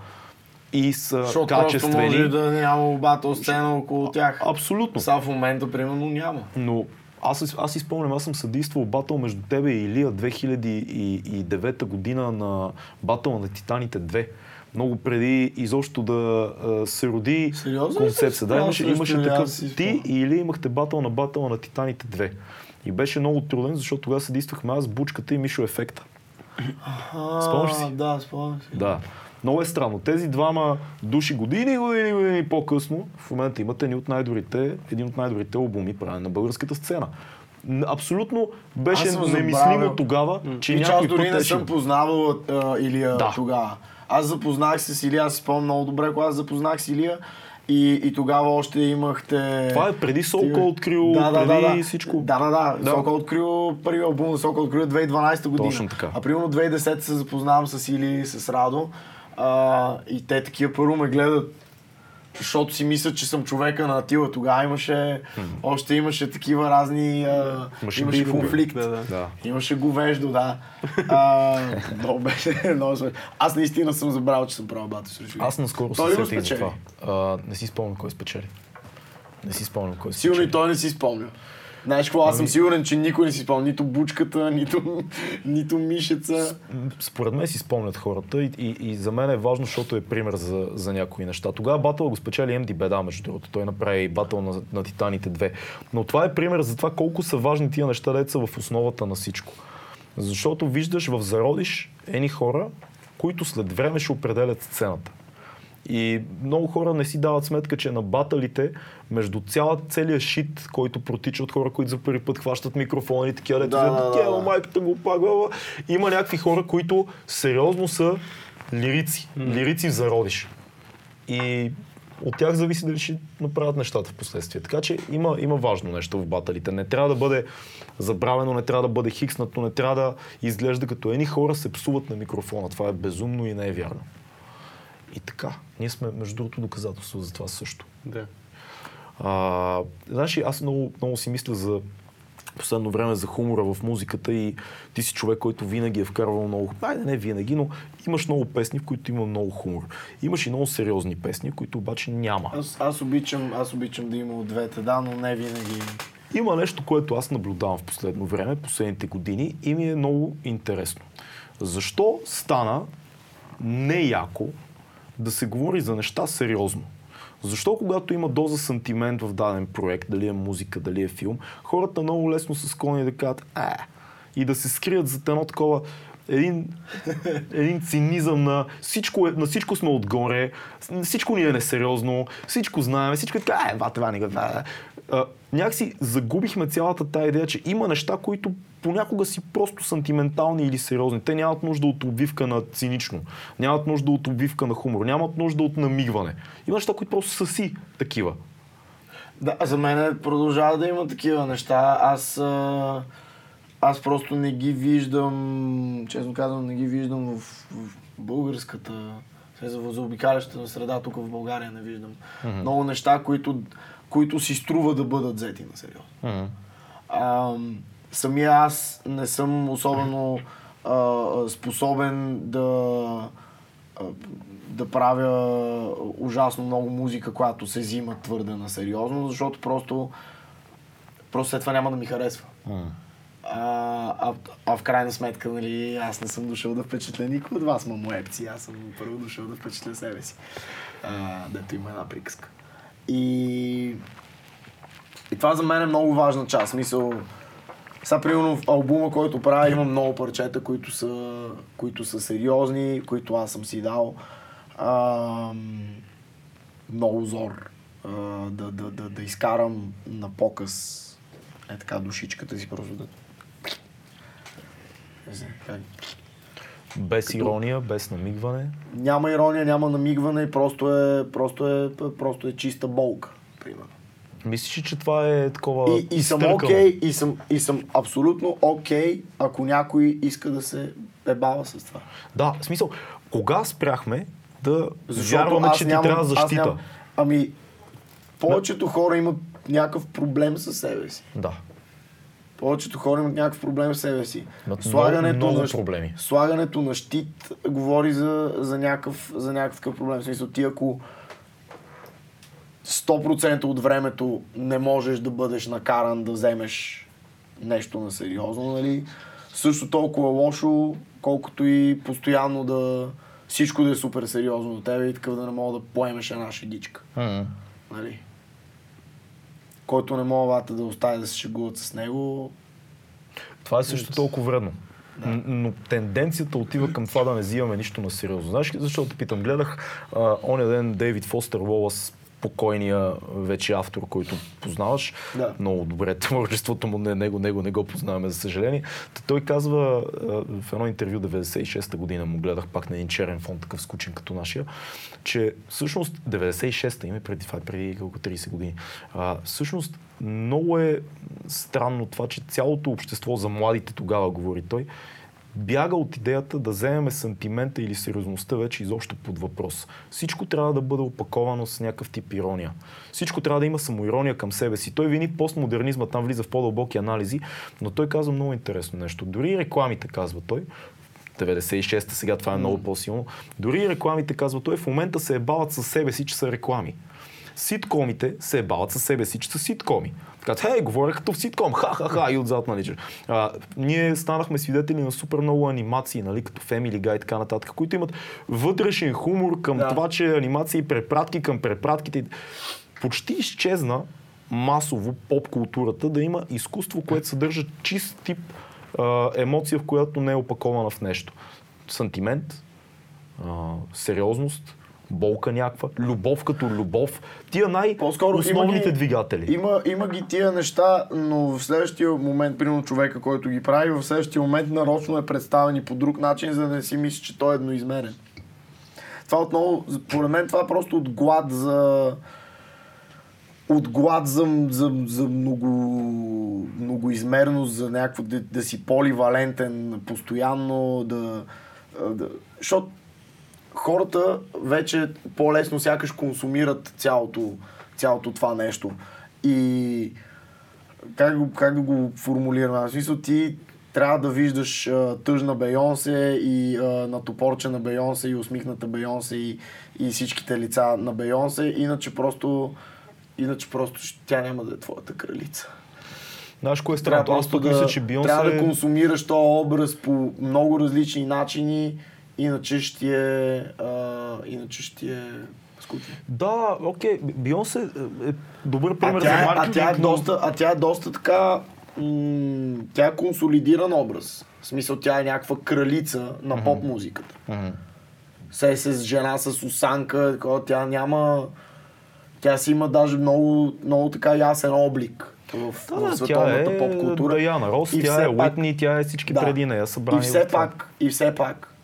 [SPEAKER 2] и са
[SPEAKER 3] Защото
[SPEAKER 2] качествени.
[SPEAKER 3] може да няма батъл сцена около тях.
[SPEAKER 2] Абсолютно.
[SPEAKER 3] Сега в момента, примерно, няма.
[SPEAKER 2] Но аз, аз си спомням, аз съм съдействал батъл между тебе и Илия 2009 година на батъл на Титаните 2. Много преди изобщо да а, се роди
[SPEAKER 3] Сериозно
[SPEAKER 2] концепция. Да, имаше, имаше такъв.
[SPEAKER 3] си
[SPEAKER 2] Ти
[SPEAKER 3] спомням.
[SPEAKER 2] и Илия имахте батъл на батъл на Титаните 2. И беше много труден, защото тогава съдействахме аз, Бучката и Мишо Ефекта. Спомняш си?
[SPEAKER 3] Да, спомням си.
[SPEAKER 2] Да. Много е странно. Тези двама души години, години, години по-късно, в момента имат едни от най-добрите, един от най-добрите албуми, правен на българската сцена. Абсолютно беше немислимо
[SPEAKER 3] забравил.
[SPEAKER 2] тогава, че
[SPEAKER 3] И че аз
[SPEAKER 2] някой
[SPEAKER 3] дори не съм познавал а, Илия
[SPEAKER 2] Да.
[SPEAKER 3] тогава. Аз запознах се с Илия, аз си спомням много добре, когато запознах с Илия и, и тогава още имахте...
[SPEAKER 2] Това е преди Солко открил,
[SPEAKER 3] да, да,
[SPEAKER 2] преди
[SPEAKER 3] да, да.
[SPEAKER 2] всичко.
[SPEAKER 3] Да, да, да.
[SPEAKER 2] Да.
[SPEAKER 3] Солко открил първи албум на Солко открил 2012 година.
[SPEAKER 2] Точно така.
[SPEAKER 3] А примерно 2010 се запознавам с Или с Радо. А, и те такива първо ме гледат защото си мисля, че съм човека на Атила. Тогава имаше, още имаше такива разни, а,
[SPEAKER 2] Имаше
[SPEAKER 3] имаше конфликт.
[SPEAKER 1] Да, да.
[SPEAKER 2] Да.
[SPEAKER 3] Имаше говеждо, да. А, много беше, много. Аз наистина съм забравил, че съм правил бати срещу
[SPEAKER 2] Аз наскоро се сетих за това. А, не си спомням кой спечели. Не си спомням кой спечели.
[SPEAKER 3] Сигурно и той не си спомня. Знаеш какво, аз съм
[SPEAKER 2] Ами-
[SPEAKER 3] сигурен, че никой не си спомня. Нито бучката, нито, нито мишеца.
[SPEAKER 2] Според мен си спомнят хората и, и, и за мен е важно, защото е пример за, за някои неща. Тогава батъл го спечели MD Беда, между другото. Той направи и батъл на, на Титаните 2. Но това е пример за това колко са важни тия неща, деца в основата на всичко. Защото виждаш в зародиш едни хора, които след време ще определят сцената. И много хора не си дават сметка, че на баталите, между цяла, целият шит, който протича от хора, които за първи път хващат микрофона и такива, дето
[SPEAKER 3] Да,
[SPEAKER 2] да,
[SPEAKER 3] да,
[SPEAKER 2] да, майката го пагала, има някакви хора, които сериозно са лирици. Лирици в зародиш. И от тях зависи дали ще направят нещата в последствие. Така че има, има важно нещо в баталите. Не трябва да бъде забравено, не трябва да бъде хикснато, не трябва да изглежда като едни хора се псуват на микрофона. Това е безумно и не е вярно. И така, ние сме, между другото, доказателство за това също.
[SPEAKER 1] Да.
[SPEAKER 2] А, знаеш, аз много, много си мисля за последно време за хумора в музиката и ти си човек, който винаги е вкарвал много... Айде, не винаги, но имаш много песни, в които има много хумор. Имаш и много сериозни песни, които обаче няма.
[SPEAKER 3] Аз, аз, обичам, аз обичам да има от двете, да, но не винаги.
[SPEAKER 2] Има нещо, което аз наблюдавам в последно време, последните години и ми е много интересно. Защо стана неяко да се говори за неща сериозно? Защо когато има доза сантимент в даден проект, дали е музика, дали е филм, хората много лесно са склонни да кажат а, и да се скрият за едно такова един, един цинизъм на всичко, е- на всичко сме отгоре, всичко ни е несериозно, всичко знаем, всичко е така, е, ва, това не го някакси загубихме цялата тая идея, че има неща, които понякога си просто сантиментални или сериозни. Те нямат нужда от обвивка на цинично, нямат нужда от обвивка на хумор, нямат нужда от намигване. Има неща, които просто са си такива.
[SPEAKER 3] Да, за мен продължава да има такива неща. Аз, а, аз просто не ги виждам, честно казвам, не ги виждам в, в българската, в заобикалящата среда тук в България не виждам. Mm-hmm. Много неща, които, които си струва да бъдат взети на сериозно.
[SPEAKER 2] Mm-hmm.
[SPEAKER 3] Самия аз не съм особено а, способен да, а, да правя ужасно много музика, която се взима твърде на сериозно, защото просто, просто след това няма да ми харесва. А, а, а в крайна сметка, нали, аз не съм дошъл да впечатля никой от вас, мамоепци. Аз съм първо дошъл да впечатля себе си. А, дето има една приказка. И, и това за мен е много важна част. Мисъл, сега, примерно, в албума, който правя, има много парчета, които са, които са сериозни, които аз съм си дал. А, много зор а, да, да, да, да изкарам на показ е така душичката си просто да... Не знам, как...
[SPEAKER 2] Без ирония, без намигване.
[SPEAKER 3] Няма ирония, няма намигване, просто е, просто е, просто е чиста болка, примерно.
[SPEAKER 2] Мислиш ли, че това е такова
[SPEAKER 3] И, и съм окей, okay, и, съм, и съм абсолютно окей, okay, ако някой иска да се ебава с това.
[SPEAKER 2] Да, в смисъл, кога спряхме да вярваме, че ти
[SPEAKER 3] нямам-
[SPEAKER 2] трябва
[SPEAKER 3] аз
[SPEAKER 2] защита?
[SPEAKER 3] нямам- Ами, повечето хора имат някакъв проблем със себе си.
[SPEAKER 2] Да.
[SPEAKER 3] Повечето хора имат някакъв проблем с себе си.
[SPEAKER 2] Имат много- много
[SPEAKER 3] на,
[SPEAKER 2] проблеми.
[SPEAKER 3] Слагането на щит говори за, за, някакъв, за някакъв проблем. В смисъл, ти ако 100% от времето не можеш да бъдеш накаран да вземеш нещо на сериозно, нали? Също толкова лошо, колкото и постоянно да всичко да е супер сериозно до тебе и такъв да не мога да поемеш една шегичка. Нали? Който не мога вата да остави да се шегуват с него,
[SPEAKER 2] Това е също толкова вредно. Н- Но тенденцията отива към това да не взимаме нищо на сериозно. Знаеш ли защо те питам? Гледах а, оня ден Дейвид Фостер Уолас, покойния вече автор, който познаваш.
[SPEAKER 3] Да.
[SPEAKER 2] Много добре творчеството му, не, него, него не го познаваме, за съжаление. Та той казва в едно интервю 96-та година му гледах пак на един черен фон, такъв скучен като нашия, че всъщност 96-та, има преди това, преди колко 30 години, а, всъщност много е странно това, че цялото общество за младите тогава, говори той, бяга от идеята да вземем сантимента или сериозността вече изобщо под въпрос. Всичко трябва да бъде опаковано с някакъв тип ирония. Всичко трябва да има самоирония към себе си. Той вини постмодернизма, там влиза в по-дълбоки анализи, но той казва много интересно нещо. Дори рекламите, казва той, 96-та, сега това е много по-силно. Дори рекламите, казва той, в момента се ебават със себе си, че са реклами. Ситкомите се ебават със себе си, че са ситкоми. Така, хей, говоря като в ситком, ха-ха-ха, и отзад, нали, че. А, ние станахме свидетели на супер много анимации, нали, като Family Guy и така нататък, които имат вътрешен хумор към
[SPEAKER 3] Да.
[SPEAKER 2] това, че анимации и препратки към препратките. Почти изчезна масово поп културата да има изкуство, което съдържа чист тип а, емоция, в която не е опакована в нещо. Сантимент, а, сериозност, болка някаква, любов като любов. Тия най-основните двигатели.
[SPEAKER 3] Има, има ги тия неща, но в следващия момент, примерно човека, който ги прави, в следващия момент нарочно е представен и по друг начин, за да не си мисли, че той е едноизмерен. Това отново, поред мен това е просто от глад за от глад за, за, за много, многоизмерност, за някакво да, да си поливалентен постоянно, да, да защото хората вече по-лесно сякаш консумират цялото, цялото това нещо. И как, го, как да го формулирам? В смисъл ти трябва да виждаш а, тъжна Бейонсе и а, натопорче на Бейонсе и усмихната Бейонсе и, и всичките лица на Бейонсе, иначе просто иначе просто тя няма да е твоята кралица.
[SPEAKER 2] Знаеш кое е странното? Аз
[SPEAKER 3] да,
[SPEAKER 2] мисля, че Бионсе
[SPEAKER 3] трябва да консумираш този образ по много различни начини, иначе ще е, а, иначе ще е скучно.
[SPEAKER 2] Да, окей. Бионсе е добър
[SPEAKER 3] А
[SPEAKER 2] пример за
[SPEAKER 3] е, а,
[SPEAKER 2] маркетинг.
[SPEAKER 3] тя е
[SPEAKER 2] но-
[SPEAKER 3] доста, а тя е доста така, м- тя е консолидиран образ. В смисъл, тя е някаква кралица на поп музиката.
[SPEAKER 2] Мгм.
[SPEAKER 3] Се е с жена с осанка, такова, тя няма... Тя си има даже много, много така ясен облик в,
[SPEAKER 2] Да,
[SPEAKER 3] в
[SPEAKER 2] да,
[SPEAKER 3] световната
[SPEAKER 2] е
[SPEAKER 3] поп култура.
[SPEAKER 2] Даяна Рос,
[SPEAKER 3] И
[SPEAKER 2] тя е
[SPEAKER 3] пак-
[SPEAKER 2] Уитни, тя е всички преди нея събрани.
[SPEAKER 3] И все пак, и все пак,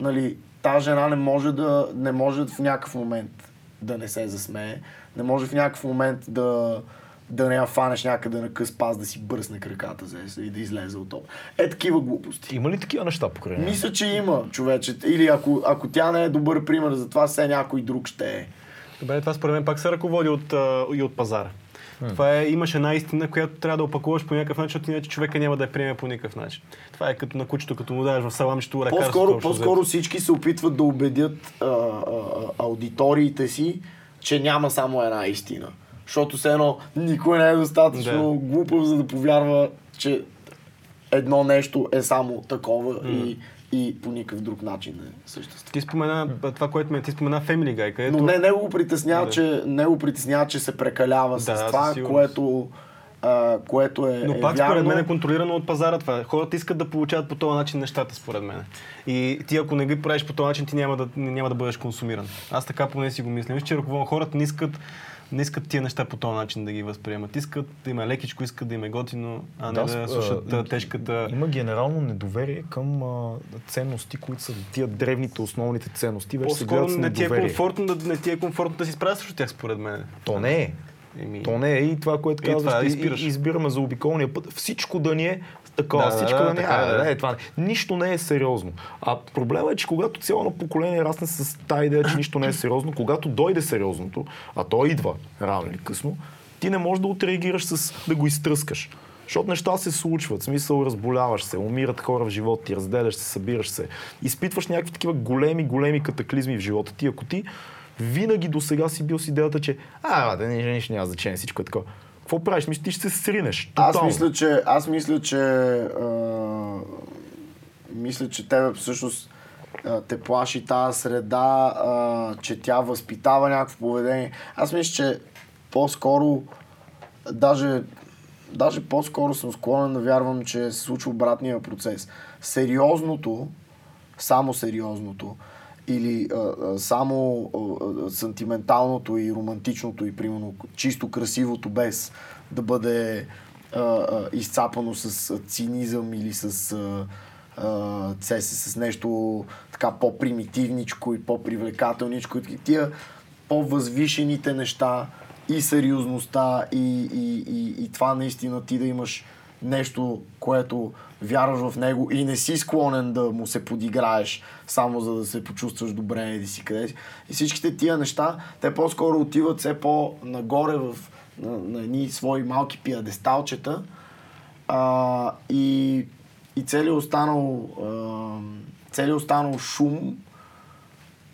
[SPEAKER 3] нали, тази жена не може да, не може в някакъв момент да не се засмее, не може в някакъв момент да, да не я фанеш някъде на къс пас, да си бръсне краката за и да излезе от топ. Е такива глупости.
[SPEAKER 2] Има ли такива неща покрай?
[SPEAKER 3] Мисля, че има, човече. Или ако, ако тя не е добър пример за това, все някой друг ще е.
[SPEAKER 1] Добре, това според мен пак се ръководи от, и от пазара. Това е, имаш една истина, която трябва да опакуваш по някакъв начин, защото иначе човека няма да я приеме по никакъв начин. Това е като на кучето, като му даваш в саламчето лекарство.
[SPEAKER 3] По-скоро, по-скоро всички се опитват да убедят а, а, аудиториите си, че няма само една истина. Защото все едно никой не е достатъчно
[SPEAKER 1] Да.
[SPEAKER 3] глупав, за да повярва, че едно нещо е само такова и, и по никакъв друг начин не съществува.
[SPEAKER 1] Ти спомена това, което ме ти спомена Family Guy, където...
[SPEAKER 3] Но не, него го притеснява,
[SPEAKER 1] Да.
[SPEAKER 3] че, него го притеснява, че се прекалява с
[SPEAKER 1] Да, със
[SPEAKER 3] това, което, а, което е,
[SPEAKER 1] Но
[SPEAKER 3] е
[SPEAKER 1] пак
[SPEAKER 3] вярно.
[SPEAKER 1] според мен е контролирано от пазара това. Хората искат да получават по този начин нещата, според мен. И ти ако не ги правиш по този начин, ти няма да, няма да бъдеш консумиран. Аз така поне си го мисля. Мисля, че ръководно хората не искат, не искат тия неща по този начин да ги възприемат. Искат да има лекичко, искат да има готино, а не да,
[SPEAKER 2] с-
[SPEAKER 1] слушат
[SPEAKER 2] а,
[SPEAKER 1] тежката...
[SPEAKER 2] Има генерално недоверие към а, ценности, които са тия древните, основните ценности. Вече се
[SPEAKER 1] По-скоро
[SPEAKER 2] гледат с
[SPEAKER 1] не ти, е комфортно да, не ти е комфортно да си справиш срещу тях, според мен.
[SPEAKER 2] То не е.
[SPEAKER 1] Еми,
[SPEAKER 2] То не е и това, което
[SPEAKER 1] И това
[SPEAKER 2] казваш,
[SPEAKER 1] да
[SPEAKER 2] и-
[SPEAKER 1] избираш.
[SPEAKER 2] и- избираме за обиколния път. Всичко да ни е такова,
[SPEAKER 1] Да, да,
[SPEAKER 2] всичко
[SPEAKER 1] да,
[SPEAKER 2] да, е.
[SPEAKER 1] така е,
[SPEAKER 2] а,
[SPEAKER 1] да.
[SPEAKER 2] да, е, това не. Нищо не е сериозно. А проблема е, че когато цяло поколение расне с тази идея, че нищо не е сериозно, когато дойде сериозното, а то идва рано или късно, ти не можеш да отреагираш с да го изтръскаш. Защото неща се случват, в смисъл разболяваш се, умират хора в живота ти, разделяш се, събираш се, изпитваш някакви такива големи, големи катаклизми в живота ти. Ако ти винаги до сега си бил с идеята, че а, да, нищо, нищо няма значение, всичко е такова. Какво правиш? Мисля, ти ще се сринеш.
[SPEAKER 3] Аз
[SPEAKER 2] Тотално.
[SPEAKER 3] мисля, че, аз мисля, че а, мисля, че тебе всъщност те плаши тази среда, а, че тя възпитава някакво поведение. Аз мисля, че по-скоро даже, даже по-скоро съм склонен да вярвам, че се случва обратния процес. Сериозното, само сериозното, или а, а, само а, сантименталното и романтичното и примерно чисто красивото без да бъде а, а, изцапано с цинизъм или с а, а, цесе, с нещо така по-примитивничко и по-привлекателничко. И тия по-възвишените неща и сериозността и, и, и, и това наистина ти да имаш нещо, което вярваш в него и не си склонен да му се подиграеш само за да се почувстваш добре еди си къде си. И всичките тия неща, те по-скоро отиват все по-нагоре в, на, на едни свои малки пиадесталчета а, и, и целият останал, а, целият останал шум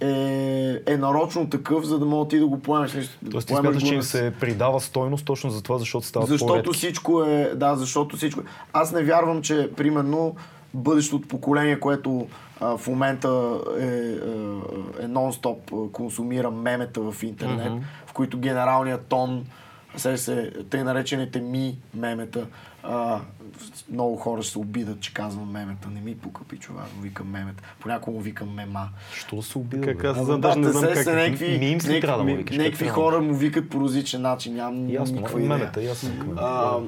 [SPEAKER 3] е, е нарочно такъв, за да мога ти да го поемеш.
[SPEAKER 2] Тоест ти смяташ, че им се придава стойност точно за това, защото стават
[SPEAKER 3] защото
[SPEAKER 2] по-редки.
[SPEAKER 3] всичко е, да, защото всичко е. Аз не вярвам, че примерно бъдещото поколение, което а, в момента е, е, е нон-стоп консумира мемета в интернет, в които генералният тон, се, се, тъй наречените ми мемета, а, много хора се обидат, че казвам мемета. Не ми пука, пичова, викам мемета. Понякога му викам мема.
[SPEAKER 2] Що да се обида?
[SPEAKER 1] Как аз
[SPEAKER 3] да,
[SPEAKER 1] даже не
[SPEAKER 3] да,
[SPEAKER 1] знам
[SPEAKER 3] се-
[SPEAKER 1] как е.
[SPEAKER 2] Мимс ли трябва да му викаш?
[SPEAKER 3] Хора му викат по различен начин. Нямам
[SPEAKER 2] Ясно,
[SPEAKER 3] никаква идея.
[SPEAKER 2] мемета, ясно.
[SPEAKER 3] А,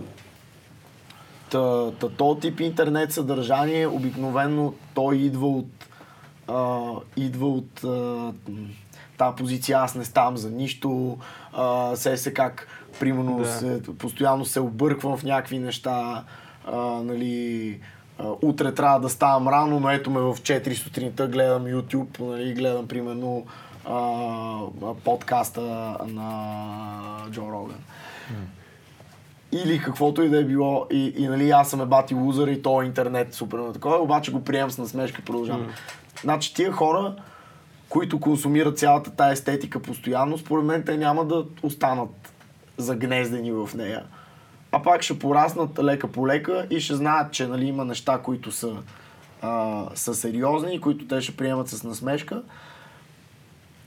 [SPEAKER 3] Та, та, то тип интернет съдържание обикновено той идва от а, идва от а, тази позиция аз не ставам за нищо, а, се се как примерно
[SPEAKER 1] Да.
[SPEAKER 3] се, постоянно се обърквам в някакви неща, а, нали, а, утре трябва да ставам рано, но ето ме в 4 сутринта гледам YouTube, нали, гледам примерно а, подкаста на Джо Роган или каквото и да е било, и, и нали, аз съм е бати лузър и то е интернет супер на такова, обаче го приемам с насмешка и продължавам. Значи тия хора, които консумират цялата тая естетика постоянно, според мен те няма да останат загнездени в нея. А пак ще пораснат лека по лека и ще знаят, че нали, има неща, които са, а, са сериозни и които те ще приемат с насмешка.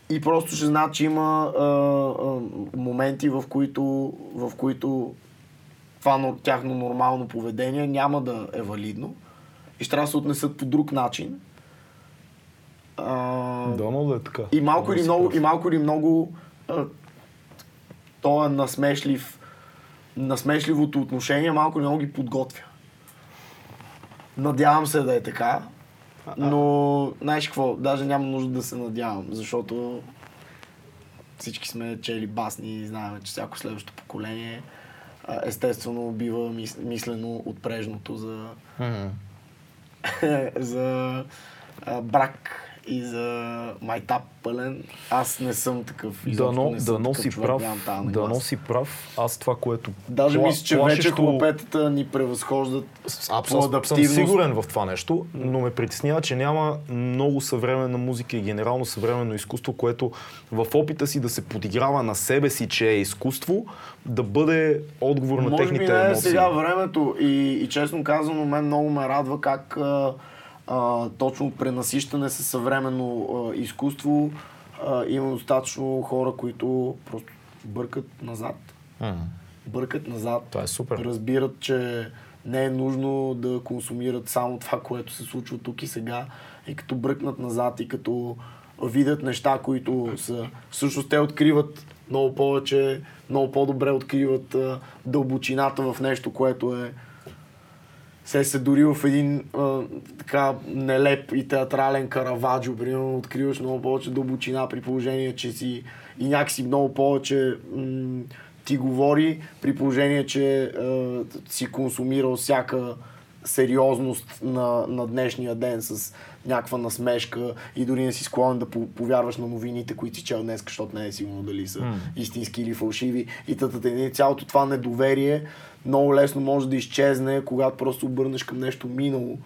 [SPEAKER 3] И просто ще знаят, че има а, а, моменти, в които, в които това но- тяхно нормално поведение няма да е валидно и ще трябва да се отнесат по друг начин. А,
[SPEAKER 2] Да, но да е така.
[SPEAKER 3] и малко или много, и малко или много а, то е насмешлив, насмешливото отношение малко много ги подготвя. Надявам се да е така, но знаеш какво, даже няма нужда да се надявам, защото всички сме чели басни и знаем, че всяко следващо поколение естествено бива мис, мислено от прежното за, за а, брак и за майтап пълен. Аз не съм такъв.
[SPEAKER 2] Дано,
[SPEAKER 3] не съм
[SPEAKER 2] дано
[SPEAKER 3] такъв
[SPEAKER 2] си
[SPEAKER 3] човек,
[SPEAKER 2] прав,
[SPEAKER 3] нямам тази
[SPEAKER 2] дано
[SPEAKER 3] нагласа.
[SPEAKER 2] си прав. Аз това, което
[SPEAKER 3] Даже мисля, че вече хлопетата ни превъзхождат по
[SPEAKER 2] съм, сигурен в това нещо, но ме притеснява, че няма много съвременна музика и генерално съвременно изкуство, което в опита си да се подиграва на себе си, че е изкуство, да бъде отговор на
[SPEAKER 3] Може би
[SPEAKER 2] техните
[SPEAKER 3] не е
[SPEAKER 2] емоции.
[SPEAKER 3] сега времето и, и честно казано, мен много ме радва как а, точно пренасищане със съвременно а, изкуство а, има достатъчно хора, които просто бъркат назад.
[SPEAKER 2] М.
[SPEAKER 3] Бъркат назад.
[SPEAKER 2] Това е супер.
[SPEAKER 3] Разбират, че не е нужно да консумират само това, което се случва тук и сега. И като бръкнат назад и като видят неща, които са... Всъщност те откриват много повече, много по-добре откриват а, дълбочината в нещо, което е се се дори в един а, така нелеп и театрален караваджо, примерно, откриваш много повече дълбочина при положение, че си и някакси много повече м- ти говори при положение, че а, си консумирал всяка сериозност на, на днешния ден с някаква насмешка и дори не си склонен да по- повярваш на новините, които си чел днес, защото не е сигурно дали са истински или фалшиви. И тата, цялото това недоверие много лесно може да изчезне, когато просто обърнеш към нещо минало,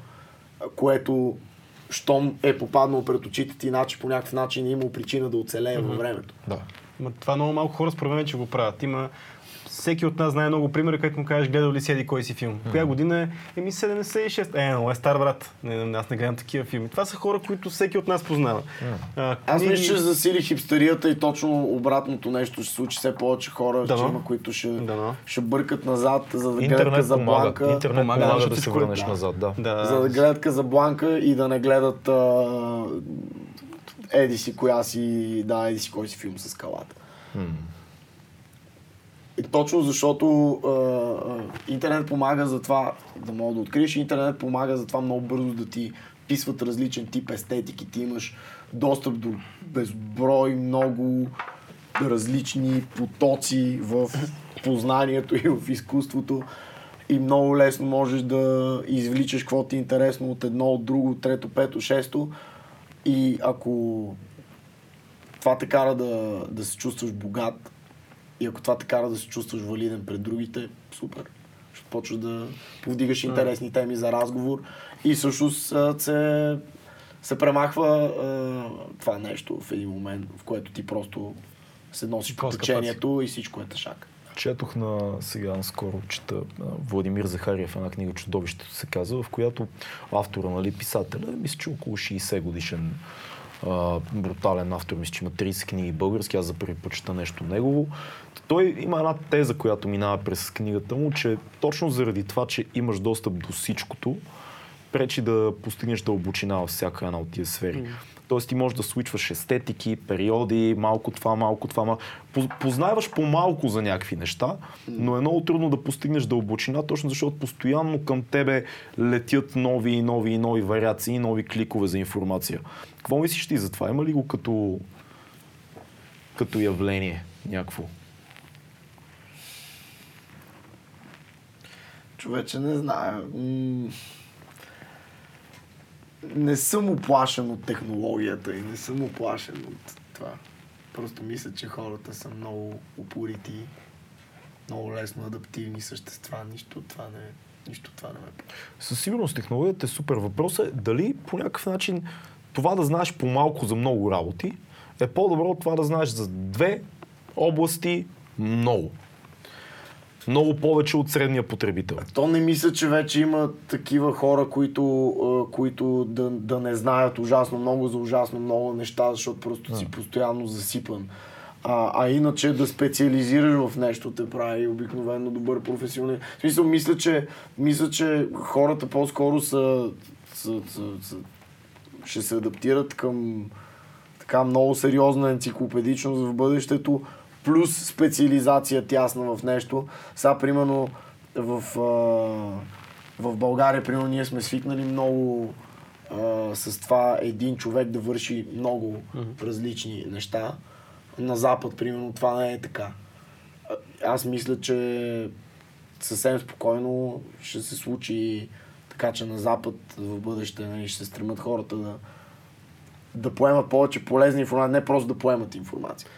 [SPEAKER 3] което щом е попаднало пред очите ти, значи по някакъв начин е имал причина да оцелее във времето.
[SPEAKER 2] Да.
[SPEAKER 1] Ма това много малко хора според мен, че го правят. Има всеки от нас знае много примери, където му кажеш, гледал ли си еди кой си филм. Коя година е? Еми 76. Е, но е стар брат. Не, аз не гледам такива филми. Това са хора, които всеки от нас познава. А,
[SPEAKER 3] Аз мисля, че засили хипстерията и точно обратното нещо ще се случи. Все повече хора,
[SPEAKER 1] Дано.
[SPEAKER 3] има, които ще,
[SPEAKER 1] Дано.
[SPEAKER 3] ще бъркат назад, за да гледат
[SPEAKER 2] помага.
[SPEAKER 3] Казабланка.
[SPEAKER 2] Интернет
[SPEAKER 1] Помага,
[SPEAKER 2] помага,
[SPEAKER 1] защото
[SPEAKER 2] да се върнеш
[SPEAKER 3] да.
[SPEAKER 2] назад. Да.
[SPEAKER 1] Да.
[SPEAKER 3] За да гледат Казабланка и да не гледат а, еди си коя си, да, еди си кой си филм с скалата. И точно защото а, а, интернет помага за това да мога да откриеш, интернет помага за това много бързо да ти писват различен тип естетики. Ти имаш достъп до безброй много различни потоци в познанието и в изкуството. и много лесно можеш да извличаш какво ти е интересно от едно, от друго, от трето, пето, шесто. И ако това те кара да, да се чувстваш богат и ако това те кара да се чувстваш валиден пред другите, супер. Ще почваш да повдигаш интересни теми за разговор и всъщност се, се премахва а, това нещо в един момент, в което ти просто се носиш по течението и всичко е тъшак.
[SPEAKER 2] Четох на сега наскоро, чета Владимир Захариев, една книга Чудовището се казва, в която автора, нали, писателя, мисля, че около 60 годишен а, брутален автор, мисля, че има 30 книги български, аз за първи път чета нещо негово. Той има една теза, която минава през книгата му, че точно заради това, че имаш достъп до всичкото, пречи да постигнеш дълбочина във всяка една от тия сфери. Тоест ти можеш да случваш естетики, периоди, малко това, малко това. Малко. Познаваш по-малко за някакви неща, но е много трудно да постигнеш дълбочина, точно защото постоянно към тебе летят нови и нови и нови вариации, нови кликове за информация. Какво мислиш ти за това? Има ли го като, като явление някакво?
[SPEAKER 3] Човече не знае. Не съм оплашен от технологията и не съм оплашен от това. Просто мисля, че хората са много упорити, много лесно адаптивни същества. Нищо от това не, нищо от това не ме
[SPEAKER 2] Със сигурност технологията е супер. Въпросът е дали по някакъв начин това да знаеш по-малко за много работи е по-добро от това да знаеш за две области много. Много повече от средния потребител.
[SPEAKER 3] То не мисля, че вече има такива хора, които, които да, да не знаят ужасно много за ужасно много неща, защото просто си постоянно засипан. А, а иначе да специализираш в нещо те прави обикновено добър професионалист. В смисъл, мисля, че, мисля, че хората по-скоро са, са, са, са, ще се адаптират към така много сериозна енциклопедичност в бъдещето, плюс специализация тясна в нещо. Сега, примерно, в, а, в България, примерно, ние сме свикнали много а, с това един човек да върши много различни неща. На Запад, примерно, това не е така. Аз мисля, че съвсем спокойно ще се случи така, че на Запад в бъдеще нали, ще се стремят хората да, да поемат повече полезна информация, не просто да поемат информация.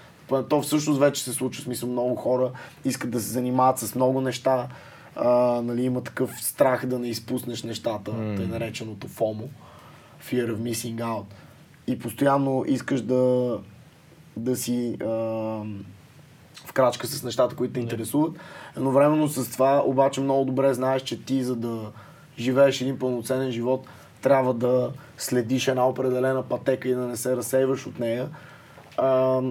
[SPEAKER 3] То всъщност вече се случва, в смисъл много хора искат да се занимават с много неща, а, нали, има такъв страх да не изпуснеш нещата, mm. тъй нареченото FOMO, Fear of Missing Out. И постоянно искаш да, да си а, в крачка с нещата, които те интересуват. Едновременно с това, обаче много добре знаеш, че ти за да живееш един пълноценен живот, трябва да следиш една определена пътека и да не се разсейваш от нея. А,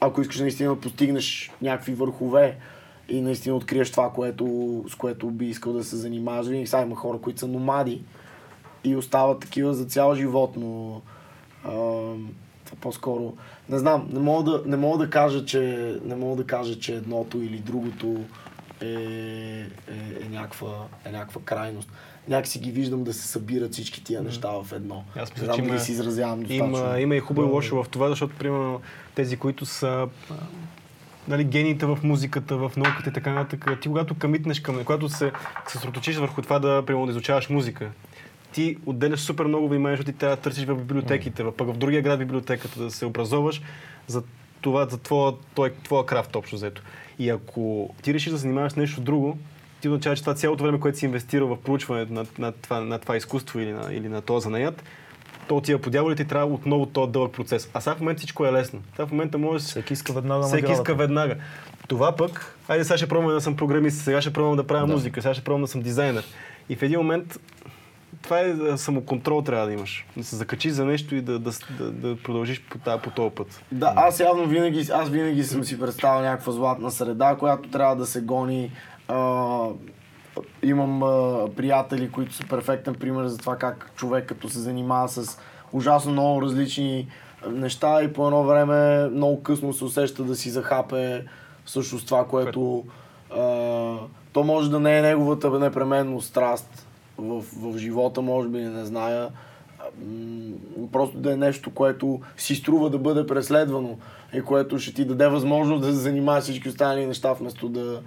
[SPEAKER 3] ако искаш наистина да постигнеш някакви върхове и наистина откриеш това, което, с което би искал да се занимаваш, винаги сега има хора, които са номади и остават такива за цял живот, но а, по-скоро не знам, не мога да, не мога да кажа, че не мога да кажа, че едното или другото е, е, е, някаква, е някаква крайност. Някакси ги виждам да се събират всички тия неща в едно.
[SPEAKER 1] Аз мисля, че има-
[SPEAKER 3] си изразявам достатъчно.
[SPEAKER 1] Има, има и хубаво и лошо в това, защото, примерно, тези, които са нали, гениите в музиката, в науката и така нататък, ти когато къмитнеш към, когато се съсредоточиш върху това да, примерно, да изучаваш музика, ти отделяш супер много внимание, защото ти трябва да търсиш в библиотеките, пък в другия град библиотеката да се образоваш за това, за твоя, твоя, твоя крафт общо взето. И ако ти решиш да се занимаваш с нещо друго, ти означава, че това цялото време, което си инвестирал в проучването на, на, това, на това изкуство или на, или на този занаят, то отива по дяволите и трябва отново този дълъг процес. А сега в момента всичко е лесно. Сега в момента може
[SPEAKER 2] Всеки иска веднага
[SPEAKER 1] всеки иска веднага. Това пък, айде сега ще пробвам да съм програмист, сега ще пробвам да правя
[SPEAKER 2] Да.
[SPEAKER 1] музика, сега ще пробвам да съм дизайнер. И в един момент това е самоконтрол трябва да имаш. Да се закачиш за нещо и да, да, да, да продължиш по, та- по този път.
[SPEAKER 3] Да, аз явно винаги, аз винаги съм си представил някаква златна среда, която трябва да се гони. А, имам а, приятели, които са перфектен пример за това как човек като се занимава с ужасно много различни неща и по едно време много късно се усеща да си захапе всъщност това, което а, то може да не е неговата непременно страст в, в живота, може би, не зная. Просто да е нещо, което си струва да бъде преследвано и което ще ти даде възможност да се занимаваш всички останали неща, вместо да,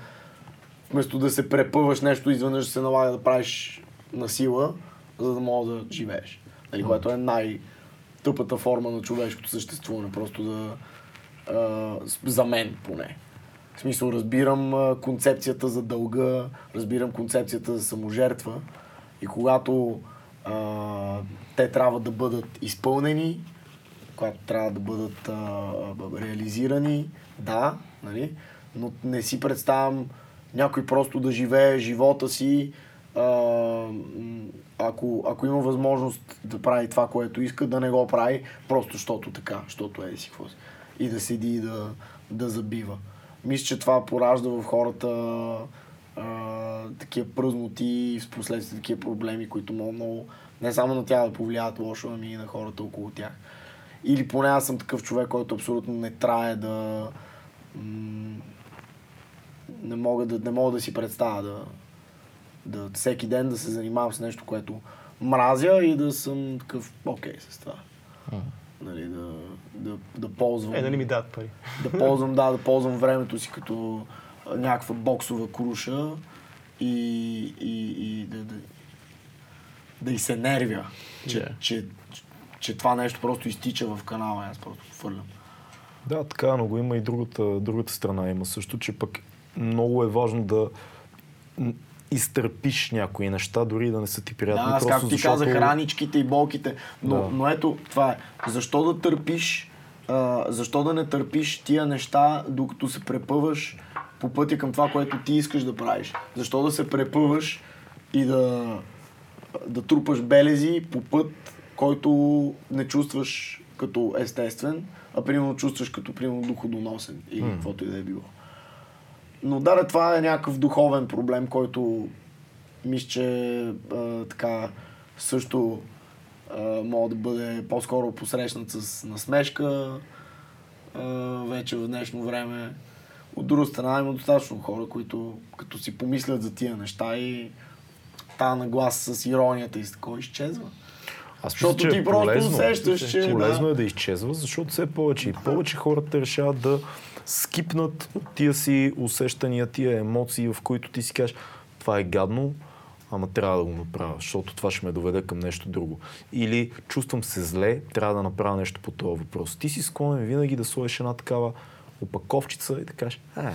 [SPEAKER 3] вместо да се препъваш нещо, изведнъж се налага да правиш на сила, за да мога да живееш. Нали, което е най-тъпата форма на човешкото съществуване, просто да... А, за мен поне. В смисъл, разбирам концепцията за дълга, разбирам концепцията за саможертва и когато а, те трябва да бъдат изпълнени, когато трябва да бъдат а, реализирани, да, нали? но не си представям някой просто да живее живота си, а, ако, ако има възможност да прави това, което иска, да не го прави, просто защото така, защото е си какво си. И да седи и да, да забива. Мисля, че това поражда в хората а, такива пръзноти и в последствие такива проблеми, които могат много не само на тях да повлияват лошо, ами и на хората около тях. Или поне аз съм такъв човек, който абсолютно не трае да... м- не мога да, не мога да си представя да, да всеки ден да се занимавам с нещо, което мразя и да съм такъв окей с това. Нали, да, да, да ползвам.
[SPEAKER 1] Е, да не ми дадат пари.
[SPEAKER 3] да ползвам, да, да ползвам времето си като някаква боксова круша и, и, и да, да, да и се нервя, че,
[SPEAKER 1] Да.
[SPEAKER 3] че, че, че това нещо просто изтича в канала аз просто го фърлям.
[SPEAKER 2] Да, така, но го има и другата, другата страна. Има също, че пък много е важно да изтърпиш някои неща, дори да не са ти приятни.
[SPEAKER 3] Да, аз както ти
[SPEAKER 2] защото-
[SPEAKER 3] казах, раничките и болките. Но,
[SPEAKER 2] Да.
[SPEAKER 3] но ето, това е. Защо да търпиш, а, защо да не търпиш тия неща, докато се препъваш по пътя към това, което ти искаш да правиш? Защо да се препъваш и да, да трупаш белези по път, който не чувстваш като естествен, а примерно чувстваш като примерно доходоносен или каквото и да е било. Но да, това е някакъв духовен проблем, който мисля, че а, така също а, мога да бъде по-скоро посрещнат с насмешка а, вече в днешно време. От друга страна има достатъчно хора, които като си помислят за тия неща и тази наглас с иронията и с такова изчезва.
[SPEAKER 2] Аз
[SPEAKER 3] Защото
[SPEAKER 2] мисля,
[SPEAKER 3] ти
[SPEAKER 2] е
[SPEAKER 3] просто
[SPEAKER 2] полезно.
[SPEAKER 3] усещаш, че,
[SPEAKER 2] Полезно
[SPEAKER 3] да.
[SPEAKER 2] е да изчезва, защото все повече и повече хората решават да скипнат тия си усещания, тия емоции, в които ти си кажеш, това е гадно, ама трябва да го направя, защото това ще ме доведе към нещо друго. Или чувствам се зле, трябва да направя нещо по този въпрос. Ти си склонен винаги да сложиш една такава опаковчица и да кажеш, а,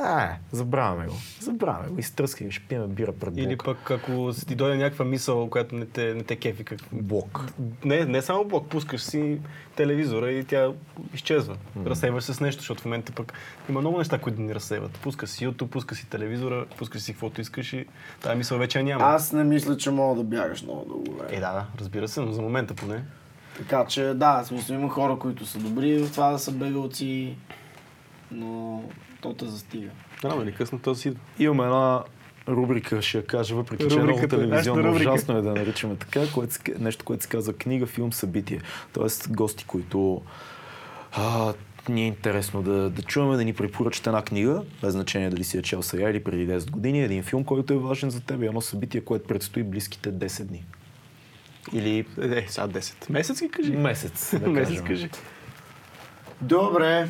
[SPEAKER 2] а, забравяме го, забравяме го, изтръскай, ще пием бира пред блока.
[SPEAKER 1] Или пък ако ти дойде някаква мисъл, която не те, не те кефи, как...
[SPEAKER 2] блок.
[SPEAKER 1] Не, не само блок, пускаш си телевизора и тя изчезва. Разсейваш се с нещо, защото в момента пък има много неща, които ни разсейват. Пуска си YouTube, пуска си телевизора, пуска си каквото искаш и тази мисъл вече няма.
[SPEAKER 3] Аз не мисля, че мога да бягаш много дълго време.
[SPEAKER 1] Е, да, да, разбира се, но за момента поне.
[SPEAKER 3] Така че да, смисъл има хора, които са добри в това да са бегалци, но то те застига.
[SPEAKER 1] Рано или късно то си идва.
[SPEAKER 2] Имаме една рубрика, ще я кажа, въпреки че е много
[SPEAKER 1] Рубриката,
[SPEAKER 2] телевизионно, ужасно е да наричаме така, което, нещо, което се казва книга, филм, събитие. Тоест гости, които а, ни е интересно да, да чуваме, да ни препоръчат една книга, без значение дали си е чел сега или преди 10 години, един филм, който е важен за теб едно събитие, което предстои близките 10 дни.
[SPEAKER 1] Или, е, сега 10. Месец ги кажи.
[SPEAKER 2] Месец, да
[SPEAKER 1] Месец
[SPEAKER 2] кажем.
[SPEAKER 1] кажи.
[SPEAKER 3] Добре.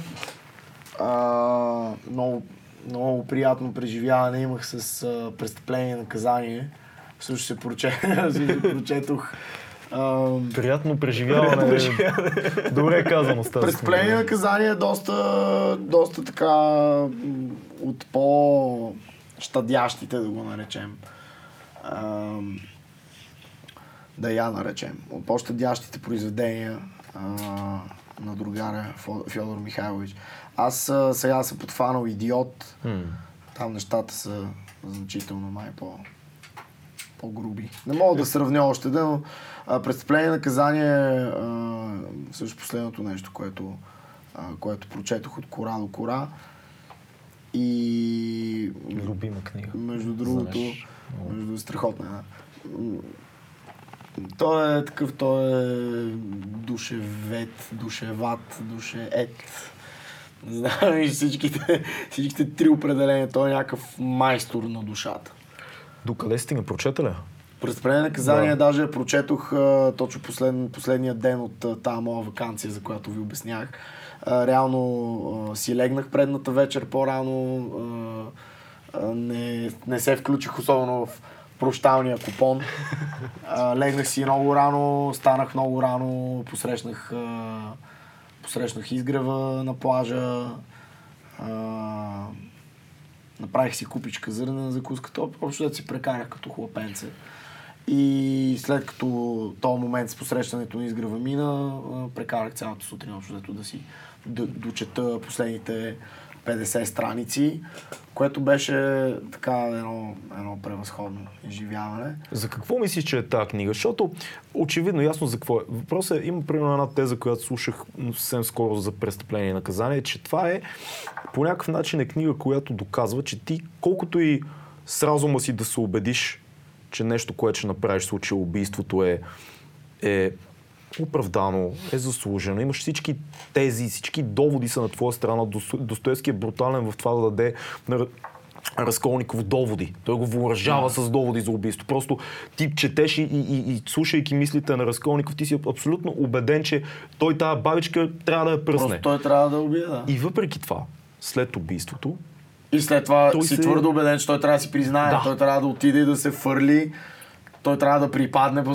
[SPEAKER 3] А, много, много приятно преживяване имах с а, престъпление и наказание. Също се, проче, прочетох а,
[SPEAKER 2] Приятно преживяване. Добре казано с тази
[SPEAKER 3] Престъпление
[SPEAKER 2] книга.
[SPEAKER 3] наказание е доста, доста така от по-щадящите, да го наречем. Ам, да я наречем. От по-щадящите произведения а, на другаря Фьодор Михайлович. Аз а, сега съм подфанал Идиот.
[SPEAKER 2] М.
[SPEAKER 3] Там нещата са значително май по по-груби. Не мога да сравня още да, но а, престъпление наказание е също последното нещо, което, а, което прочетох от кора до кора. И
[SPEAKER 2] Любима книга.
[SPEAKER 3] между другото,
[SPEAKER 2] Знаеш,
[SPEAKER 3] между страхотна Той е такъв, той е душевет, душеват, душеет. Не знам и всичките, всичките три определения. Той е някакъв майстор на душата.
[SPEAKER 2] Докъде стигна? Прочета ли?
[SPEAKER 3] Престъпление и наказание
[SPEAKER 2] Да.
[SPEAKER 3] даже прочетох а, точно послед, последния ден от а, тази моя вакансия, за която ви обяснях. А, реално а, си легнах предната вечер по-рано, а, а, не, не се включих особено в прощалния купон. А, легнах си много рано, станах много рано, посрещнах, а, посрещнах изгрева на плажа. А, направих си купичка зърна на закуската. Общо да си прекарах като хлапенце. И след като този момент с посрещането на изгрева мина, прекарах цялата сутрин общо да си дочета последните 50 страници, което беше така едно, едно превъзходно изживяване.
[SPEAKER 2] За какво мислиш, че е тази книга? Защото очевидно ясно за какво е. Въпросът е, има примерно една теза, която слушах съвсем скоро за престъпление и наказание, че това е по някакъв начин е книга, която доказва, че ти колкото и с разума си да се убедиш, че нещо, което ще направиш, в случай убийството е, е оправдано, е заслужено. Имаш всички тези, всички доводи са на твоя страна. Дос- Достоевски е брутален в това да даде на Разколников доводи. Той го въоръжава с доводи за убийство. Просто ти четеш и, и, и, слушайки мислите на Разколников, ти си абсолютно убеден, че той тази бабичка трябва да я пръсне.
[SPEAKER 3] Просто той трябва да убие, да.
[SPEAKER 2] И въпреки това, след убийството,
[SPEAKER 3] И след това
[SPEAKER 2] Той
[SPEAKER 3] си
[SPEAKER 2] се-
[SPEAKER 3] твърдо убеден, че той трябва да си признае.
[SPEAKER 2] Да.
[SPEAKER 3] Той трябва да отиде и да се фърли. Той трябва да припадне по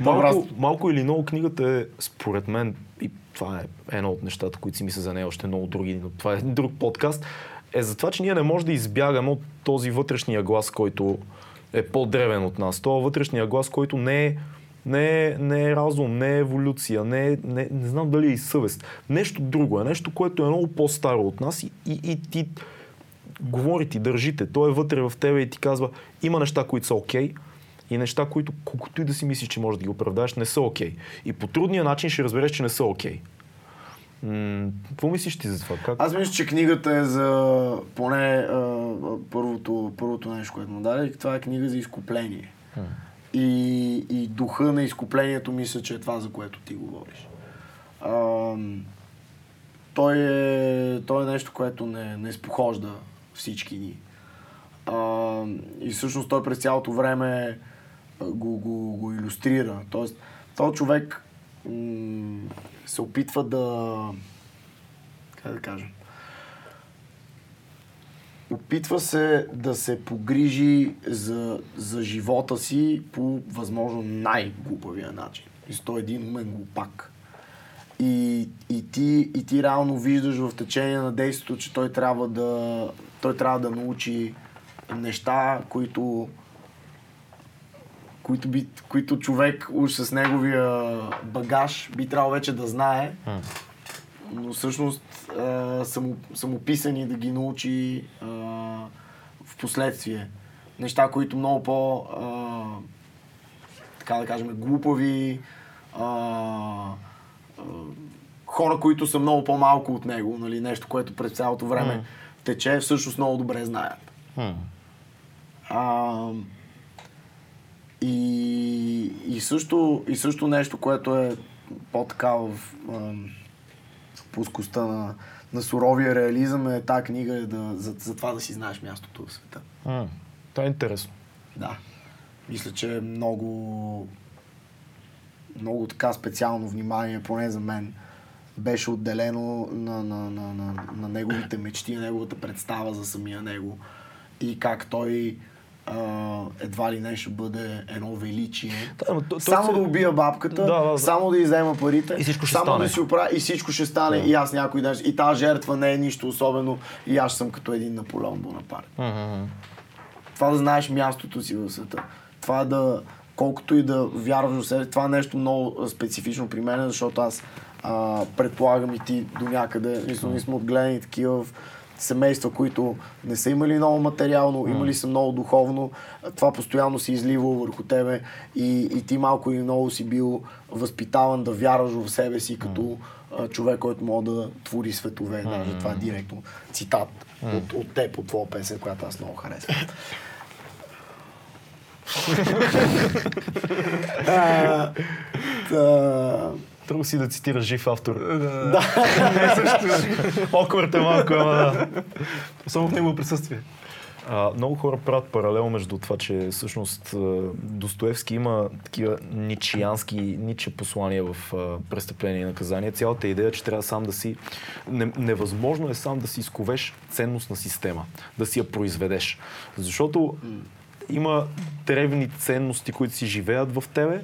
[SPEAKER 2] малко,
[SPEAKER 3] Малко...
[SPEAKER 2] малко или много книгата е, според мен, и това е едно от нещата, които си мисля за нея, още много други, но това е друг подкаст, е за това, че ние не можем да избягаме от този вътрешния глас, който е по-древен от нас. Това вътрешния глас, който не е, не е, не е разум, не е еволюция, не, е, не, не знам дали е и съвест. Нещо друго е, нещо, което е много по-старо от нас и, и, и ти говори ти, държите. Той е вътре в тебе и ти казва, има неща, които са окей, и неща, които колкото и да си мислиш, че можеш да ги оправдаеш, не са окей. И по трудния начин ще разбереш, че не са окей. М, Какво мислиш ти за това? Как?
[SPEAKER 3] Аз мисля, че книгата е за поне а, първото, първото нещо, което му даде. Това е книга за изкупление. И, и духа на изкуплението мисля, че е това, за което ти говориш. А, той, е, той е нещо, което не, не спохожда всички ни. А, и всъщност той през цялото време го, го, го иллюстрира. Тоест, този човек м- се опитва да как да кажа, опитва се да се погрижи за, за живота си по възможно най-глупавия начин. И той един умен глупак. И, и, ти, и ти реално виждаш в течение на действието, че той трябва да, той трябва да научи неща, които които, би, които човек уж с неговия багаж би трябвало вече да знае, но всъщност а, са, му, са му писани да ги научи а, в последствие. Неща, които много по, а, така да кажем, глупави, а, а, хора, които са много по-малко от него, нали, нещо, което през цялото време
[SPEAKER 2] М.
[SPEAKER 3] тече, всъщност много добре знаят. А, и, и, също, и също нещо, което е по-така в ам, плоскостта на, на суровия реализъм е тази книга е да, за, за това да си знаеш мястото в света.
[SPEAKER 2] М, Това е интересно.
[SPEAKER 3] Да. Мисля, че е много много така специално внимание, поне за мен, беше отделено на, на, на, на, на неговите мечти, на неговата представа за самия него и как той а, едва ли не ще бъде едно величие.
[SPEAKER 2] Да, но то-
[SPEAKER 3] само
[SPEAKER 2] се-
[SPEAKER 3] да убия бабката,
[SPEAKER 2] Да, да, да.
[SPEAKER 3] само да иззема парите,
[SPEAKER 2] И всичко ще
[SPEAKER 3] само
[SPEAKER 2] стане.
[SPEAKER 3] да си оправи и всичко ще стане и аз някой ден. И тази жертва не е нищо особено и аз съм като един Наполеон Бонапарт. Това да знаеш мястото си в света. Това да, колкото и да вярваш в себе, това е нещо много специфично при мен, защото аз а, предполагам и ти до някъде, ние сме отгледани такива в семейства, които не са имали много материално, имали са много духовно, това постоянно се излива върху тебе и, и ти малко или много си бил възпитаван да вярваш в себе си като а, човек, който може да твори светове. Даже това е директно цитат от, от теб, от твоя песен, която аз много харесвам. А, та-
[SPEAKER 2] Трудно си да цитираш жив автор.
[SPEAKER 1] Да.
[SPEAKER 2] Оквард е малко, ама да.
[SPEAKER 1] Особено в негово присъствие.
[SPEAKER 2] А, много хора правят паралел между това, че всъщност Достоевски има такива ничиянски, ниче послания в а, престъпление и наказание. Цялата идея, че трябва сам да си... Не, невъзможно е сам да си изковеш ценностна система, да си я произведеш. Защото има древни ценности, които си живеят в тебе.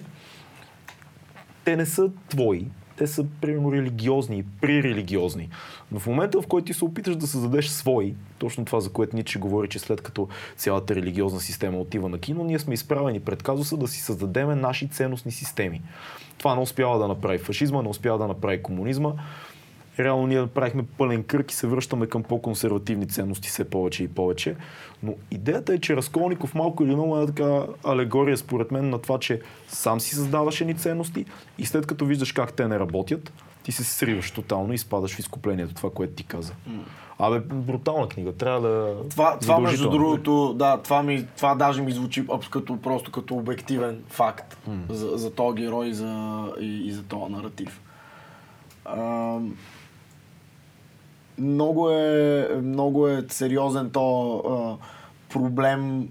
[SPEAKER 2] Те не са твои, те са примерно религиозни, прирелигиозни. Но в момента, в който ти се опиташ да създадеш свои, точно това, за което Ниче говори, че след като цялата религиозна система отива на кино, ние сме изправени пред казуса да си създадеме наши ценностни системи. Това не успява да направи фашизма, не успява да направи комунизма. Реално ние направихме пълен кръг и се връщаме към по-консервативни ценности все повече и повече. Но идеята е, че Разколников малко или много е така алегория според мен на това, че сам си създаваш едни ценности и след като виждаш как те не работят, ти се сриваш тотално и спадаш в изкуплението, това, което ти каза. Абе, брутална книга, трябва да...
[SPEAKER 3] Това, това между другото, да, това, ми, това даже ми звучи като, просто като обективен факт за, за този герой и за, и, и за този наратив. Ам, много е, много е сериозен то а, проблем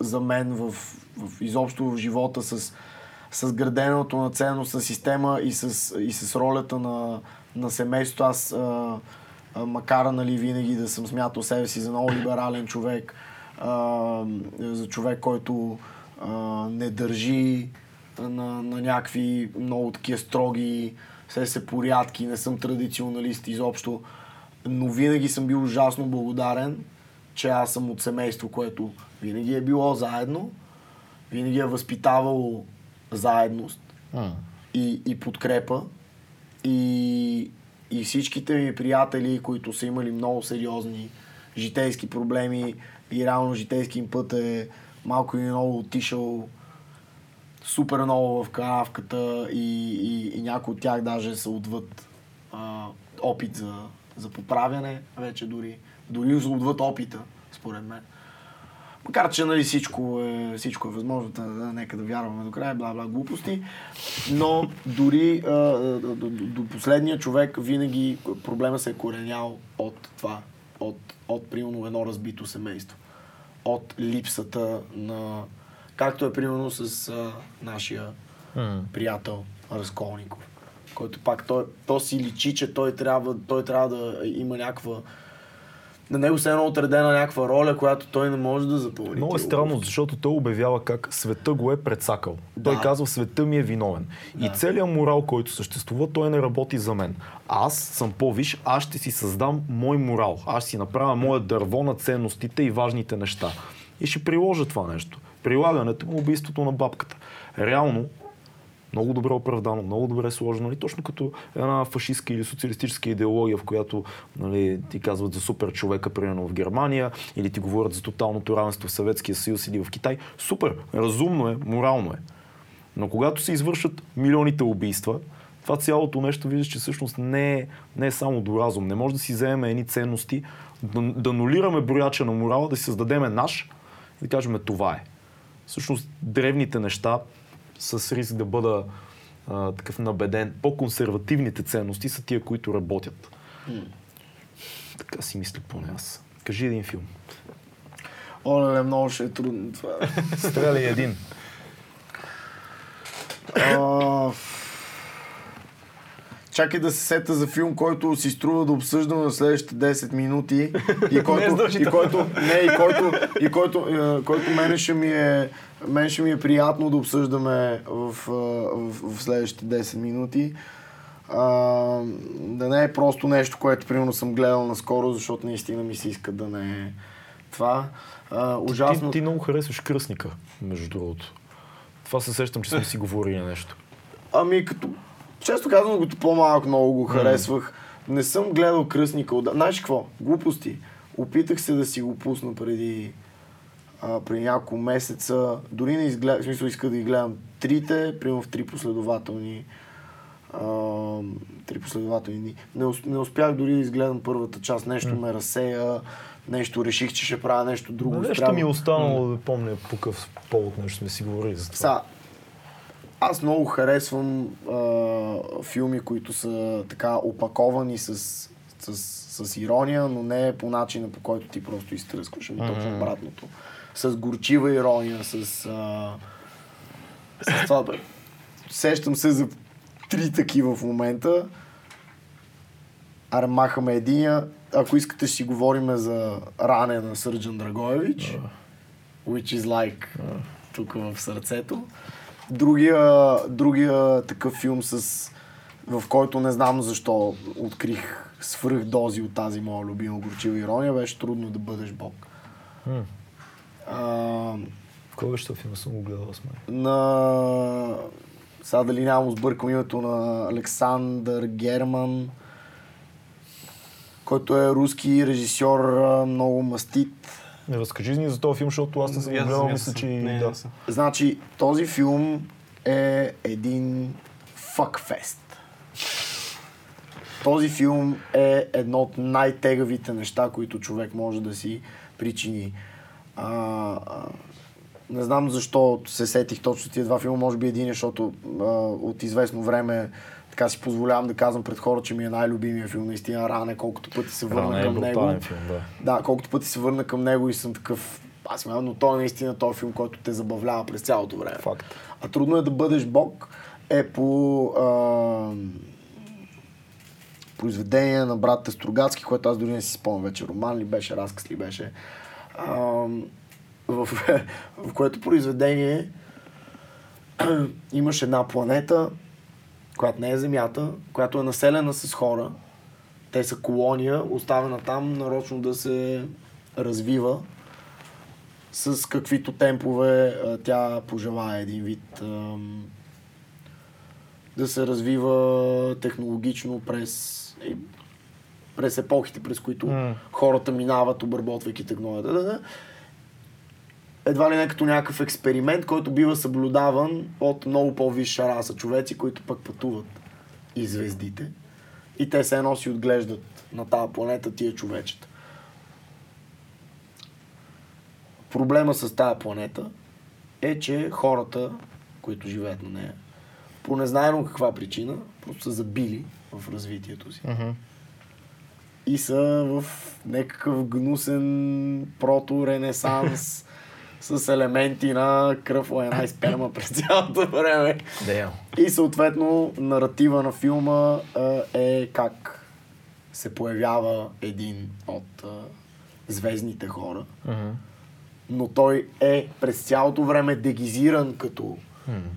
[SPEAKER 3] за мен в, в изобщо в живота с, с граденото на ценностна система и с, и с ролята на, на семейството. Аз а, а, макар нали, винаги да съм смятал себе си за много либерален човек, а, за човек, който а, не държи на, на някакви много такива строги все се порядки, не съм традиционалист изобщо, но винаги съм бил ужасно благодарен, че аз съм от семейство, което винаги е било заедно, винаги е възпитавало заедност и, и подкрепа. И, и всичките ми приятели, които са имали много сериозни житейски проблеми и реално житейски им път е малко или много отишъл супер много в канавката и, и, и някои от тях даже са отвъд а, опит за, за поправяне, вече дори, дори отвъд опита, според мен. Макар, че нали, всичко, е, всичко е възможно, да, да, нека да вярваме до края, бла-бла, глупости. Но дори а, до, до, до последния човек винаги проблема се е коренял от това, от, от примерно едно разбито семейство. От липсата на... Както е примерно с а, нашия приятел Разколников, който пак той, то си личи, че той трябва, той трябва да има някаква на него се е едно отредена някаква роля, която той не може да запълни.
[SPEAKER 2] Много е странно, защото той обявява как света го е предсакал. Той
[SPEAKER 3] Да.
[SPEAKER 2] казва, света ми е виновен. И целият морал, който съществува, той не работи за мен. Аз съм по-виш, аз ще си създам мой морал. Аз си направя мое дърво на ценностите и важните неща. И ще приложа това нещо. Прилагането му е убийството на бабката. Реално, много добре оправдано, много добре сложено. Нали? Точно като една фашистска или социалистическа идеология, в която нали, ти казват за супер човека, примерно в Германия, или ти говорят за тоталното равенство в Съветския съюз или в Китай. Супер, разумно е, морално е. Но когато се извършат милионите убийства, това цялото нещо виждаш, че всъщност не е, не е само до разум. Не може да си вземем едни ценности, да, да нулираме брояча на морала, да си създадеме наш и да кажем това е. Всъщност древните неща с риск да бъда а, такъв набеден. По-консервативните ценности са тия, които работят. Така си мисля поне аз. Кажи един филм.
[SPEAKER 3] Оле, много ще е трудно това.
[SPEAKER 2] Стреляй един.
[SPEAKER 3] А, Чакай да се сета за филм, който си струва да обсъждам на следващите 10 минути и който, и който, не, и който, и който, е, който мене ще ми е, мен ще ми е приятно да обсъждаме в, в, в следващите 10 минути. А, да не е просто нещо, което примерно съм гледал наскоро, защото наистина ми се иска да не е това. А, ужасно.
[SPEAKER 2] Ти, ти много харесваш кръстника, между другото. Това се сещам, че сме си говорили нещо.
[SPEAKER 3] Ами като... Често казвам, като по-малък много го харесвах. Не съм гледал кръстника. Знаеш какво? Глупости. Опитах се да си го пусна преди, а, преди няколко месеца. Дори не изгледах, в смисъл иска да ги гледам трите, примерно в три последователни а, три последователни дни. Не, не успях дори да изгледам първата част. Нещо ме разсея, нещо реших, че ще правя нещо друго.
[SPEAKER 2] Нещо
[SPEAKER 3] Спрямо-
[SPEAKER 2] ми е останало да помня по какъв повод нещо сме си говорили за това.
[SPEAKER 3] Са, аз много харесвам а, филми, които са така опаковани с с, с ирония, но не по начина по който ти просто изтръскваш, ами точно обратното. С горчива ирония, с, а, с това, бе. Сещам се за три такива в момента. Аре, махаме единия. Ако искате, ще си говорим за ране на Сърджан Драгоевич. Which is like тук в сърцето. Другия, другия такъв филм, с, в който не знам защо открих свръхдози от тази моя любима горчива ирония, беше трудно да бъдеш Бог. А,
[SPEAKER 2] В кой беше филм? Съм го гледал с мен.
[SPEAKER 3] на... Сега дали нямам сбъркам името на Александър Герман, който е руски режисьор, много мастит.
[SPEAKER 2] Не разкажи ни за този филм, защото аз не съм го гледал, мисля, че
[SPEAKER 1] не,
[SPEAKER 2] да.
[SPEAKER 3] Значи, този филм е един факфест. Този филм е едно от най-тегавите неща, които човек може да си причини. А, не знам защо се сетих точно тия два филма, може би един, защото а, от известно време така си позволявам да казвам пред хора, че ми е най-любимия филм, наистина Ране, колкото пъти се върна
[SPEAKER 2] Рана е
[SPEAKER 3] към него.
[SPEAKER 2] брутален филм, да.
[SPEAKER 3] Да, колкото пъти се върна към него и съм такъв, аз мисля, но той е наистина този филм, който те забавлява през цялото време.
[SPEAKER 2] Факт.
[SPEAKER 3] А трудно е да бъдеш Бог е по а, произведение на брат Стругацки, което аз дори не си спомням вече. Роман ли беше, разказ ли беше. В, в което произведение имаш една планета, която не е Земята, която е населена с хора. Те са колония, оставена там нарочно да се развива с каквито темпове тя пожелая един вид да се развива технологично през, през епохите, през които
[SPEAKER 2] М.
[SPEAKER 3] хората минават, обработвайки технологията. Едва ли не като някакъв експеримент, който бива съблюдаван от много по-висша раса човеци, които пък пътуват и звездите. И те се едно си отглеждат на тази планета тия човечета. Проблема с тази планета е, че хората, които живеят на нея, по незнайно каква причина, просто са забили в развитието си. И са в някакъв гнусен прото-ренесанс с елементи на кръв, лайна и сперма през цялото време.
[SPEAKER 2] Да,
[SPEAKER 3] И съответно наратива на филма а, е как се появява един от а, звездните хора. Но той е през цялото време дегизиран като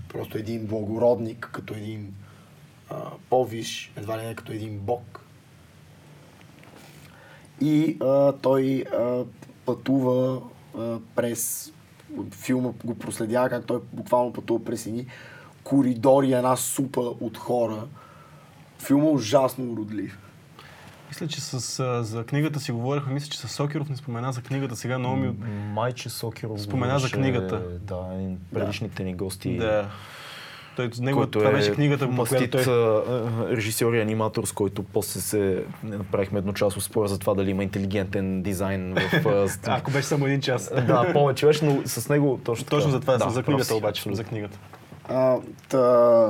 [SPEAKER 3] просто един благородник, като един а, по-виш, едва ли не като един бог. И а, той а, пътува а, през филма го проследява как той буквално пътува през едни коридори, една супа от хора. Филма е ужасно уродлив.
[SPEAKER 1] Мисля, че с, а, за книгата си говорихме, мисля, че с Сокеров не спомена за книгата. Сега много ми...
[SPEAKER 2] Майче Сокеров
[SPEAKER 1] Спомена за книгата.
[SPEAKER 2] Да, предишните ни гости.
[SPEAKER 1] Да. Той, него,
[SPEAKER 2] който
[SPEAKER 1] това
[SPEAKER 2] е
[SPEAKER 1] беше книгата, по
[SPEAKER 2] мастит
[SPEAKER 1] която той...
[SPEAKER 2] режисьор и аниматор, с който после се направихме едночасов спор за това дали има интелигентен дизайн в... с-
[SPEAKER 1] Ако беше само един час.
[SPEAKER 2] да, повече беше, но с него точно.
[SPEAKER 1] Точно за това,
[SPEAKER 2] да,
[SPEAKER 1] за книгата обаче, за книгата.
[SPEAKER 3] А, та...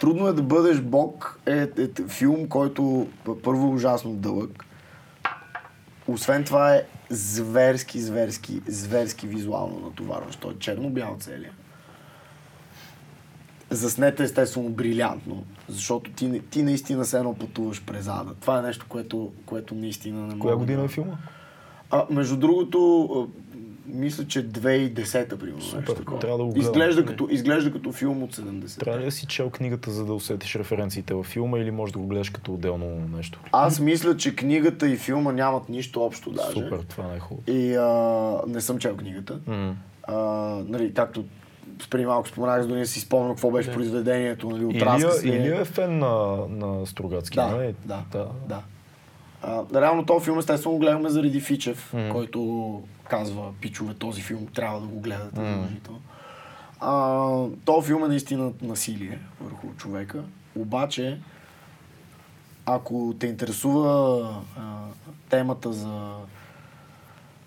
[SPEAKER 3] Трудно е да бъдеш бог е, е, е филм, който първо е ужасно дълъг. Освен това е зверски, зверски, зверски визуално натоварващ. Той е черно-бял целия. Заснете естествено брилянтно, защото ти, не- ти наистина се едно пътуваш през ада. Това е нещо, което, което наистина не
[SPEAKER 2] Коя година е филма?
[SPEAKER 3] А, между другото, а, мисля, че 2010-та, примерно.
[SPEAKER 2] Супер,
[SPEAKER 3] нещо
[SPEAKER 2] трябва да го гледам.
[SPEAKER 3] изглежда, като, изглежда като филм от 70
[SPEAKER 2] Трябва ли да си чел книгата, за да усетиш референциите във филма или можеш да го гледаш като отделно нещо?
[SPEAKER 3] Аз мисля, че книгата и филма нямат нищо общо даже.
[SPEAKER 2] Супер, това е най-хубаво.
[SPEAKER 3] И а, не съм чел книгата.
[SPEAKER 2] М.
[SPEAKER 3] А, нали, както преди малко споменах, да не си спомням какво беше произведението, нали, от
[SPEAKER 2] Илия,
[SPEAKER 3] разказ ли е.
[SPEAKER 2] Илия е фен на, на Стругацки,
[SPEAKER 3] Да,
[SPEAKER 2] нали?
[SPEAKER 3] да,
[SPEAKER 2] да.
[SPEAKER 3] да. А, реално този филм естествено го гледахме заради Фичев,
[SPEAKER 2] Мгм.
[SPEAKER 3] който казва, пичове, този филм трябва да го гледате задължително. А, този филм е наистина насилие върху човека, обаче ако те интересува а, темата за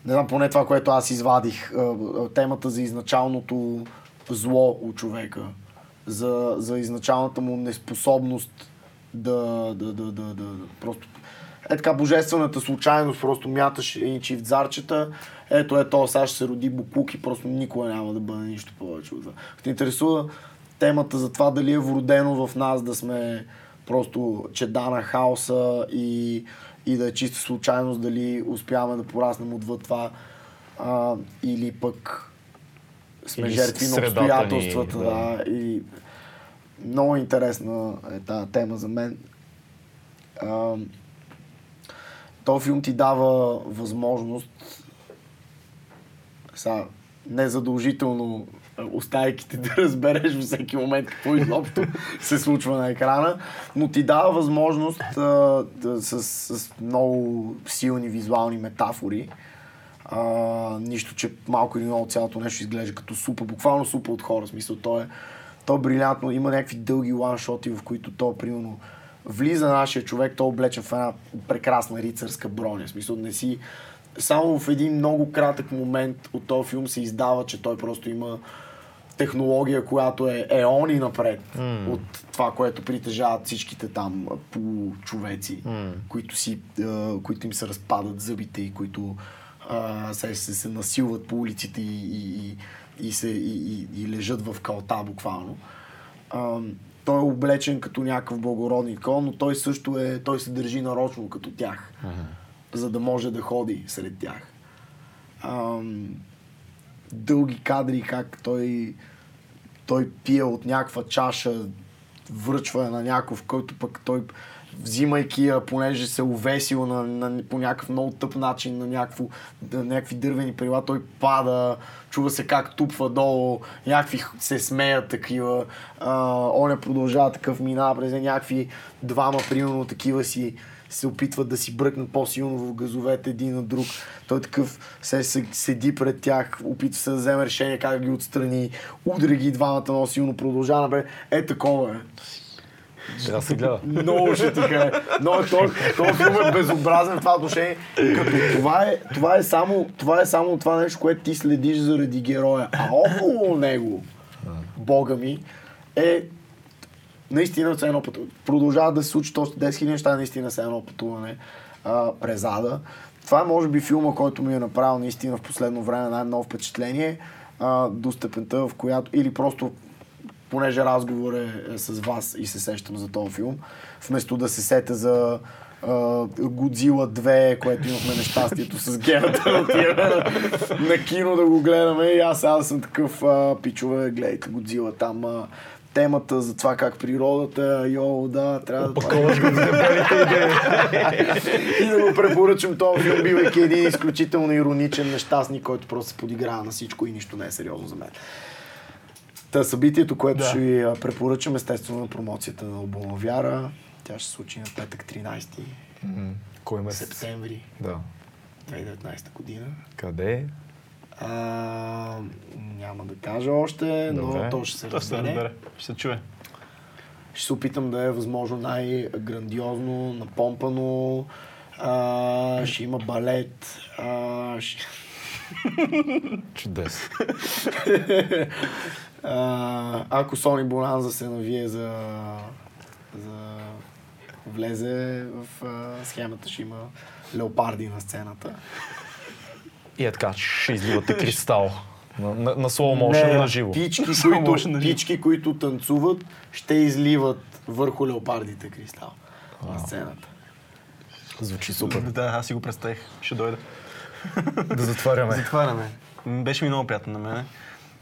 [SPEAKER 3] не знам, поне това, което аз извадих, темата за изначалното зло у човека, за, за изначалната му неспособност да, да, да, да, да, да просто е така божествената случайност, просто мяташ едни чифтзарчета, ето е то, сега ще се роди буклук и просто никога няма да бъде нищо повече от това. Те интересува темата за това дали е вродено в нас да сме просто чеда на хаоса и, и да е чиста случайност дали успяваме да пораснем отвъд това а, или пък сме
[SPEAKER 2] Или
[SPEAKER 3] жертви на
[SPEAKER 2] средата ни,
[SPEAKER 3] обстоятелствата.
[SPEAKER 2] да.
[SPEAKER 3] Да. И много интересна е тази тема за мен. А, този филм ти дава възможност сега, незадължително а, оставяйки те да разбереш във всеки момент какво изобщо се случва на екрана, но ти дава възможност а, да, с, с много силни визуални метафори. А, нищо, че малко или много цялото нещо изглежда като супа, буквално супа от хора. В смисъл, то е, то е брилянтно. Има някакви дълги ланшоти, в които то, примерно, влиза нашия човек, той е облечен в една прекрасна рицарска броня. В смисъл, не си... Само в един много кратък момент от този филм се издава, че той просто има технология, която е еони напред mm. от това, което притежават всичките там а, получовеци, mm. които, си, които им се разпадат зъбите и които а, се, се, се насилват по улиците и, и, и, се, и, и, и лежат в калта буквално. А, той е облечен като някакъв благородник но той също е, той се държи нарочно като тях, за да може да ходи сред тях. Ам, дълги кадри, как той, той пие от някаква чаша, връчва я на някакъв, който пък той взимайки я, понеже се увесил на, на, по някакъв много тъп начин на някакво, на някакви дървени прила, той пада, чува се как тупва долу, някакви се смеят такива, а, оня продължава такъв, минава през някакви двама, примерно такива си се опитват да си бръкнат по-силно в газовете един на друг. Той такъв се, седи пред тях, опитва се да вземе решение как да ги отстрани, удря ги двамата много силно, продължава напред. Е такова е.
[SPEAKER 2] Да се гледа.
[SPEAKER 3] Много ще ти харе. Но този, филм е безобразен в това отношение. Като това е, това е само това е само това нещо, което ти следиш заради героя. А около него, бога ми, е наистина все едно пътуване. Продължават да се случат още 10 000 неща, наистина все едно пътуване а, през ада. Това е може би филма, който ми е направил наистина в последно време най-ново впечатление а, до степента, в която или просто понеже разговор е, е с вас и се сещам за този филм, вместо да се сета за Годзила 2, което имахме нещастието с гената да на, кино да го гледаме и аз сега съм такъв а, пичове, гледайте Годзила там а, темата за това как природата, йо, да, трябва да...
[SPEAKER 2] Паковаш го за
[SPEAKER 3] и да го препоръчам този филм, бивайки един изключително ироничен нещастник, който просто се подиграва на всичко и нищо не е сериозно за мен. Та събитието, което
[SPEAKER 1] Да.
[SPEAKER 3] ще ви препоръчам, естествено на промоцията на албума Вяра. Тя ще се случи на петък 13
[SPEAKER 2] М, Кой месец?
[SPEAKER 3] септември
[SPEAKER 2] Да.
[SPEAKER 3] 2019 година.
[SPEAKER 2] Къде е?
[SPEAKER 3] А, няма да кажа още, но
[SPEAKER 2] Добре.
[SPEAKER 3] то ще се
[SPEAKER 1] Той ще се
[SPEAKER 3] разбере.
[SPEAKER 1] разбере. Ще се чуе.
[SPEAKER 3] Ще се опитам да е възможно най-грандиозно, напомпано. А, ще има балет. А, ще...
[SPEAKER 2] Чудесно.
[SPEAKER 3] А, ако Сони Бонанза се навие за, за влезе в а, схемата, ще има леопарди на сцената.
[SPEAKER 2] И е така, ще изливате кристал. На, на, на slow motion на живо.
[SPEAKER 3] Пички, които,
[SPEAKER 1] може на живо.
[SPEAKER 3] пички, които танцуват, ще изливат върху леопардите кристал на сцената.
[SPEAKER 2] Звучи супер.
[SPEAKER 1] Да, аз си го представих. Ще дойда.
[SPEAKER 2] да затваряме.
[SPEAKER 1] Затваряме. Беше ми много приятно на мене.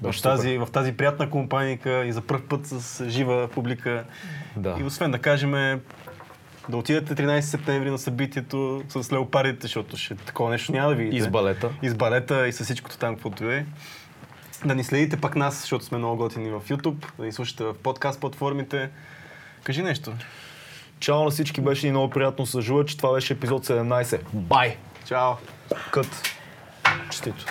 [SPEAKER 1] В
[SPEAKER 2] Беше
[SPEAKER 1] тази, в тази приятна компанийка и за първ път с жива публика.
[SPEAKER 2] Да.
[SPEAKER 1] И освен да кажем, да отидете 13 септември на събитието с леопардите, защото ще такова нещо няма да видите.
[SPEAKER 2] И с балета.
[SPEAKER 1] И с балета, и с всичкото там, каквото е. Да ни следите пак нас, защото сме много готини в YouTube, да ни слушате в подкаст платформите. Кажи нещо.
[SPEAKER 2] Чао на всички, беше ни много приятно с Жула, че това беше епизод 17. Бай!
[SPEAKER 1] Чао!
[SPEAKER 2] Кът! Честито!